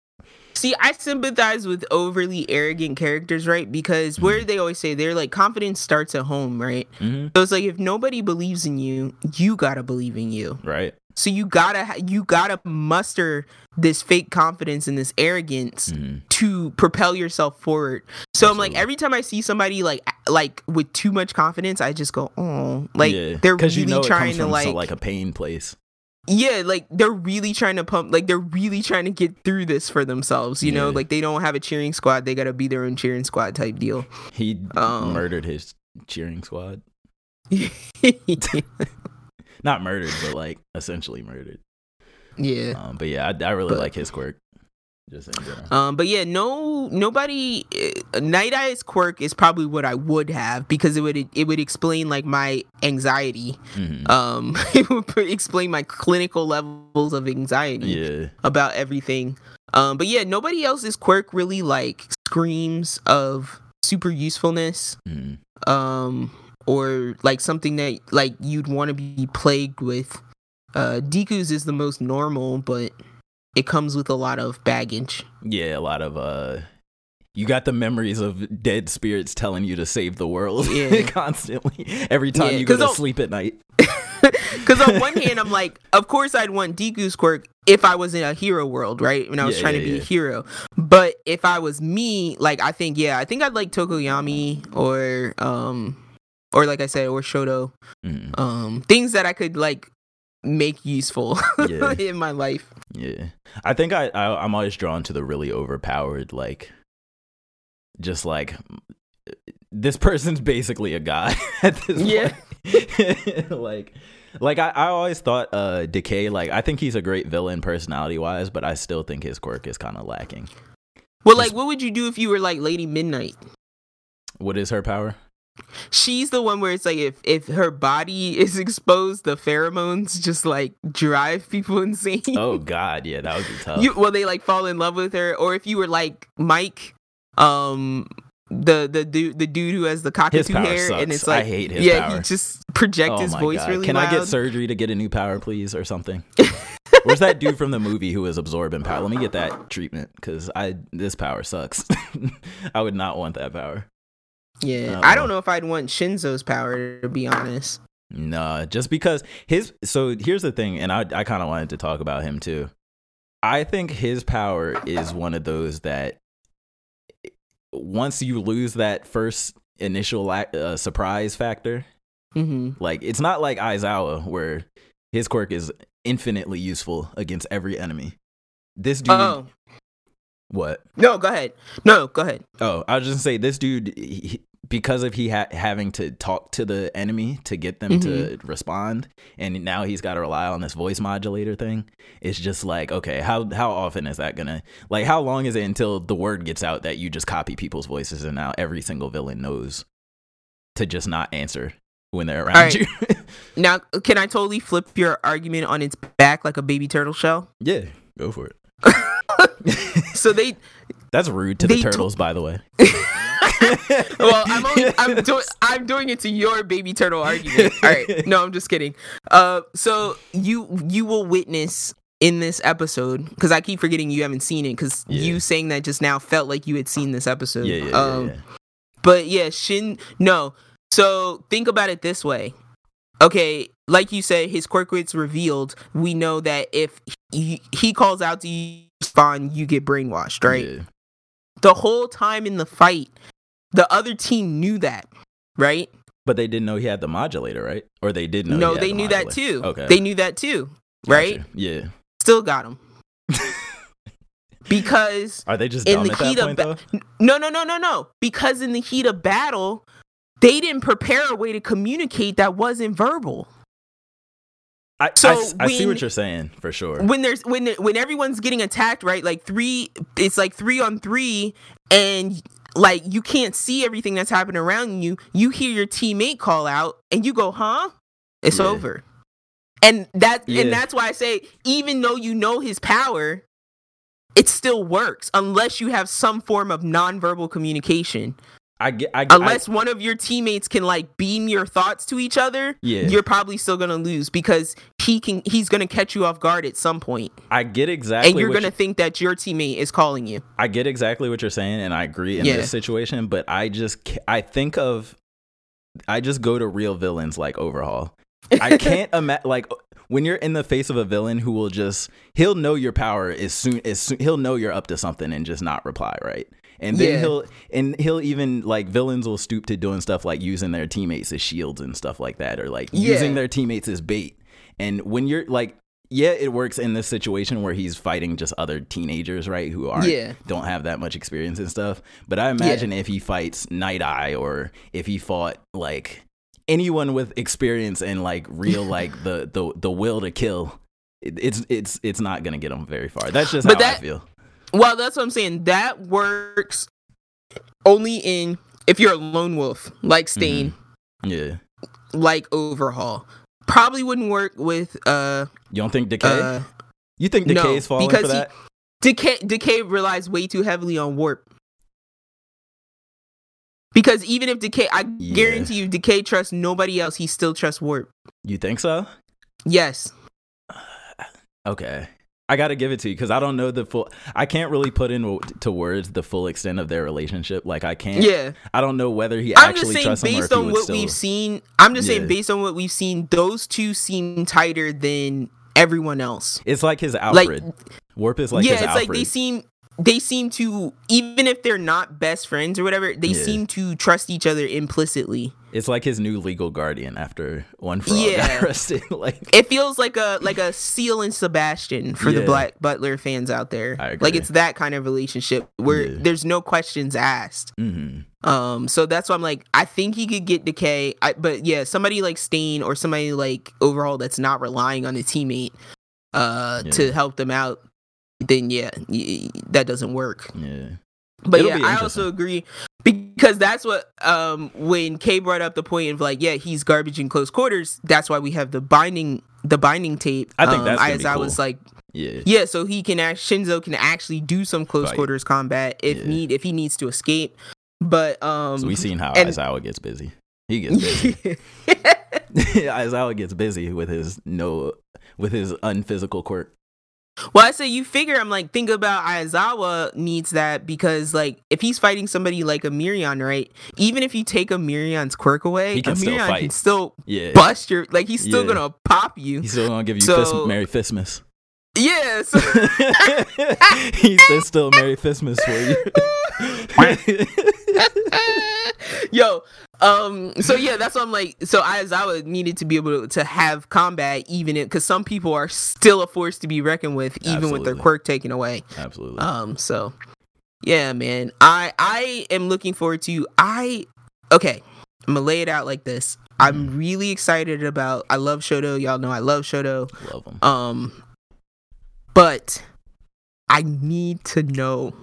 See, I sympathize with overly arrogant characters, right? Because Mm-hmm. where they always say they're like confidence starts at home, right? hmm So it's like if nobody believes in you, you gotta believe in you. Right? So you gotta you gotta muster this fake confidence and this arrogance hmm to propel yourself forward. So I'm like every time I see somebody like like with too much confidence, I just go, oh, like yeah. they're really you know trying to like, so, like a pain place. Yeah, like they're really trying to pump, like they're really trying to get through this for themselves. You know, like they don't have a cheering squad; they gotta be their own cheering squad type deal. He Um, murdered his cheering squad. Not murdered, but like essentially murdered. yeah. Um, but yeah, I, I really But- like his quirk. Just in general. Um, but yeah, no, nobody. Uh, Night Eye's quirk is probably what I would have because it would it would explain like my anxiety. Mhm. Um, it would explain my clinical levels of anxiety Yeah. about everything. Um, but yeah, nobody else's quirk really like screams of super usefulness. Mhm. Um, or like something that like you'd want to be plagued with. Uh, Deku's is the most normal, but it comes with a lot of baggage. Yeah, a lot of uh you got the memories of dead spirits telling you to save the world Yeah. constantly every time Yeah, you go to sleep at night. Because on one hand, I'm like, of course I'd want Deku's quirk if I was in a hero world, right? When I was Yeah, trying to be a hero. But if I was me, like I think, yeah, I think I'd like Tokoyami or um or like I said, or Shoto. Mhm. Um things that I could like make useful in my life. Yeah, I think I, I I'm always drawn to the really overpowered, like, just like this person's basically a god at this Yeah. point. like, like I, I always thought uh Decay, like I think he's a great villain personality wise, but I still think his quirk is kind of lacking. Well, Just- like what would you do if you were like Lady Midnight? What is her power? She's the one where it's like if if her body is exposed, the pheromones just like drive people insane. Oh God, yeah, that would be tough. you well they like fall in love with her or if you were like mike um the the dude the dude who has the cockatoo hair sucks. and it's like I hate his yeah power. he just project oh his voice God. really Can loud I get surgery to get a new power, please, or something? Where's that dude from the movie who was absorbing power? Let me get that treatment because I this power sucks. I would not want that power. Yeah Uh, i don't know if i'd want Shinso's power to be honest No, just because his. So here's the thing, and I I kind of wanted to talk about him too. I think his power is one of those that once you lose that first initial uh, surprise factor. hmm Like it's not like Aizawa where his quirk is infinitely useful against every enemy. This dude, Oh what? no, go ahead. No, go ahead. Oh, I was just gonna say this dude, he, because of he ha- having to talk to the enemy to get them to mm-hmm. respond, and now he's got to rely on this voice modulator thing. It's just like, okay, how how often is that gonna like? How long is it until the word gets out that you just copy people's voices, and now every single villain knows to just not answer when they're around right. you? Now, can I totally flip your argument on its back like a baby turtle shell? yeah, go for it. So they That's rude to the turtles, by the way. well, I'm only, I'm doing I'm doing it to your baby turtle argument. All right, no, I'm just kidding. Uh, so you you will witness in this episode because I keep forgetting you haven't seen it because Yeah. you saying that just now felt like you had seen this episode. Yeah, yeah, yeah, um, yeah. But yeah, Shin. No, so think about it this way. Okay, like you said, his quirk revealed. We know that if he, he calls out to you, respond, you get brainwashed, right? Yeah. the whole time in the fight, the other team knew that, right? But they didn't know he had the modulator, right? Or they did know. No, he had they the knew that too. Okay, They knew that too, right? Gotcha. Yeah. Still got him. because Are they just In the at that heat of point ba- no, no, no, no, no. Because in the heat of battle, they didn't prepare a way to communicate that wasn't verbal. I, So I I see when- what you're saying for sure. When there's when when everyone's getting attacked, right? Like three, it's like three on three, and like you can't see everything that's happening around you. You hear your teammate call out, and you go, "Huh?" It's Yeah. over. And that Yeah. and that's why I say, even though you know his power, it still works unless you have some form of nonverbal communication. I get. I, Unless one of your teammates can like beam your thoughts to each other, Yeah. you're probably still gonna lose because he can. He's gonna catch you off guard at some point, I, I get exactly. and you're gonna you- think that your teammate is calling you. I get exactly what you're saying, and I agree in Yeah. this situation. But I just. I think of. I just go to real villains like Overhaul. I can't imagine like when you're in the face of a villain who will just he'll know your power as soon as soon, he'll know you're up to something and just not reply right. And then Yeah. he'll and he'll even like villains will stoop to doing stuff like using their teammates as shields and stuff like that, or like Yeah. using their teammates as bait. And when you're like, yeah, it works in this situation where he's fighting just other teenagers, right, who aren't Yeah. don't have that much experience and stuff. But I imagine if he fights Night Eye or if he fought like anyone with experience and like real like the the the will to kill, it's it's it's not gonna get him very far. That's just But how that- I feel. Well, that's what I'm saying. That works only in if you're a lone wolf, like Stain, Yeah. like Overhaul. Probably wouldn't work with uh You don't think Decay? uh you think no, Decay is falling because for he- that? Decay Decay relies way too heavily on warp. Because even if Decay I Yeah. guarantee you Decay trusts nobody else, he still trusts warp. You think so? Yes. Okay. I got to give it to you because I don't know the full. I can't really put into words the full extent of their relationship. Like I can't. Yeah. I don't know whether he I'm actually just saying trusts him or based on what still. we've seen I'm just Yeah. saying based on what we've seen, those two seem tighter than everyone else. It's like his Like Alfred. Warp is like yeah, his it's Alfred. like they seem they seem to even if they're not best friends or whatever, they Yeah. seem to trust each other implicitly. It's like his new legal guardian after one for all Yeah. got arrested. like It feels like a like a Ciel and Sebastian for the Black Butler fans out there. I agree. Like it's that kind of relationship where Yeah. there's no questions asked. mhm. Um, so that's why I'm like, I think he could get decay. I, but yeah, somebody like Stain or somebody like Overhaul that's not relying on a teammate uh Yeah. to help them out, then yeah, that doesn't work. yeah. But It'll yeah, I also agree because that's what um when Kay brought up the point of like, yeah, he's garbage in close quarters. That's why we have the binding the binding tape. I think um, that's be Aizawa cool. was like, Yeah. yeah, so he can act Shinso can actually do some close Fight. quarters combat if Yeah. need if he needs to escape. But um So we seen how and- Aizawa gets busy. He gets busy. Aizawa gets busy with his no with his unphysical quirk. Well, I say you figure I'm like think about Aizawa needs that because like if he's fighting somebody like a Mirion, right? Even if you take a Mirion's quirk away, He can still fight. can still Yeah. bust your like he's still Yeah. gonna pop you. He's still gonna give you So- fist, Merry Fistmas. Yes. he said still Merry Christmas for you. Yo, um, so yeah, that's what I'm like. So Aizawa needed to be able to, to have combat, even because some people are still a force to be reckoned with, even with their quirk taken away. Absolutely. Um, so yeah, man, I I am looking forward to. I okay, I'm gonna lay it out like this. I'm really excited about. I love Shoto. Y'all know I love Shoto. Love him. Um, but I need to know.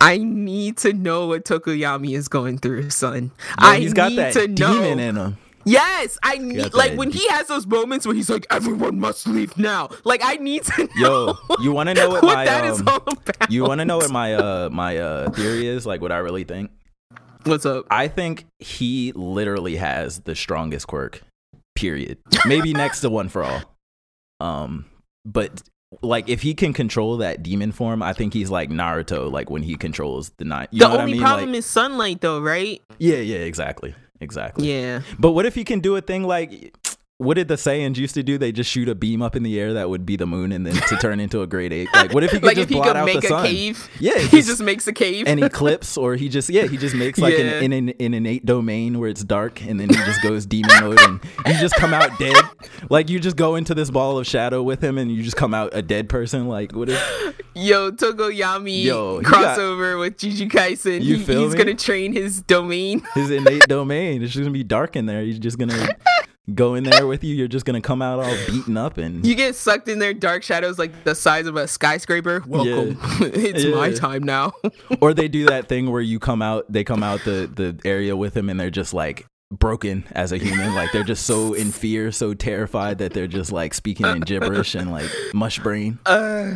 I need to know what Tokoyami is going through, son. Yo, I he's got need that to know. demon in him. Yes, I need like when he has those moments where he's like, "Everyone must leave now." Like I need to know Yo, you want to know what, what my that is um, all about. you want to know what my uh my uh theory is? Like what I really think? What's up? I think he literally has the strongest quirk. Period. Maybe next to one for all. Um, but like if he can control that demon form, I think he's like Naruto. Like when he controls the. You the know what only I mean? problem like, is sunlight, though, right? yeah, yeah, exactly, exactly. Yeah. But what if he can do a thing like what did the Saiyans used to do? They just shoot a beam up in the air that would be the moon, and then to turn into a great ape. Like, what if he could like just if he blot could out make the a sun? cave, Yeah, he just- just makes a cave. and eclipse, or he just yeah, he just makes like Yeah. an, in an in an innate domain where it's dark, and then he just goes demon mode, and you just come out dead. Like you just go into this ball of shadow with him, and you just come out a dead person. Like what if? Yo, Tokoyami Yo, he got- crossover with Jujutsu Kaisen. You He- feel he's me? gonna train his domain. his innate domain. It's just gonna be dark in there. He's just gonna go in there with you. You're just gonna come out all beaten up and You get sucked in their dark shadows like the size of a skyscraper. Welcome. it's my time now. or they do that thing where you come out they come out the the area with him and they're just like broken as a human like they're just so in fear so terrified that they're just like speaking in gibberish and like mush brain uh,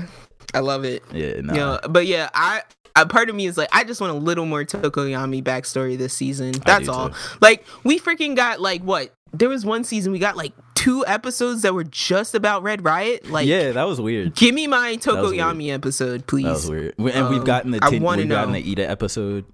I love it. yeah nah. Yo, but yeah, I. A part of me is like, I just want a little more Tokoyami backstory this season. That's all. too. Like, we freaking got like what? There was one season we got like two episodes that were just about Red Riot. Like, yeah that was weird give me my. Tokoyami episode, please. that was weird We- and we've Um, gotten the tin, we've gotten the Iida episode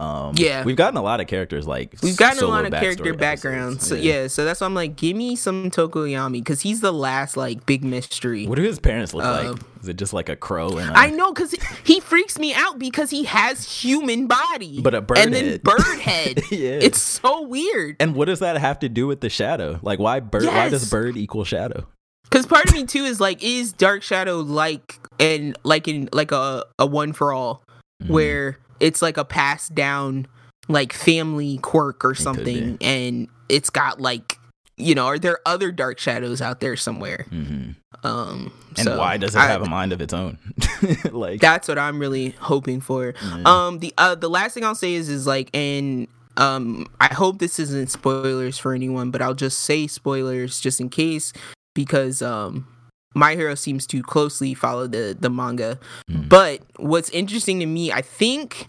um Yeah. we've gotten a lot of characters like We've gotten a lot of character backgrounds. So yeah, so that's why I'm like, give me some Tokoyami because he's the last like big mystery. what do his parents look Uh, like is it just like a crow and a, I know because he freaks me out because he has human body, But a bird and then head. bird head. Yeah. It's so weird. and what does that have to do with the shadow like why bird why does bird equal shadow Because part of me too is like, is Dark Shadow like and like in like a a one for all, Mm-hmm. where it's like a passed down like family quirk or something, and it's got like you know, are there other Dark Shadows out there somewhere? hmm Um, And so why does it have a mind of its own? like That's what I'm really hoping for. Yeah. Um, the uh, the last thing I'll say is is like, and um, I hope this isn't spoilers for anyone, but I'll just say spoilers just in case because um, my hero seems to closely follow the the manga. Mm. But what's interesting to me, I think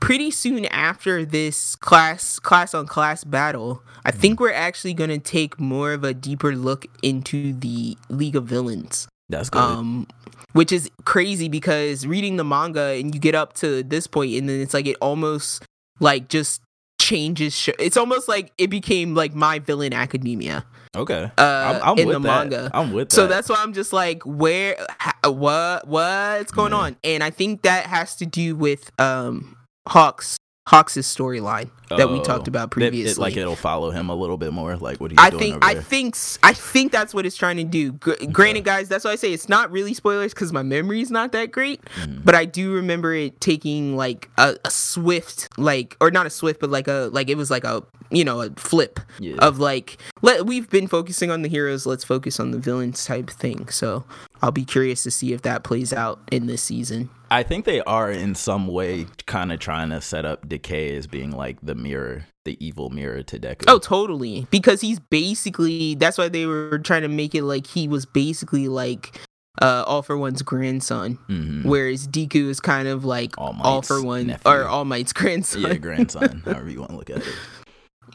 pretty soon after this class class on class battle, I Mm. think we're actually gonna take more of a deeper look into the League of Villains that's good. um which is crazy because reading the manga and you get up to this point and then it's like it almost like just changes sh- it's almost like it became like my villain academia okay, uh I'm, I'm in with the that. manga I'm with that. so that's why i'm just like where ha, what what's going on and i think that has to do with um hawks hawks' storyline that we Oh. talked about previously It, like it'll follow him a little bit more. Like what he's I doing think I think I think that's what it's trying to do. Gr- Granted, guys, that's why I say it's not really spoilers because my memory is not that great. Mhm. But I do remember it taking like a, a swift, like or not a swift, but like a like it was like a you know a flip yeah. of like let we've been focusing on the heroes, let's focus on the villains type thing. So I'll be curious to see if that plays out in this season. I think they are in some way kind of trying to set up Decay as being like the mirror, the evil mirror to Deku. Oh, totally. Because he's basically that's why they were trying to make it like he was basically like uh All for One's grandson. Mhm. Whereas Deku is kind of like All All, for One nephew. or All Might's grandson. yeah, grandson, however you want to look at it.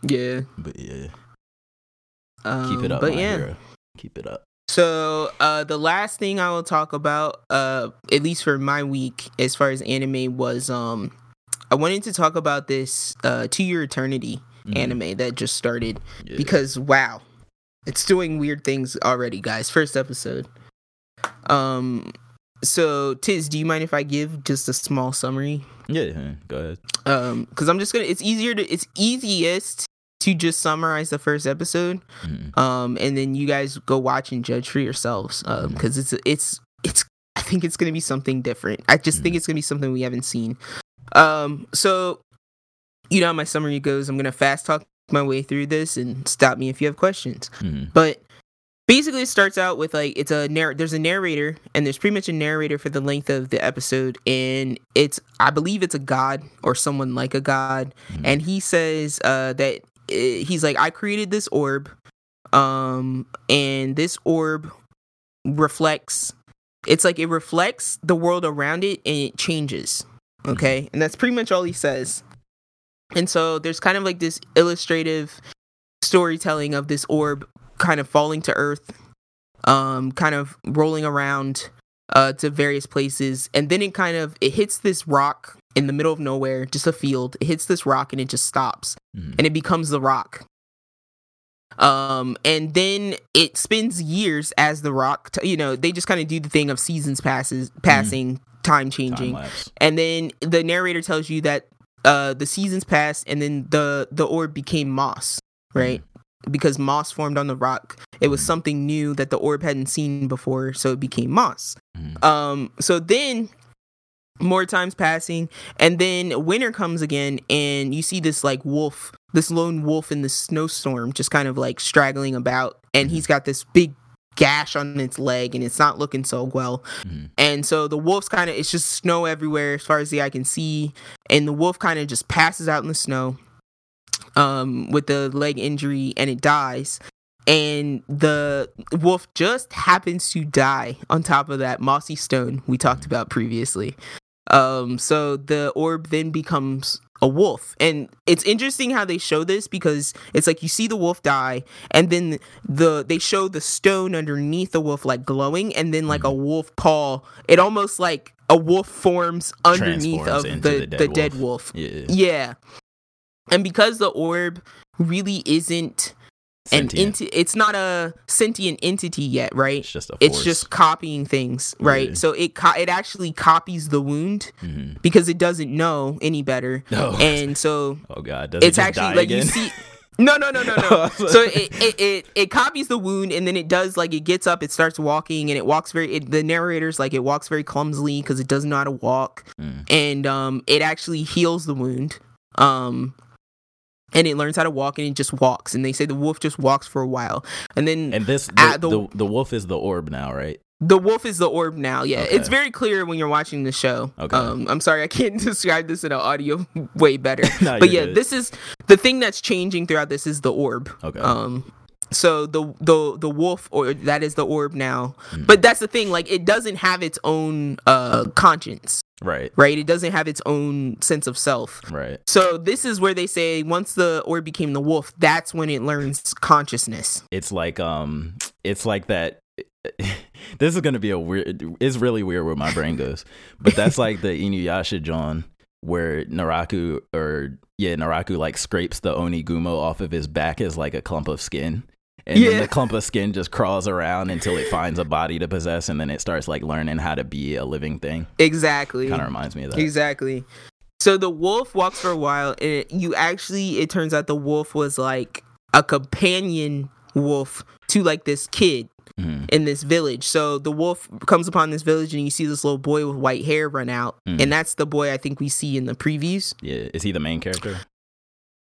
yeah. But yeah, Um, keep it up, But yeah. hero. Keep it up. So uh the last thing I will talk about, uh at least for my week as far as anime was um I wanted to talk about this uh To Your Eternity Mhm. anime that just started Yeah. because wow. It's doing weird things already, guys. First episode. Um so Tiz, do you mind if I give just a small summary? Yeah, go ahead. Um cuz I'm just going to it's easier to it's easiest to just summarize the first episode. Mhm. Um and then you guys go watch and judge for yourselves um Mhm. cuz it's it's it's I think it's going to be something different. I just think Mhm. it's going to be something we haven't seen. Um so you know how my summary goes. I'm going to fast talk my way through this and stop me if you have questions. Mhm. But basically, it starts out with like it's a narr- there's a narrator, and there's pretty much a narrator for the length of the episode, and it's I believe it's a god or someone like a god, Mhm. and he says uh, that uh, he's like I created this orb, um, and this orb reflects. It's like it reflects the world around it, and it changes. Okay, and that's pretty much all he says. And so there's kind of like this illustrative storytelling of this orb kind of falling to earth, um, kind of rolling around uh, to various places, and then it kind of it hits this rock in the middle of nowhere, just a field. It hits this rock and it just stops, Mhm. and it becomes the rock. Um, and then it spends years as the rock. T- you know, they just kind of do the thing of seasons passes passing, time changing Time and then the narrator tells you that uh the seasons passed and then the the orb became moss right because moss formed on the rock it was something new that the orb hadn't seen before so it became moss Mhm. um so then more times passing and then winter comes again and you see this like wolf this lone wolf in the snowstorm just kind of like straggling about and he's got this big gash on its leg and it's not looking so well. Mhm. and so the wolf's kind of it's just snow everywhere as far as the eye can see and the wolf kind of just passes out in the snow um with the leg injury and it dies. And the wolf just happens to die on top of that mossy stone we talked about previously um so the orb then becomes a wolf and it's interesting how they show this because it's like you see the wolf die and then the they show the stone underneath the wolf like glowing and then like a wolf paw it almost like a wolf forms underneath Transforms of the, the the, dead dead, wolf. wolf. Yeah. yeah and because the orb really isn't an enti- it's not a sentient entity yet right It's just a it's just copying things right Yeah. so it co- it actually copies the wound Mhm. because it doesn't know any better No. and so oh god, does it's it actually like again? you see no no no no no so it, it it it copies the wound and then it does like it gets up it starts walking and it walks very it, the narrator's like it walks very clumsily because it doesn't know how to walk Mm. and um it actually heals the wound um and it learns how to walk and it just walks and they say the wolf just walks for a while and then and this the, the- the, the wolf is the orb now, right? the wolf is the orb now yeah Okay. it's very clear when you're watching the show Okay. um i'm sorry i can't describe this in an audio way better No, but yeah good. this is the thing that's changing throughout this is the orb Okay. um so the the the wolf or that is the orb now Mm. but that's the thing like it doesn't have its own uh conscience right. right it doesn't have its own sense of self Right. so this is where they say once the orb became the wolf that's when it learns consciousness It's like um it's like that this is gonna be a weird it's really weird where my brain goes. But that's like the Inuyasha John where Naraku or yeah, Naraku like scrapes the Onigumo off of his back as like a clump of skin. And then the clump of skin just crawls around until it finds a body to possess and then it starts like learning how to be a living thing. exactly Kind of reminds me of that. Exactly. So the wolf walks for a while, and it, you actually, it turns out the wolf was like a companion wolf to like this kid Mhm. in this village. So the wolf comes upon this village, and you see this little boy with white hair run out, Mhm. and that's the boy I think we see in the previews. Yeah. Is he the main character?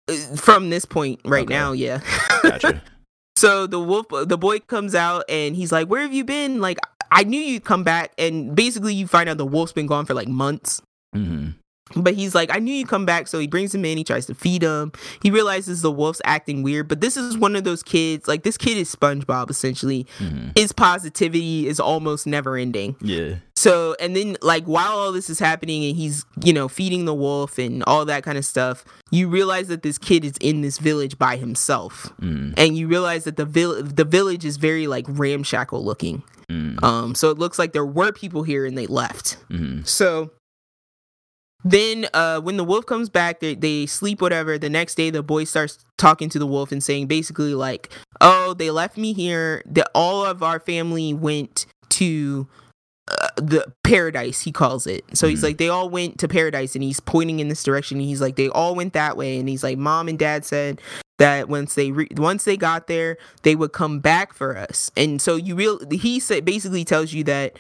Uh, From this point right Okay. now, yeah. Gotcha. So the wolf, the boy comes out and he's like, "Where have you been? Like, I knew you'd come back." And basically, you find out the wolf's been gone for like months. hmm But he's like, I knew you'd come back. So he brings him in. He tries to feed him. He realizes the wolf's acting weird. But this is one of those kids, like, this kid is SpongeBob, essentially. hmm His positivity is almost never ending. Yeah. So, and then, like, while all this is happening and he's, you know, feeding the wolf and all that kind of stuff, you realize that this kid is in this village by himself. Mm, And you realize that the, vill- the village is very, like, ramshackle looking. mm, Um, so it looks like there were people here and they left. mm. So then uh when the wolf comes back they, they sleep whatever. The next day the boy starts talking to the wolf and saying basically like oh they left me here. That all of our family went to uh, the paradise he calls it. So he's Mhm. like they all went to paradise and he's pointing in this direction he's like they all went that way and he's like mom and dad said that once they re- once they got there they would come back for us. And so you real he said basically tells you that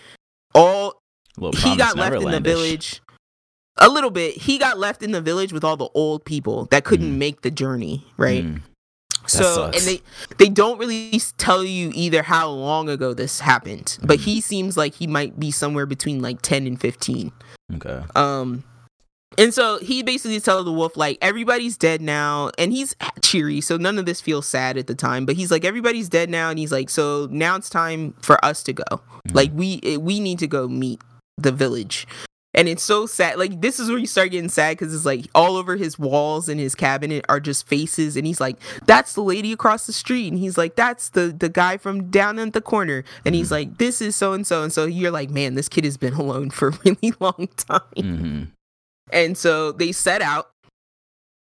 all he got left in the village a little bit he got left in the village with all the old people that couldn't Mhm. make the journey right Mm, so and they they don't really tell you either how long ago this happened but Mhm. he seems like he might be somewhere between like 10 and 15 okay. um and so he basically tells the wolf like everybody's dead now and he's cheery so none of this feels sad at the time but he's like everybody's dead now and he's like so now it's time for us to go Mhm. like we eh, we need to go meet the village and it's so sad like this is where you start getting sad because it's like all over his walls and his cabinet are just faces and he's like that's the lady across the street and he's like that's the the guy from down at the corner and he's Mhm. like this is so and so and so you're like man this kid has been alone for a really long time Mhm. and so they set out.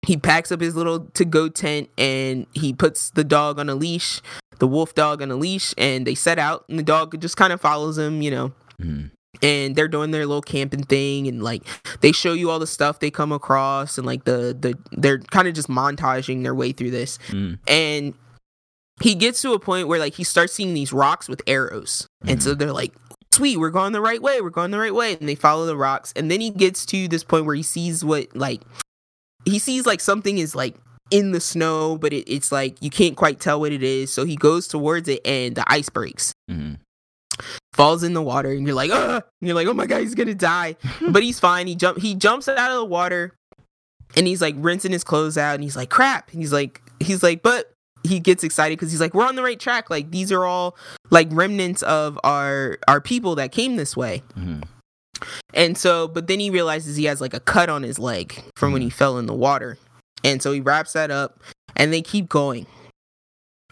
He packs up his little to go tent and he puts the dog on a leash, the wolf dog on a leash, and they set out. And the dog just kind of follows him, you know. Mhm. And they're doing their little camping thing, and like they show you all the stuff they come across, and like the the they're kind of just montaging their way through this. Mm. And he gets to a point where like he starts seeing these rocks with arrows, and so they're like, "Sweet, we're going the right way. We're going the right way." And they follow the rocks, and then he gets to this point where he sees what like he sees like something is like in the snow, but it, it's like you can't quite tell what it is. So he goes towards it, and the ice breaks, Mhm. Falls in the water, and you're like, "Ah!" And you're like, "Oh my god, he's gonna die!" but he's fine. He jump he jumps out of the water, and he's like rinsing his clothes out, and he's like, "Crap!" And he's like, he's like, but he gets excited because he's like, "We're on the right track. Like these are all like remnants of our our people that came this way." Mhm. And so, but then he realizes he has like a cut on his leg from when he fell in the water. And so he wraps that up and they keep going.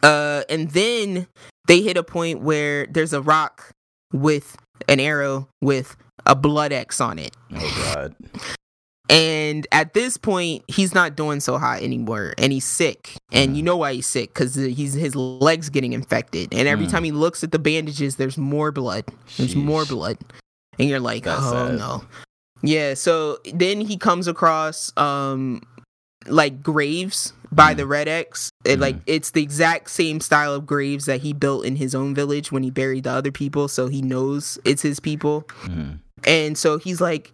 Uh and then they hit a point where there's a rock with an arrow with a blood X on it. Oh God. And at this point, he's not doing so hot anymore, and he's sick. And you know why he's sick? Because he's his legs getting infected. And every Mm. time he looks at the bandages, there's more blood. There's more blood, and you're like, That's oh sad. no. Yeah. So then he comes across um like graves by Mm. the Red X. It, Like Mhm. it's the exact same style of graves that he built in his own village when he buried the other people. So he knows it's his people Mhm. and so he's like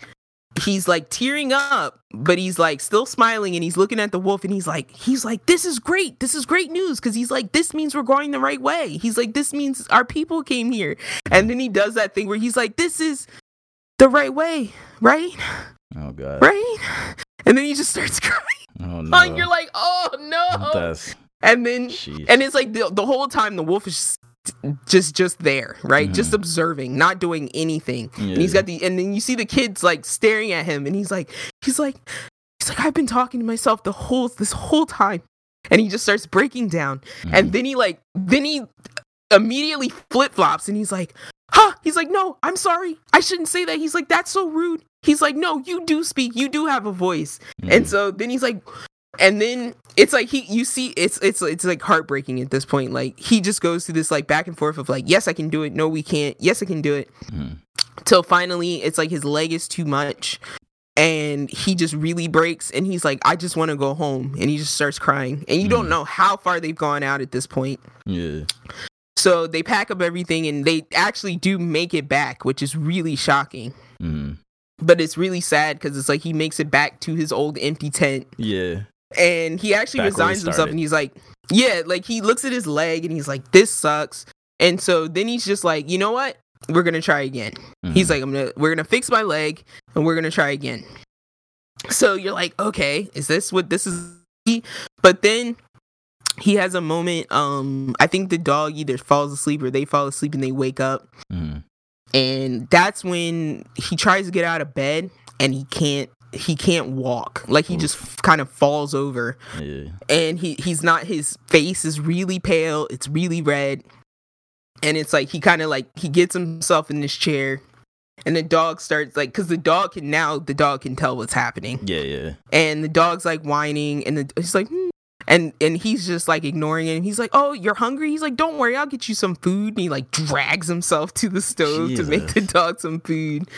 he's like tearing up but he's like still smiling and he's looking at the wolf and he's like he's like this is great this is great news because he's like this means we're going the right way he's like this means our people came here and then he does that thing where he's like this is the right way right Oh God. right and then he just starts crying Oh no. and you're like oh no That's and then sheesh. and it's like the, the whole time the wolf is just just just there right just Mhm. observing not doing anything and he's Yeah. got the and then you see the kids like staring at him and he's like he's like he's like i've been talking to myself the whole this whole time and he just starts breaking down and Mhm. then he like then he immediately flip-flops and he's like huh? He's like no i'm sorry. I shouldn't say that. He's like that's so rude. He's like no you do speak. You do have a voice. And Mhm. so then he's like and then it's like he you see it's it's it's like heartbreaking at this point. Like he just goes through this like back and forth of like yes i can do it. No we can't. Yes i can do it. Mhm. till finally it's like his leg is too much and he just really breaks and he's like i just want to go home. And he just starts crying. And you don't Mhm. know how far they've gone out at this point. Yeah. So they pack up everything and they actually do make it back which is really shocking. Mhm. but it's really sad because it's like he makes it back to his old empty tent. Yeah. and he actually Back resigns himself and he's like yeah like he looks at his leg and he's like this sucks. And so then he's just like you know what? We're gonna try again. He's Mhm. like i'm gonna we're gonna fix my leg and we're gonna try again. So you're like okay is this what this is? But then he has a moment um i think the dog either falls asleep or they fall asleep and they wake up Mhm. and that's when he tries to get out of bed and he can't he can't walk like he just kind of falls over Yeah. and he he's not his face is really pale it's really red and it's like he kind of like he gets himself in this chair and the dog starts like because the dog can now the dog can tell what's happening Yeah, yeah. and the dog's like whining and the, he's like hmm. And and he's just like ignoring it. And he's like oh you're hungry? He's like don't worry i'll get you some food. And he like drags himself to the stove to make the dog some food.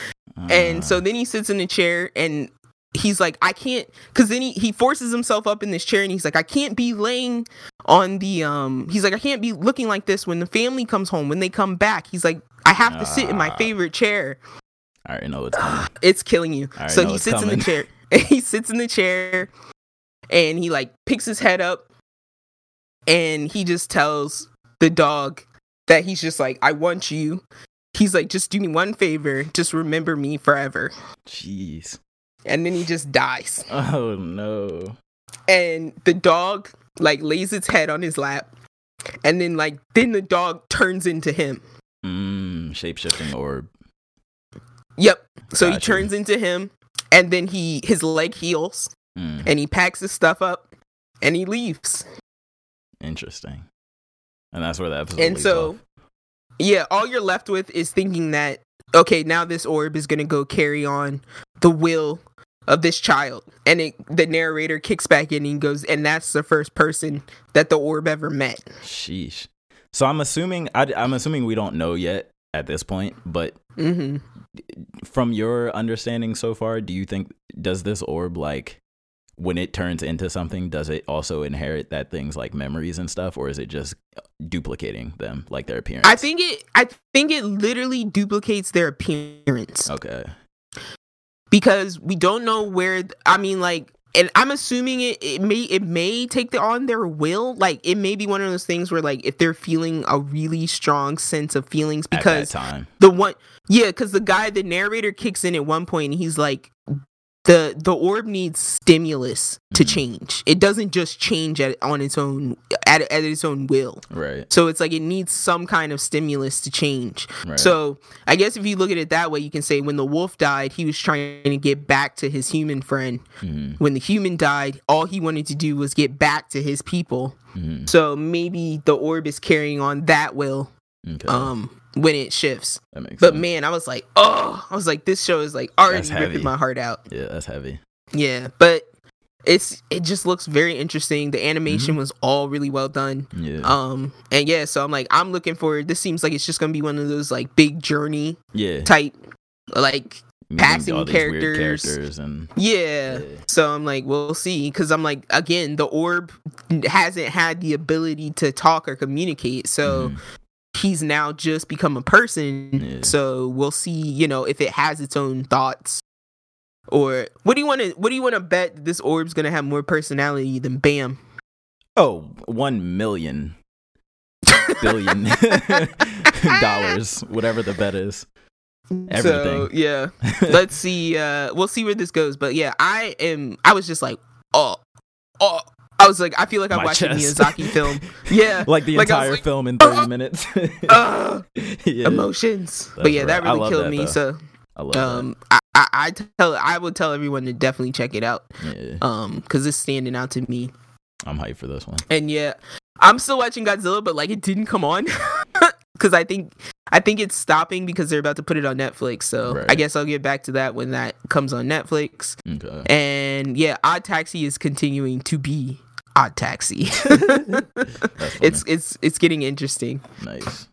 And so Uh, then he sits in a chair and he's like i can't because then he, he forces himself up in this chair and he's like i can't be laying on the um he's like i can't be looking like this when the family comes home when they come back. He's like i have to sit in my Ah. favorite chair. I already know what's coming. it's killing you. So he it's sits in the chair. he sits in the chair and he like picks his head up and he just tells the dog that he's just like, I want you. He's like, just do me one favor. Just remember me forever. Jeez. And then he just dies. Oh no. And the dog like lays its head on his lap. And then like then the dog turns into him. Mm, shape shifting orb. Yep. So he turns into him and then he his leg heals Mm, and he packs his stuff up and he leaves. interesting. And that's where the episode. and so off. yeah all you're left with is thinking that okay now this orb is gonna go carry on the will of this child and it the narrator kicks back in and goes and that's the first person that the orb ever met sheesh. So I'm assuming I, I'm assuming we don't know yet at this point, but hmm from your understanding so far, do you think does this orb like when it turns into something, does it also inherit that things like memories and stuff, or is it just duplicating them like their appearance? i think it i think it literally duplicates their appearance Okay. because we don't know where i mean like and i'm assuming it it may it may take the, on their will like it may be one of those things where like if they're feeling a really strong sense of feelings because at that time. the one yeah because the guy the narrator kicks in at one point and he's like the the orb needs stimulus to Mhm. change it doesn't just change at, on its own at, at its own will Right. so it's like it needs some kind of stimulus to change Right. so i guess if you look at it that way you can say when the wolf died he was trying to get back to his human friend Mhm, when the human died all he wanted to do was get back to his people mhm. so maybe the orb is carrying on that will Okay. um when it shifts that makes but sense. man, I was like, oh, I was like, this show is like already ripping my heart out. yeah, that's heavy. Yeah, but it's it just looks very interesting. The Mm-hmm. animation was all really well done. Yeah. Um, and yeah, so I'm like, I'm looking forward. This seems like it's just gonna be one of those like big journey yeah. type, like passing all these weird characters. characters and yeah. Yeah. So I'm like, we'll see, because I'm like, again, the orb hasn't had the ability to talk or communicate, so Mhm. He's now just become a person. Yeah. So we'll see, you know, if it has its own thoughts. Or what do you want to what do you want to bet this orb's going to have more personality than Bam? oh, one million billion dollars, whatever the bet is. So, Everything. yeah. Let's see uh we'll see where this goes, but yeah, I am I was just like, "Oh. Oh, I was like I feel like I'm My watching a chest. Miyazaki film. Yeah. like the Like, entire like, film in 30 uh, minutes. uh, yeah, emotions. but yeah, that right. I really killed that, me. though. So I love um I, I I tell I would tell everyone to definitely check it out. Yeah, Um cuz it's standing out to me. I'm hyped for this one. And yeah, I'm still watching Godzilla, but like it didn't come on because I think I think it's stopping because they're about to put it on Netflix. So Right. I guess I'll get back to that when that comes on Netflix. Okay. And yeah, Odd Taxi is continuing to be Odd Taxi. It's it's it's getting interesting. nice.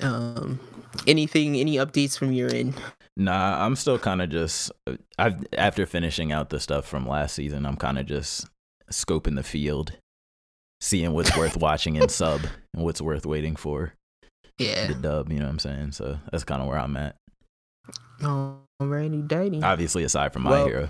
Um, anything, any updates from your end? Nah, I'm still kind of just I've after finishing out the stuff from last season, I'm kind of just scoping the field, seeing what's worth watching in sub and what's worth waiting for Yeah. the dub, you know what I'm saying? So that's kind of where I'm at. Alrighty, dating. Obviously aside from my Well, hero.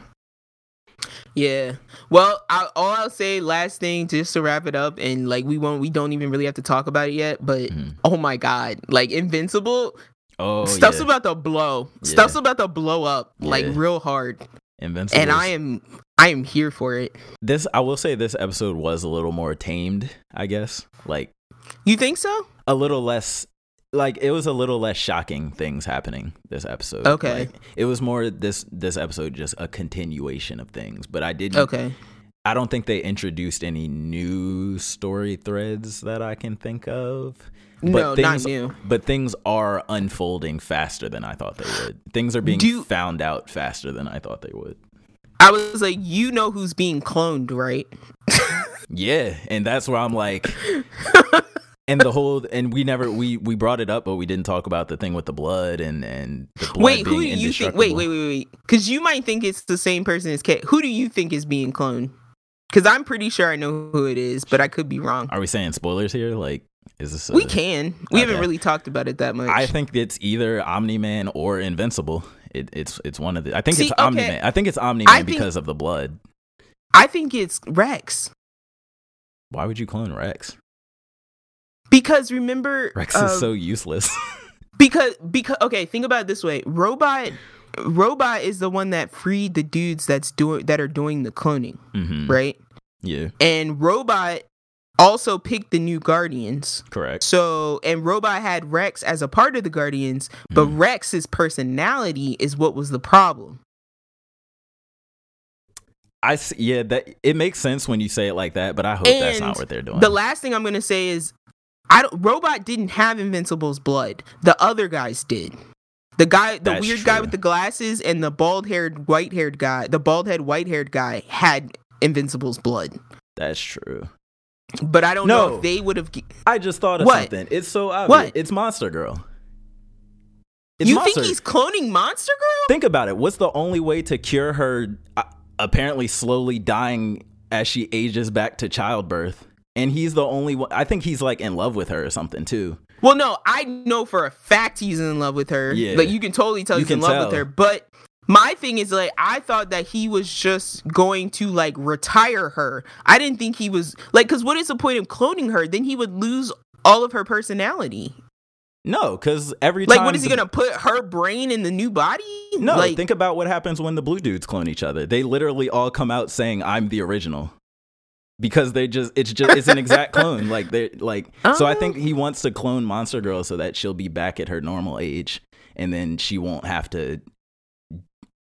Yeah. Well, I, all I'll say, last thing, just to wrap it up, and like we won't, we don't even really have to talk about it yet. But Mhm. oh my god, like Invincible, Oh, stuff's yeah. about to blow. Yeah. Stuff's about to blow up like Yeah. real hard, Invincible. and I am, I am here for it. this I will say this episode was a little more tamed, I guess. Like You think so? a little less like it was a little less shocking things happening this episode. Okay. Like, it was more this this episode just a continuation of things, but I didn't Okay. I don't think they introduced any new story threads that I can think of. No, not things, new. But things are unfolding faster than I thought they would. Things are being you- found out faster than I thought they would. I was like, you know who's being cloned, right? Yeah, and that's where I'm like, and the whole, and we never we we brought it up, but we didn't talk about the thing with the blood and and the blood wait, who do you think? Wait, wait, wait, wait. Because you might think it's the same person as Kate. Who do you think is being cloned? Because I'm pretty sure I know who it is, but I could be wrong. Are we saying spoilers here? Like, is this? A, We can. We haven't really talked about it that much. I think it's either Omni Man or Invincible. It, it's it's one of the. I think See, it's omni-man I think it's Omni I Man think- because of the blood. I think it's Rex. Why would you clone Rex? Because remember, Rex is so useless. because because okay, think about it this way: robot, robot is the one that freed the dudes that's doing that are doing the cloning, hmm right? Yeah, And robot also picked the new guardians. correct. So, and Robot had Rex as a part of the Guardians, but Mhm. Rex's personality is what was the problem. I yeah, that it makes sense when you say it like that, but I hope that's not what they're doing. The last thing I'm gonna say is, I don't. Robot didn't have Invincible's blood. The other guys did. The guy, the That's weird guy with the glasses, and the bald-haired, white-haired guy, the bald-head, white-haired guy had Invincible's blood. that's true. But I don't know if they would have. I just thought of What? something. It's so obvious. What? It's Monster Girl. It's You Monster. think he's cloning Monster Girl? Think about it. What's the only way to cure her uh, apparently slowly dying as she ages back to childbirth? And he's the only one. I think he's like in love with her or something too. Well, no, I know for a fact he's in love with her. Yeah. Like you can totally tell You he's in love with her. But my thing is like I thought that he was just going to like retire her. I didn't think he was like cuz what is the point of cloning her? Then he would lose all of her personality. No, because every Like what is he the- to put her brain in the new body? No, like think about what happens when the blue dudes clone each other. They literally all come out saying, "I'm the original," because they just it's just it's an exact clone. Like they like. So I Oh. think he wants to clone Monster Girl so that she'll be back at her normal age, and then she won't have to.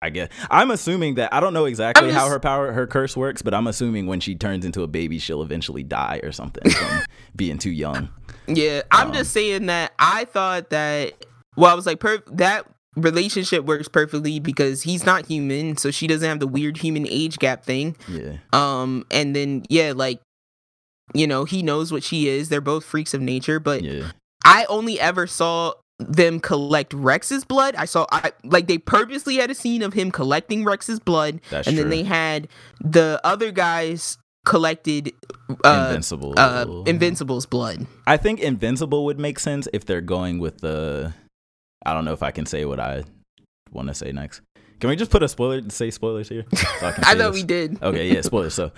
I guess I'm assuming that I don't know exactly I'm how her power her curse works, but I'm assuming when she turns into a baby, she'll eventually die or something from being too young. Yeah, I'm Um, just saying that I thought that. Well, I was like, per- that relationship works perfectly because he's not human, so she doesn't have the weird human age gap thing. Yeah, Um, and then yeah, like, you know, he knows what she is. They're both freaks of nature, but yeah. I only ever saw them collect Rex's blood. I saw, I like, they purposely had a scene of him collecting Rex's blood, That's and true. then they had the other guys collected uh, Invincible. uh, Invincible's blood. I think Invincible would make sense if they're going with the. I don't know if I can say what I want to say next. Can we just put a spoiler? Say spoilers here. So I, I thought this? we did. Okay, yeah, spoilers. So,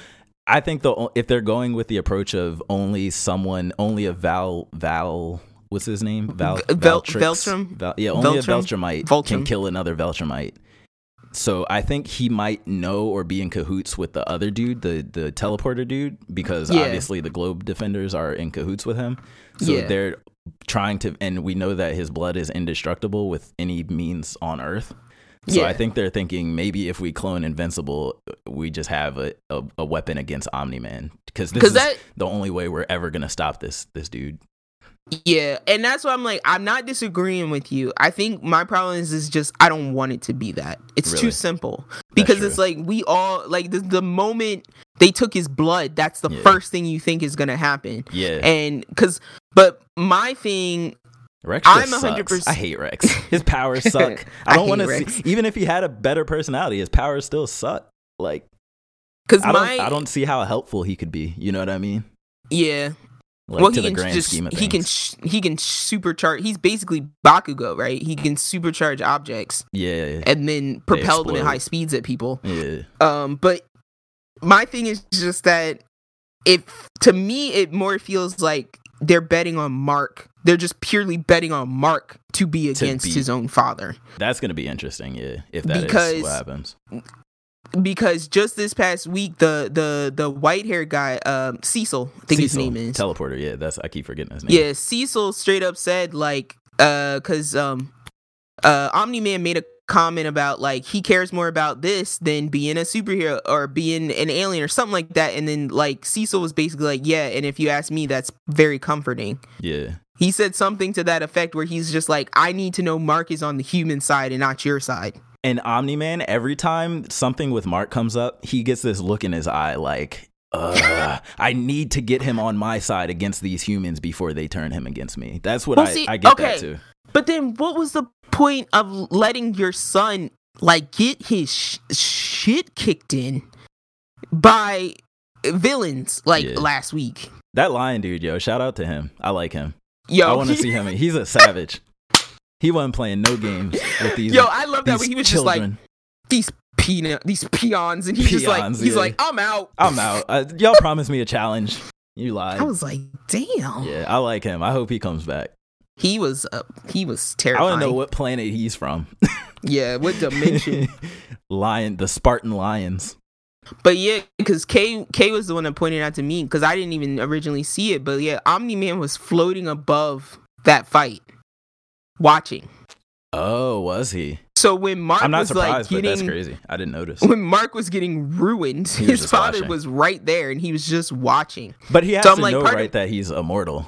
I think the if they're going with the approach of only someone, only a Val Val. What's his name? Val, Vel- Valtrix? Veltrum? Val, yeah, only Veltrum? a Viltrumite Voltrum. can kill another Viltrumite. So I think he might know or be in cahoots with the other dude, the the teleporter dude, because Yeah. obviously the globe defenders are in cahoots with him. So Yeah. they're trying to, and we know that his blood is indestructible with any means on Earth. So Yeah. I think they're thinking maybe if we clone Invincible, we just have a, a, a weapon against Omni Man because this 'Cause is that- the only way we're ever gonna stop this this dude. Yeah, and that's why I'm like, I'm not disagreeing with you. I think my problem is is just I don't want it to be that. It's Really? too simple because it's like we all like the, the moment they took his blood, that's the Yeah. first thing you think is gonna happen. Yeah, And because, but my thing, Rex I'm 100 sucks. I hate Rex. His powers suck. I don't want to see. Even if he had a better personality, his powers still suck. Like because I my, don't. I don't see how helpful he could be. You know what I mean? yeah. Like well, to he the can grand just scheme of he can sh- he can supercharge. He's basically Bakugo, right? He can supercharge objects yeah, and then propel them at high speeds at people. yeah. Um, but my thing is just that if to me it more feels like they're betting on Mark. They're just purely betting on Mark to be against beat- his own father. That's gonna be interesting. Yeah, if that is Because- what happens. Because just this past week, the the the white haired guy, um, Cecil, I think his name is. teleporter. Yeah, that's I keep forgetting his name. Yeah, Cecil straight up said like, uh, cause um, uh, Omni Man made a comment about like he cares more about this than being a superhero or being an alien or something like that. And then like Cecil was basically like, yeah, and if you ask me, that's very comforting. Yeah. He said something to that effect where he's just like, I need to know Mark is on the human side and not your side. And Omni Man, every time something with Mark comes up, he gets this look in his eye like, I need to get him on my side against these humans before they turn him against me. That's what Well, I, see, I get okay. that too. But then what was the point of letting your son like get his sh- shit kicked in by villains like Yeah. last week? That lion dude, yo, shout out to him. I like him. Yo, I want to see him. He's a savage. He wasn't playing no games with these. Yo, I love that when he was just like children. these peanut, these peons, and he's just like, he's yeah. like, I'm out. I'm out. Uh, y'all promised me a challenge. You lied. I was like, damn. yeah, I like him. I hope he comes back. He was, uh, he was I terrifying. want to know what planet he's from. yeah, what dimension? Lion, the Spartan Lions. But yeah, because K K was the one that pointed out to me because I didn't even originally see it. But yeah, Omni Man was floating above that fight, watching. Oh, was he? So when Mark I'm not was surprised, like but that's getting crazy. I didn't notice. when Mark was getting ruined, was his father watching. was right there and he was just watching. But he has So to like, know, part of- right, that he's immortal.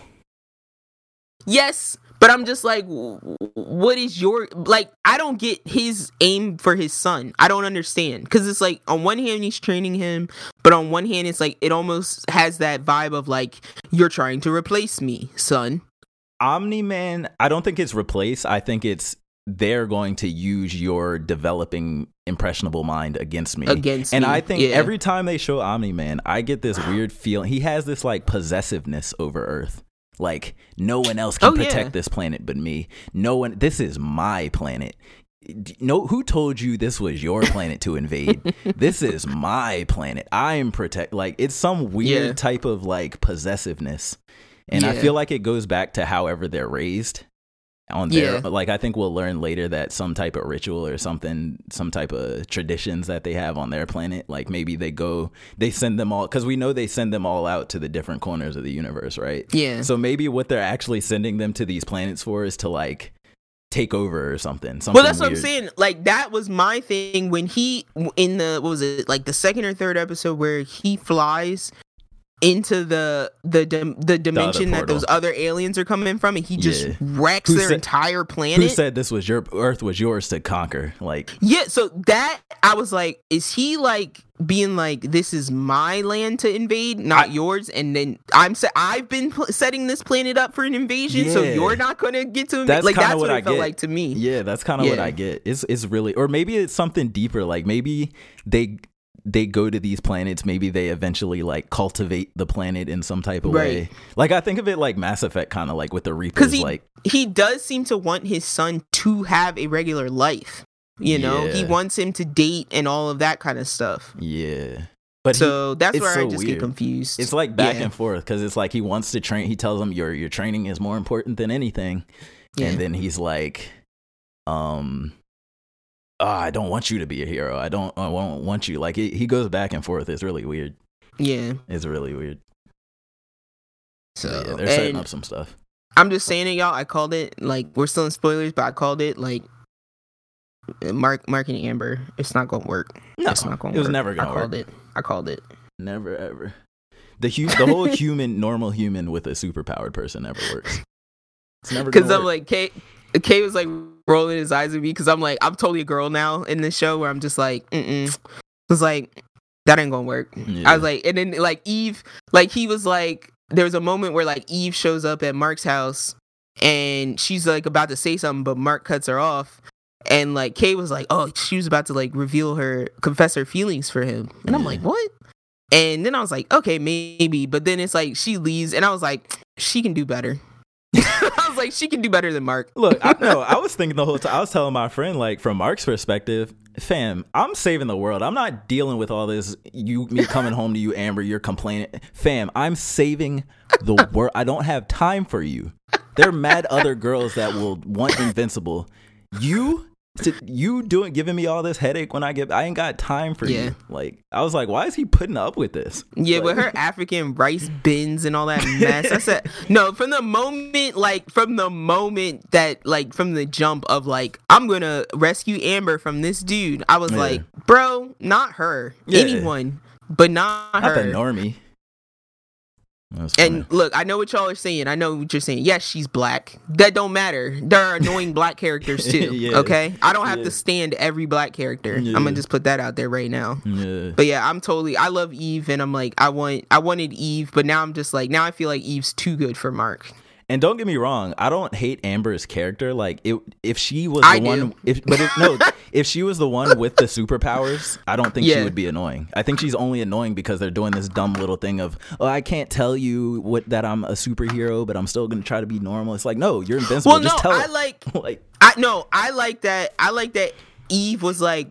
Yes, but I'm just like, what is your like? I don't get his aim for his son. I don't understand because it's like on one hand he's training him, but on one hand it's like it almost has that vibe of like you're trying to replace me, son. Omni Man, I don't think it's replace. I think it's they're going to use your developing impressionable mind against me. Against and me, I think yeah. every time they show Omni Man, I get this weird feeling. He has this like possessiveness over Earth. Like no one else can Oh, yeah. protect this planet but me. No one. This is my planet. No, who told you this was your planet to invade? this is my planet. I am protect. Like it's some weird Yeah. type of like possessiveness, and I feel like it goes back to however they're raised. On their, Yeah. like I think we'll learn later that some type of ritual or something, some type of traditions that they have on their planet, like maybe they go, they send them all, because we know they send them all out to the different corners of the universe, right? Yeah. So maybe what they're actually sending them to these planets for is to like take over or something. something well, that's what I'm saying. Like that was my thing when he in the what was it like the second or third episode where he flies into the the the dimension that those other aliens are coming from, and he just Yeah. wrecks Who their said- entire planet. Who said this was your Earth was yours to conquer? Like, Yeah, so that I was like, is he like being like, this is my land to invade, not I- yours? And then I'm sa- I've been pl- setting this planet up for an invasion, so you're not gonna get to invade. That's like that's what, what I it felt like to me. yeah, that's kind of what I get. It's it's really, or maybe it's something deeper. Like maybe they they go to these planets. Maybe they eventually like cultivate the planet in some type of Right. way. Like I think of it like Mass Effect, kind of like with the Reapers. He like he does seem to want his son to have a regular life. You know, he wants him to date and all of that kind of stuff. yeah, but he- so that's it's where I so just weird. get confused. It's like back Yeah. and forth because it's like he wants to train. He tells him your your training is more important than anything, Yeah. and then he's like, um, "Ah, I don't want you to be a hero. I don't. I won't want you. Like he, he goes back and forth. It's really weird. yeah. It's really weird. So yeah, they're setting up some stuff. I'm just saying it, y'all. I called it like we're still in spoilers, but I called it like Mark, Mark and Amber. It's not gonna work. No, it's not gonna. it was work. never gonna I work. called it. I called it. Never ever. The hu- the whole human normal human with a superpowered person never works. It's never Because I'm like Kay. Kay was like rolling his eyes at me because I'm like I'm totally a girl now in this show where I'm just like mm mm. Was like that ain't gonna work. Yeah. I was like, and then like Eve, like he was like, there was a moment where like Eve shows up at Mark's house and she's like about to say something, but Mark cuts her off. And like Kay was like, oh, she was about to like reveal her, confess her feelings for him. And I'm like, what? And then I was like, okay, maybe. But then it's like she leaves, and I was like, she can do better. Like, she can do better than Mark. Look, I know. I was thinking the whole time. I was telling my friend, like, from Mark's perspective, fam, I'm saving the world. I'm not dealing with all this. You, me coming home to you, Amber. You're complaining, fam. I'm saving the world. I don't have time for you. There are mad other girls that will want invincible. You to- you doing giving me all this headache when I get I ain't got time for Yeah. you. Like I was like, why is he putting up with this? Yeah, Like- with her African rice bins and all that mess. I said no from the moment, like from the moment that, like from the jump of like I'm gonna rescue Amber from this dude. I was Yeah. like, bro, not her, Yeah. anyone, but not, Not her. the normie. And look, I know what y'all are saying. I know what you're saying. Yes, she's black. That don't matter. There are annoying black characters too. Yeah. Okay, I don't have Yeah. to stand every black character. I'm gonna just put that out there right now. yeah. But yeah, I'm totally. I love Eve, and I'm like, I want, I wanted Eve, but now I'm just like, now I feel like Eve's too good for Mark. And don't get me wrong, I don't hate Amber's character. Like, it, if she was I the do. one, if but if, no, if she was the one with the superpowers, I don't think she would be annoying. I think she's only annoying because they're doing this dumb little thing of, oh, I can't tell you what that I'm a superhero, but I'm still gonna try to be normal. It's like, no, you're invincible. Well, no, Just tell I it. like, like, I no, I like that. I like that Eve was like,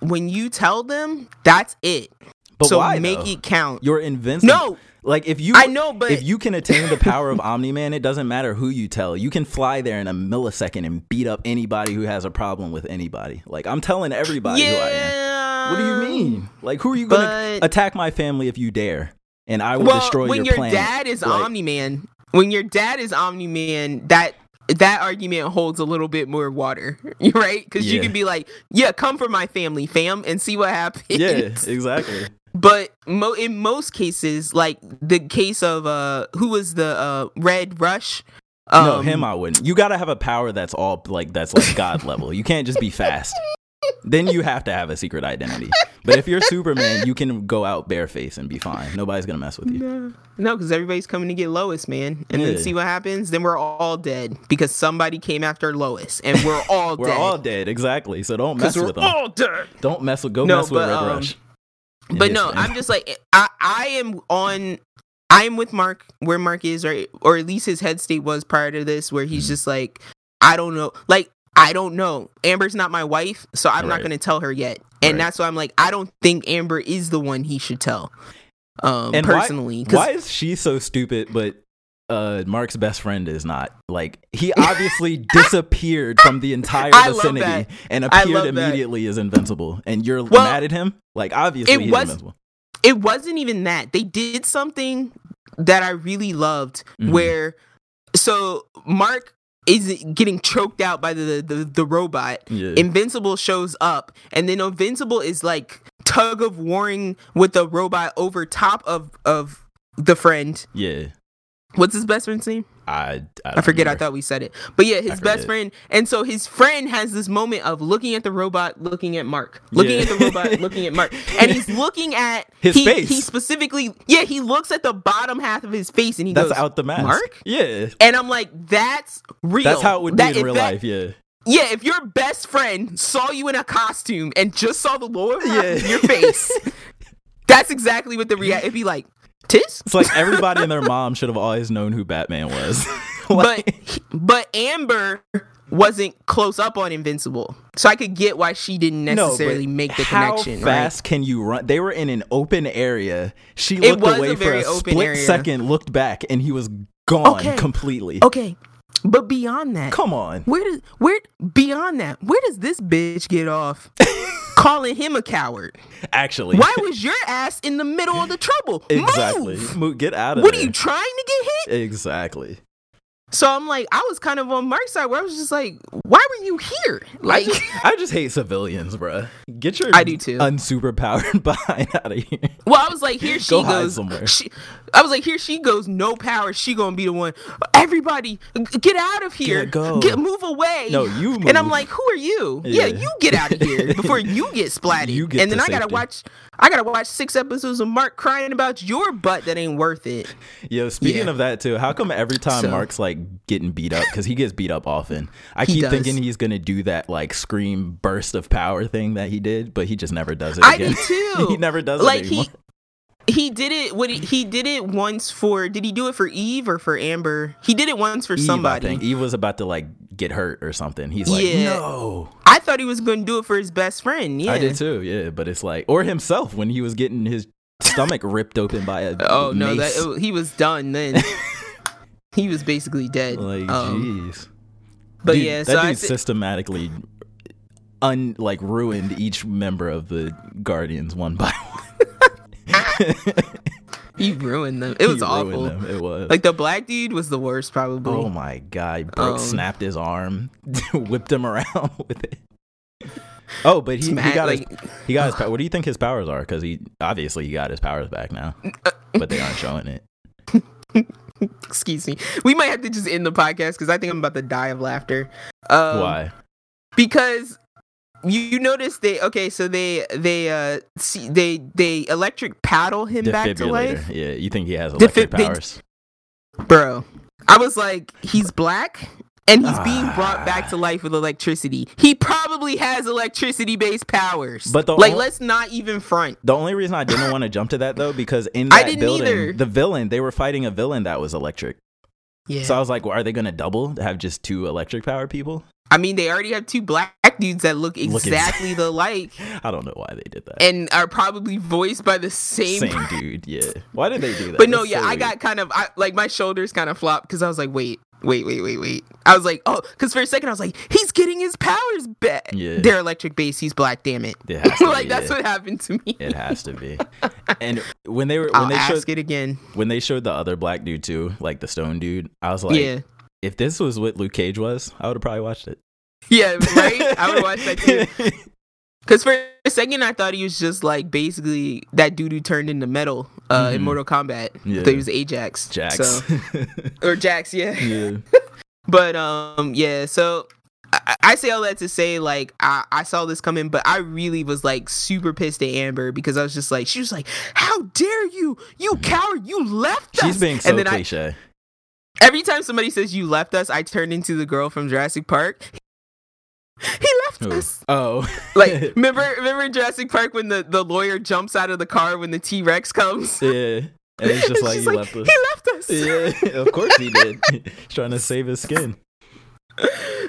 when you tell them, that's it. but so why make though? it count. You're invincible. No, Like if you I know, but- if you can attain the power of Omni Man, it doesn't matter who you tell. You can fly there in a millisecond and beat up anybody who has a problem with anybody. Like I'm telling everybody who I am. What do you mean? Like who are you gonna but- attack my family if you dare? And I will Well, destroy when your your dad is Like, Omni Man, when your dad is Omni Man, that that argument holds a little bit more water, right? Because you can be like, "Yeah, come for my family, fam," and see what happens. Yeah, exactly. But mo- in most cases, like the case of uh, who was the uh Red Rush? Um, no, him I wouldn't. You gotta have a power that's all like that's like God level. You can't just be fast. then you have to have a secret identity. But if you're Superman, you can go out bareface and be fine. Nobody's gonna mess with you. No, no, because everybody's coming to get Lois, man, and Yeah. then see what happens. Then we're all dead because somebody came after Lois, and we're all dead. We're dead. all dead, exactly. So don't mess with them. all dead. Don't mess with. Go No, mess with but, Red um, Rush. But no. I'm just like I I am on I am with Mark where Mark is or or at least his head state was prior to this where Mm-hmm. he's just like I don't know like I don't know. Amber's not my wife, so I'm not going to tell her yet. And Right. that's why I'm like I don't think Amber is the one he should tell. Um And why- Why is she so stupid? But uh, Mark's best friend is not. Like he obviously disappeared from the entire vicinity and appeared love that. immediately as invincible. And you're Well, mad at him? Like obviously it he's was- invincible. it wasn't even that. They did something that I really loved Mhm. where so Mark is getting choked out by the the, the robot. Yeah. Invincible shows up and then Invincible is like tug of warring with the robot over top of of the friend. yeah. What's his best friend's name? I I, I forget. I thought we said it. But yeah, his best friend. And so his friend has this moment of looking at the robot, looking at Mark, looking Yeah. at the robot, looking at Mark, and he's looking at His he, face. He specifically, yeah, he looks at the bottom half of his face and he That's goes, out the mask. Mark. Yeah. And I'm like, that's real. That's how it would That- be in real that- life. Yeah. Yeah, if your best friend saw you in a costume and just saw the lower half Yeah. of your face, that's exactly what the react. It'd be like, tis. It's like everybody and their mom should have always known who Batman was. but but Amber wasn't close up on Invincible, so I could get why she didn't necessarily but make the how connection. fast can you run? They were in an open area. She looked away a for a split area. second, looked back, and he was gone Okay. completely. Okay, but beyond that, Come on. where does where beyond that, where does this bitch get off calling him a coward? Actually, Why was your ass in the middle of the trouble? exactly. Move! Get out of it. What are you trying to get hit? Exactly. So I'm like, I was kind of on Mark's side where I was just like, why were you here? Like, I just, I just hate civilians, bruh. Get your I do too. unsuperpowered behind out of here. well, I was like, here she Go goes. somewhere. She, I was like, here she goes, no power. She gonna be the one. Everybody, get out of here. Get- go. Get move away. No, you And I'm like, who are you? Yeah, Yeah. you get out of here before you get splatted. You get and then I gotta watch. I gotta watch six episodes of Mark crying about your butt that ain't worth it. Yo, speaking Yeah. of that too, how come every time So- Mark's like getting beat up because he gets beat up often? I He keep does. thinking he's gonna do that like scream burst of power thing that he did, but he just never does it. I again. did too. he never does like it anymore. he he did it what he, he did it once for did he do it for eve or for amber he did it once for Eve, somebody I think Eve was about to like get hurt or something. He's like, Yeah. no. I thought he was going to do it for his best friend yeah I did too, yeah. But it's like, or himself when he was getting his stomach ripped open by a oh no that it- he was done then he was basically dead like, Um, jeez. but Dude, yeah that so I dude thi- systematically un like ruined each member of the Guardians one by one. He ruined them. It was awful. them. It was Like the black dude was the worst, probably. Oh my god! He broke, Um, snapped his arm, whipped him around with it. Oh, but he, he got like- his he got his. What do you think his powers are? Because he obviously he got his powers back now, but they aren't showing it. Excuse me. We might have to just end the podcast because I think I'm about to die of laughter. Um, Why? Because you, you notice they okay, so they they uh see they they electric paddle him back to life, Yeah, you think he has electric they- powers? bro. I was like, he's black. And he's being Ah. brought back to life with electricity. He probably has electricity-based powers. But the like, let's not even front. The only reason I didn't want to jump to that though, because in that building, either. the villain they were fighting a villain that was electric. Yeah. So I was like, well, are they going to double have just two electric power people? I mean, they already have two black dudes that look Look ex- exactly the like I don't know why they did that. and are probably voiced by the same. Same dude, yeah. Why did they do that? But no, That's yeah, so I weird. got kind of I, like my shoulders kind of flopped because I was like, wait, wait, wait, wait, wait. I was like, oh, because for a second I was like, he's getting his powers back. Yeah. They're electric base. He's black. Damn it. It like be, that's yeah. what happened to me. It has to be. And when they were when I'll they ask showed it again. when they showed the other black dude too, like the stone dude, I was like, yeah. If this was what Luke Cage was, I would have probably watched it. Yeah, right? I would watch that too. Because for a second, I thought he was just like basically that dude who turned into metal uh, in Mhm. Mortal Kombat. Yeah. I thought he was Ajax. Jax. So, or Jax, yeah. yeah. But um, yeah. So I, I say all that to say, like, I, I saw this coming, but I really was like super pissed at Amber because I was just like, she was like, "How dare you, you coward! You left us!" She's being so and then cliche. I, every time somebody says you left us, I turn into the girl from Jurassic Park. He left Who? us. Oh. Like, remember, remember in Jurassic Park when the, the lawyer jumps out of the car when the T Rex comes? yeah. And it's just And like she's you left us. He left us. Yeah, of course he did. He's trying to save his skin.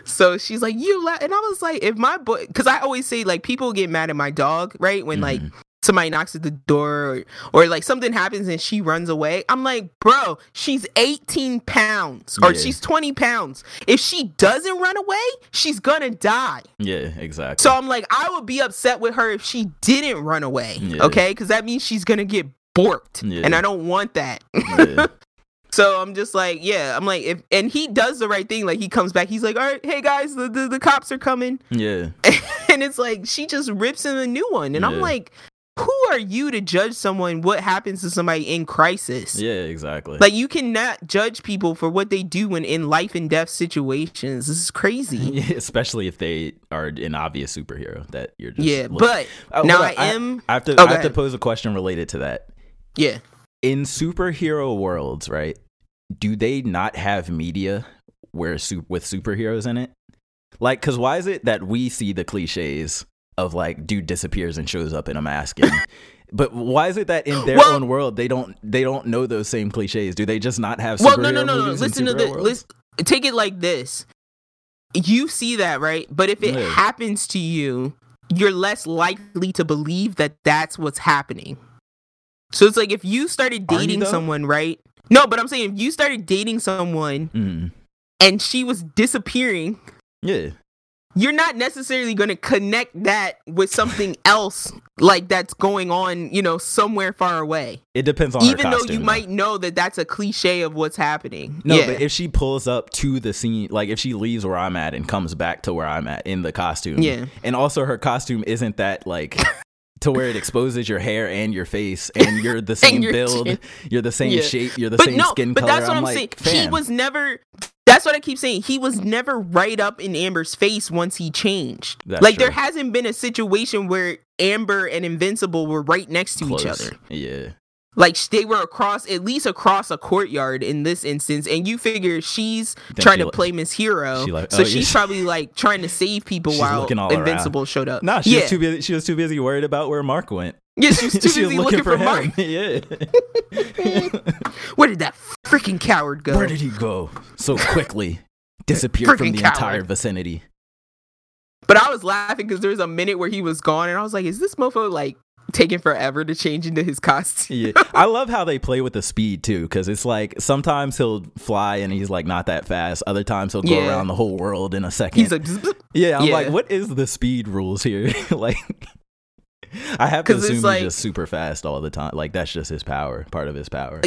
So she's like, "You left," and I was like, "If my boy," because I always say like people get mad at my dog, right? When like Mhm. Somebody knocks at the door or, or like something happens and she runs away, I'm like, "Bro, she's 18 pounds or Yeah. she's 20 pounds. If she doesn't run away, she's gonna die." Yeah, exactly. So I'm like, I would be upset with her if she didn't run away, Yeah. okay? Because that means she's gonna get borked, Yeah. and I don't want that. yeah. So I'm just like, yeah, I'm like, if and he does the right thing, like he comes back, he's like, all right, hey guys, the the, the cops are coming, yeah. and it's like she just rips in a new one, and I'm like, who are you to judge someone what happens to somebody in crisis? Yeah, exactly. Like you cannot judge people for what they do when in life and death situations. This is crazy. Yeah, especially if they are an obvious superhero that you're just Yeah, look- but Oh, now I I- am. I have to Oh, I have to pose a question related to that. yeah. In superhero worlds, right? Do they not have media where with superheroes in it? Like cuz why is it that we see the clichés of like dude disappears and shows up in a mask and But why is it that in their Well- own world they don't they don't know those same cliches? Do they just not have Well, no, no, no, no. Listen to the listen. Take it like this. You see that, right? But if it Yeah. happens to you, you're less likely to believe that that's what's happening. So it's like if you started Are you, dating someone, right? No, but I'm saying if you started dating someone Mm. and she was disappearing, Yeah. You're not necessarily going to connect that with something else like that's going on, you know, somewhere far away. It depends on Even though you might know that that's a cliche of what's happening. No, yeah. but if she pulls up to the scene, like if she leaves where I'm at and comes back to where I'm at in the costume, Yeah. and also her costume isn't that like to where it exposes your hair and your face, and you're the same build, chin. you're the same Yeah. shape, you're the but same no, skin but color. But that's what I'm, like, saying. He was never. That's what I keep saying. He was never right up in Amber's face once he changed. That's like there hasn't been a situation where Amber and Invincible were right next to each other. Yeah, Like they were across, at least across a courtyard in this instance. And you figure she's trying she to li- play Miss Hero, she like- so oh, yeah, she's she- probably like trying to save people She's while all around. Invincible showed up. nah, she yeah, was too busy. She was too busy worried about where Mark went. Yeah, she was too she busy looking, for, Mark. yeah. Where did that freaking coward go? Where did he go so quickly? Disappeared from the coward. entire vicinity. But I was laughing because there was a minute where he was gone, and I was like, "Is this mofo like taking forever to change into his costume. yeah, I love how they play with the speed too, because it's like sometimes he'll fly and he's like not that fast. Other times he'll go Yeah. around the whole world in a second. He's like, yeah, I'm yeah. like, what is the speed rules here? like, I have to assume like- he's just super fast all the time. Like that's just his power, part of his power.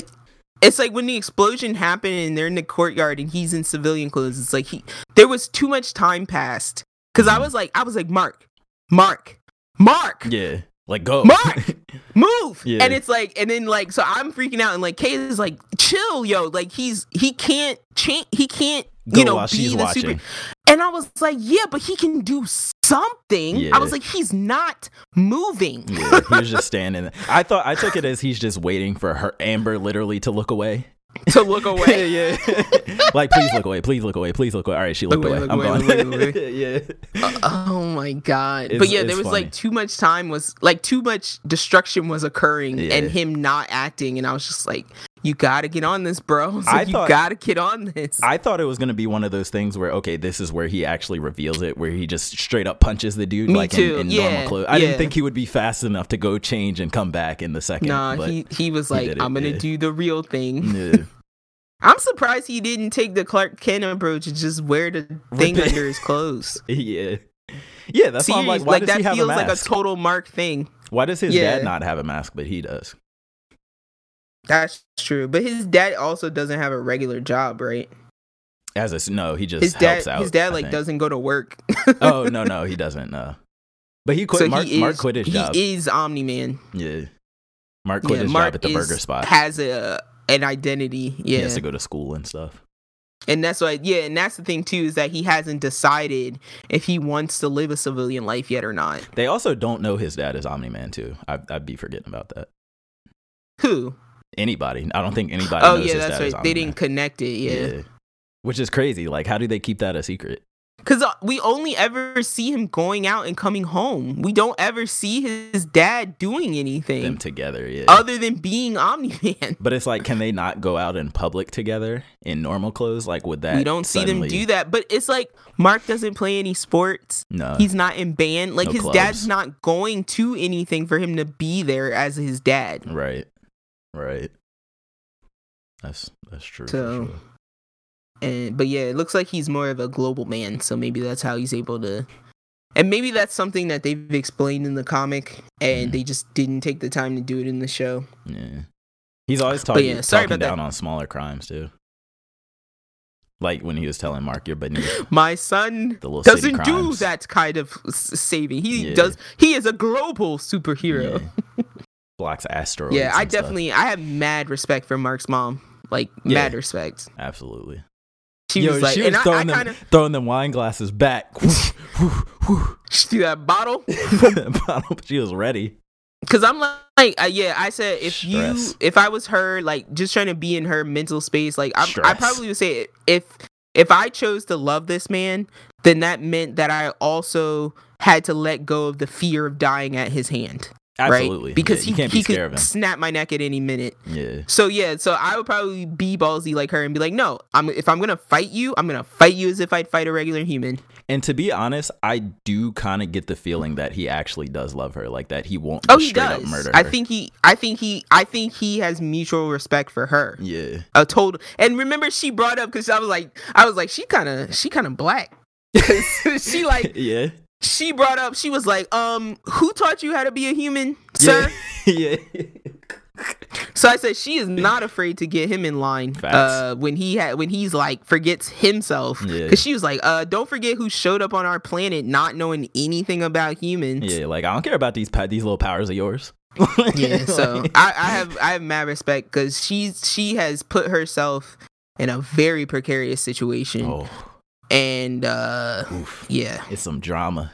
it's like when the explosion happened and they're in the courtyard and he's in civilian clothes. It's like he there was too much time passed because I Mhm. was like I was like Mark, Mark, Mark, Yeah, like go, Mark! move. Yeah. And it's like and then like so I'm freaking out and like Kay is like chill, yo. Like he's he can't change. He can't Go you know be the watching. super. And I was like, yeah, but he can do something. Yeah. I was like, he's not moving. Yeah, he was just standing. there. I thought I took it as he's just waiting for her Amber literally to look away. to look away. yeah, like please look away, please look away, please look away. All right, she looked away, away. look I'm away, gone. look away, yeah, uh, Oh my god! It's- but yeah, there was funny. like too much time was like too much destruction was occurring Yeah. and him not acting, and I was just like, "You gotta get on this, bro. I I like, you thought- gotta get on this." I thought it was gonna be one of those things where okay, this is where he actually reveals it, where he just straight up punches the dude Me like too, in, in yeah, normal clothes. I yeah. didn't think he would be fast enough to go change and come back in the second. nah, he he was like, it, "I'm gonna yeah. do the real thing." yeah. I'm surprised he didn't take the Clark Kent approach and just wear the thing under his clothes. yeah, yeah. That's why I'm like, why like does that he have feels a like a total Mark thing. why does his dad not have a mask, but he does? That's true, but his dad also doesn't have a regular job, right? As a no, he just His dad, out. his dad like doesn't go to work. Oh no, no, he doesn't. No, but he quit. so Mark, he is, Mark quit his he job. He is Omni Man. yeah, Mark quit yeah, his Mark job at the is- burger spot. Has a an identity, Yeah, He has to go to school and stuff. and that's why, yeah, and that's the thing too is that he hasn't decided if he wants to live a civilian life yet or not. They also don't know his dad is Omni Man too. I, I'd be forgetting about that. Who? Anybody? I don't think anybody. oh yeah, that's right. They didn't connect it, yeah, Which is crazy. Like, how do they keep that a secret? because uh, we only ever see him going out and coming home. We don't ever see his dad doing Them anything together, yeah. other than being Omni Man. but it's like, can they not go out in public together in normal clothes? Like, would that? We don't see them do that, but it's like Mark doesn't play any sports. No. He's not in band. Like No his clubs. dad's not going to anything for him to be there as his dad. right. Right. That's that's true. So- sure. And but yeah, it looks like he's more of a global man, so maybe that's how he's able to and maybe that's something that they've explained in the comic and Mhm. they just didn't take the time to do it in the show. Yeah. He's always talking, yeah, sorry talking about that. down on smaller crimes too. Like when he was telling Mark, you're beneath My son the little doesn't do that kind of saving. He Yeah. does he is a global superhero. Yeah. Blocks asteroids. Yeah, I and stuff. definitely I have mad respect for Mark's mom. Like Yeah. mad respect. absolutely. She Yo, was like, she was and I, I throwing, kind them, of throwing them wine glasses back. she threw that bottle she was ready. because I'm like, like uh, yeah, I said if Stress. you, if I was her, like just trying to be in her mental space, like I, I probably would say if if I chose to love this man, then that meant that I also had to let go of the fear of dying at his hand, Absolutely. right? Because Yeah, he be of could snap my neck at any minute. Yeah. So yeah, so I would probably be ballsy like her and be like, no, I'm if I'm gonna fight you, I'm gonna fight you as if I'd fight a regular human. And to be honest, I do kind of get the feeling that he actually does love her, like that he won't Oh, he does. up murder her. I think he, I think he, I think he has mutual respect for her. Yeah. A total. And remember, she brought up because I was like, I was like, she kind of, she kind of black. she like, yeah. She brought up, she was like, um, who taught you how to be a human, sir? Yeah. yeah. So I said she is not afraid to get him in line uh, when he had when he's like forgets himself Yeah. because she was like, uh, don't forget who showed up on our planet not knowing anything about humans. Yeah. Like I don't care about these pa- these little powers of yours. Yeah, so Like, I, I have I have mad respect because she's she has put herself in a very precarious situation, oh, and uh, oof. yeah, It's some drama.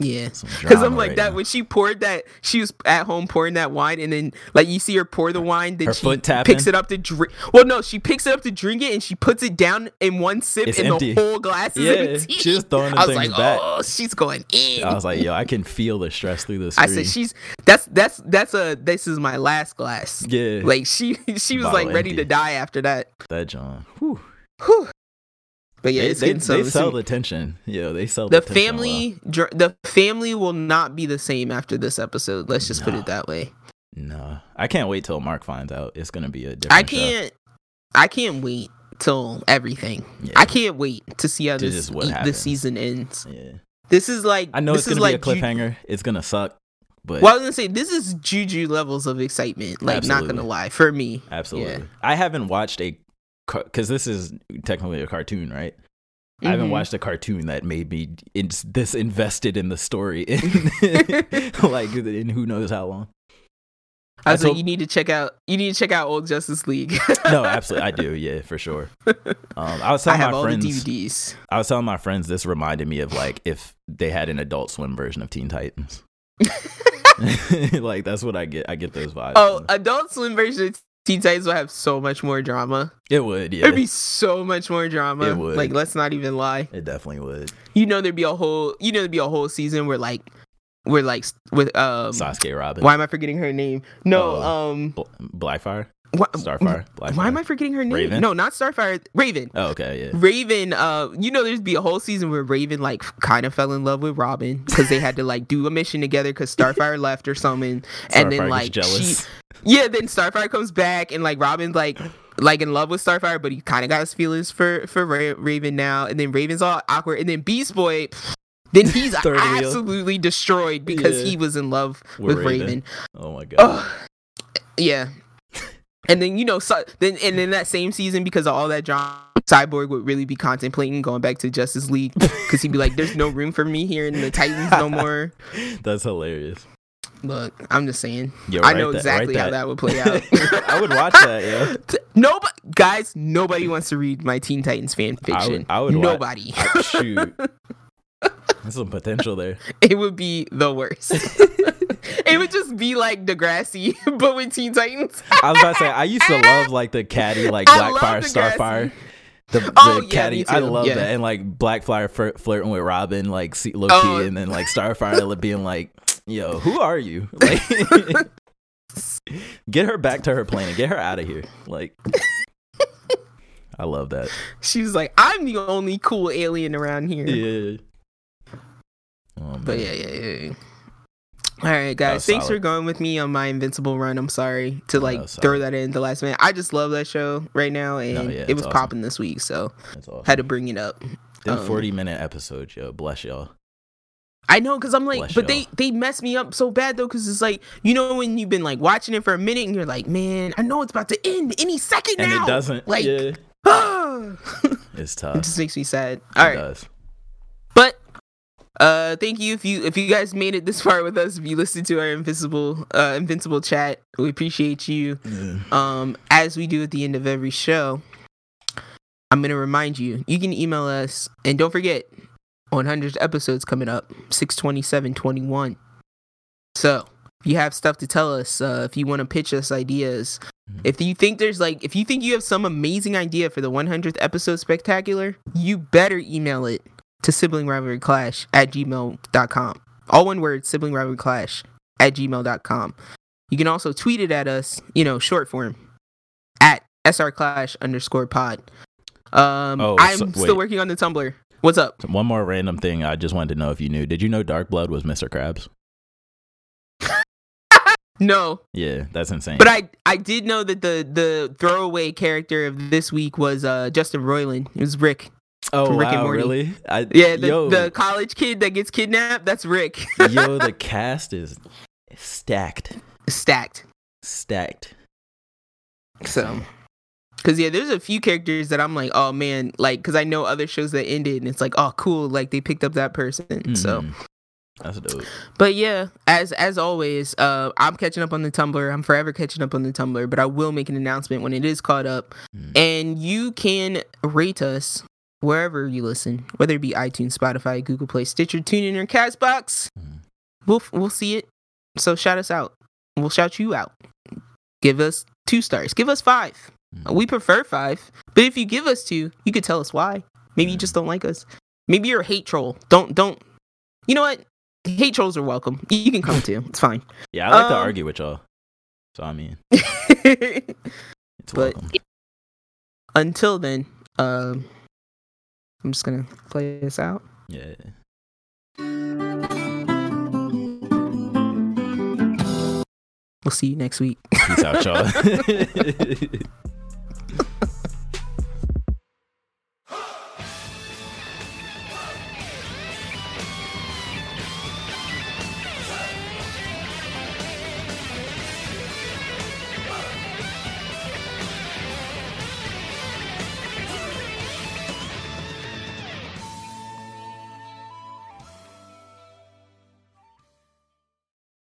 yeah. Because I'm like right that now. when she poured that, she was at home pouring that wine, and then like you see her pour the wine, then Her she foot picks it up to drink. Well, no, she picks it up to drink it, and she puts it down in one sip, It's and empty. the whole glass is Yeah, empty. she was throwing the I was things like, back. oh, she's going in. I was like, yo, I can feel the stress through this. I said, she's that's that's that's a this is my last glass. yeah, Like she she was Bottle like ready to die after that. that John. Whew. Whew. But yeah, they, it's they, they sell the tension. Yeah, they sell the well. family dr- the family will not be the same after this episode. Let's just put it that way. No, I can't wait till Mark finds out. It's gonna be a different. I can't. I can't wait till everything. Yeah. I can't wait to see how To this this season ends. Yeah, This is like I know this it's is gonna like be a Ju- cliffhanger. it's gonna suck, but well, I was gonna say this is Juju levels of excitement. Like, not gonna lie, for me. absolutely. I haven't watched a because this is technically a cartoon, right? I haven't Mhm. watched a cartoon that made me in, this invested in the story, in, like in who knows how long. I I was like, told- you need to check out. You need to check out Old Justice League. No, absolutely, I do. Yeah, for sure. Um, I was I telling have my friends. I was telling my friends this reminded me of like if they had an Adult Swim version of Teen Titans. like that's what I get. I get those vibes. Oh. Adult Swim version of Teen Titans will have so much more drama. it would. Yeah, There'd be so much more drama. It would. Like, let's not even lie. it definitely would. You know, there'd be a whole. You know, there'd be a whole season where like, where like with um. Sasuke Robin. Why am I forgetting her name? No, Oh. um. Bl- Blackfire. Why, Starfire. Blackfire. Why am I forgetting her name? Raven? No, not Starfire. Raven. Oh, okay. Yeah. Raven, uh, you know, there's be a whole season where Raven like kind of fell in love with Robin because they had to like do a mission together because Starfire left or something, and then like she, yeah, then Starfire comes back and like Robin's like like in love with Starfire, but he kind of got his feelings for for Ra- Raven now, and then Raven's all awkward, and then Beast Boy. Then he's absolutely destroyed because Yeah. he was in love With with, Raven. Raven. Oh my god. Ugh. yeah. And then you know, so, then and in that same season, because of all that drama, Cyborg would really be contemplating going back to Justice League because he'd be like, "There's no room for me here in the Titans no more." That's hilarious. Look, I'm just saying. Yo, I know that- exactly how that would play out. I would watch that. Yeah. Nobody, guys, nobody wants to read my Teen Titans fan I would- fiction. I would wa- nobody. Shoot. There's some potential there. it would be the worst. it would just be like Degrassi, but with Teen Titans. I was about to say I used to love like the caddy, like Blackfire, Starfire. The, the Oh, yeah, caddy, I love Yeah. that, and like Blackfire flir- flirting with Robin, like see, low key, Oh. and then like Starfire being like, "Yo, who are you?" Like, get her back to her planet, get her out of here. Like, I love that. She was like, "I'm the only cool alien around here." Yeah. Oh, But yeah, yeah, yeah. yeah. All right, guys. Thanks solid. for going with me on my Invincible run. I'm sorry to like throw that in the last minute. I just love that show right now, and yeah, it was awesome. popping this week, so awesome. had to bring it up. Them um, 40 minute episodes, yo. Bless y'all. I know, cause I'm like, Bless but they y'all. they mess me up so bad though, cause it's like you know when you've been like watching it for a minute and you're like, man, I know it's about to end any second And now. it doesn't. Like, yeah. ah! It's it tough. just makes me sad. It All right, does. But uh thank you if you if you guys made it this far with us, if you listened to our invincible uh invincible chat, we appreciate you. Yeah. Um as we do at the end of every show, I'm gonna remind you, you can email us and don't forget 100 episodes coming up, 62721. So if you have stuff to tell us, uh, if you want to pitch us ideas, Mhm. if you think there's like, if you think you have some amazing idea for the 100th episode spectacular, you better email it to sibling rivalry clash at gmail.com. All one word, sibling rivalry clash at gmail.com. You can also tweet it at us, you know, short form at srclash underscore pod. Um, Oh, I'm so- still working on the Tumblr. What's up? One more random thing I just wanted to know if you knew. Did you know Darkblood was Mr. Krabs? No, Yeah, that's insane. but I I did know that the the throwaway character of this week was uh Justin Roiland. It was Rick. Oh, from Rick and wow, Morty. really? I, Yeah, the, yo, the college kid that gets kidnapped. That's Rick. yo, the cast is stacked. Stacked. Stacked. So, because yeah, there's a few characters that I'm like, oh man, like because I know other shows that ended, and it's like, oh cool, like they picked up that person. So, Mhm. that's dope. but yeah, as as always, uh, I'm catching up on the Tumblr. I'm forever catching up on the Tumblr, but I will make an announcement when it is caught up, Mhm. and you can rate us wherever you listen, whether it be iTunes, Spotify, Google Play, Stitcher, TuneIn, or Castbox. Mhm. We'll we'll see it. So shout us out. We'll shout you out. Give us two stars. Give us five. Mhm. We prefer five, but if you give us two, you could tell us why. Maybe you just don't like us. Maybe you're a hate troll. Don't don't. You know what? Hate trolls are welcome. You can come too. It's fine. Yeah, I like to Um, argue with y'all. So I mean, it's But- welcome. Until then, um, I'm just gonna play this out. Yeah. We'll see you next week. Peace out, y'all.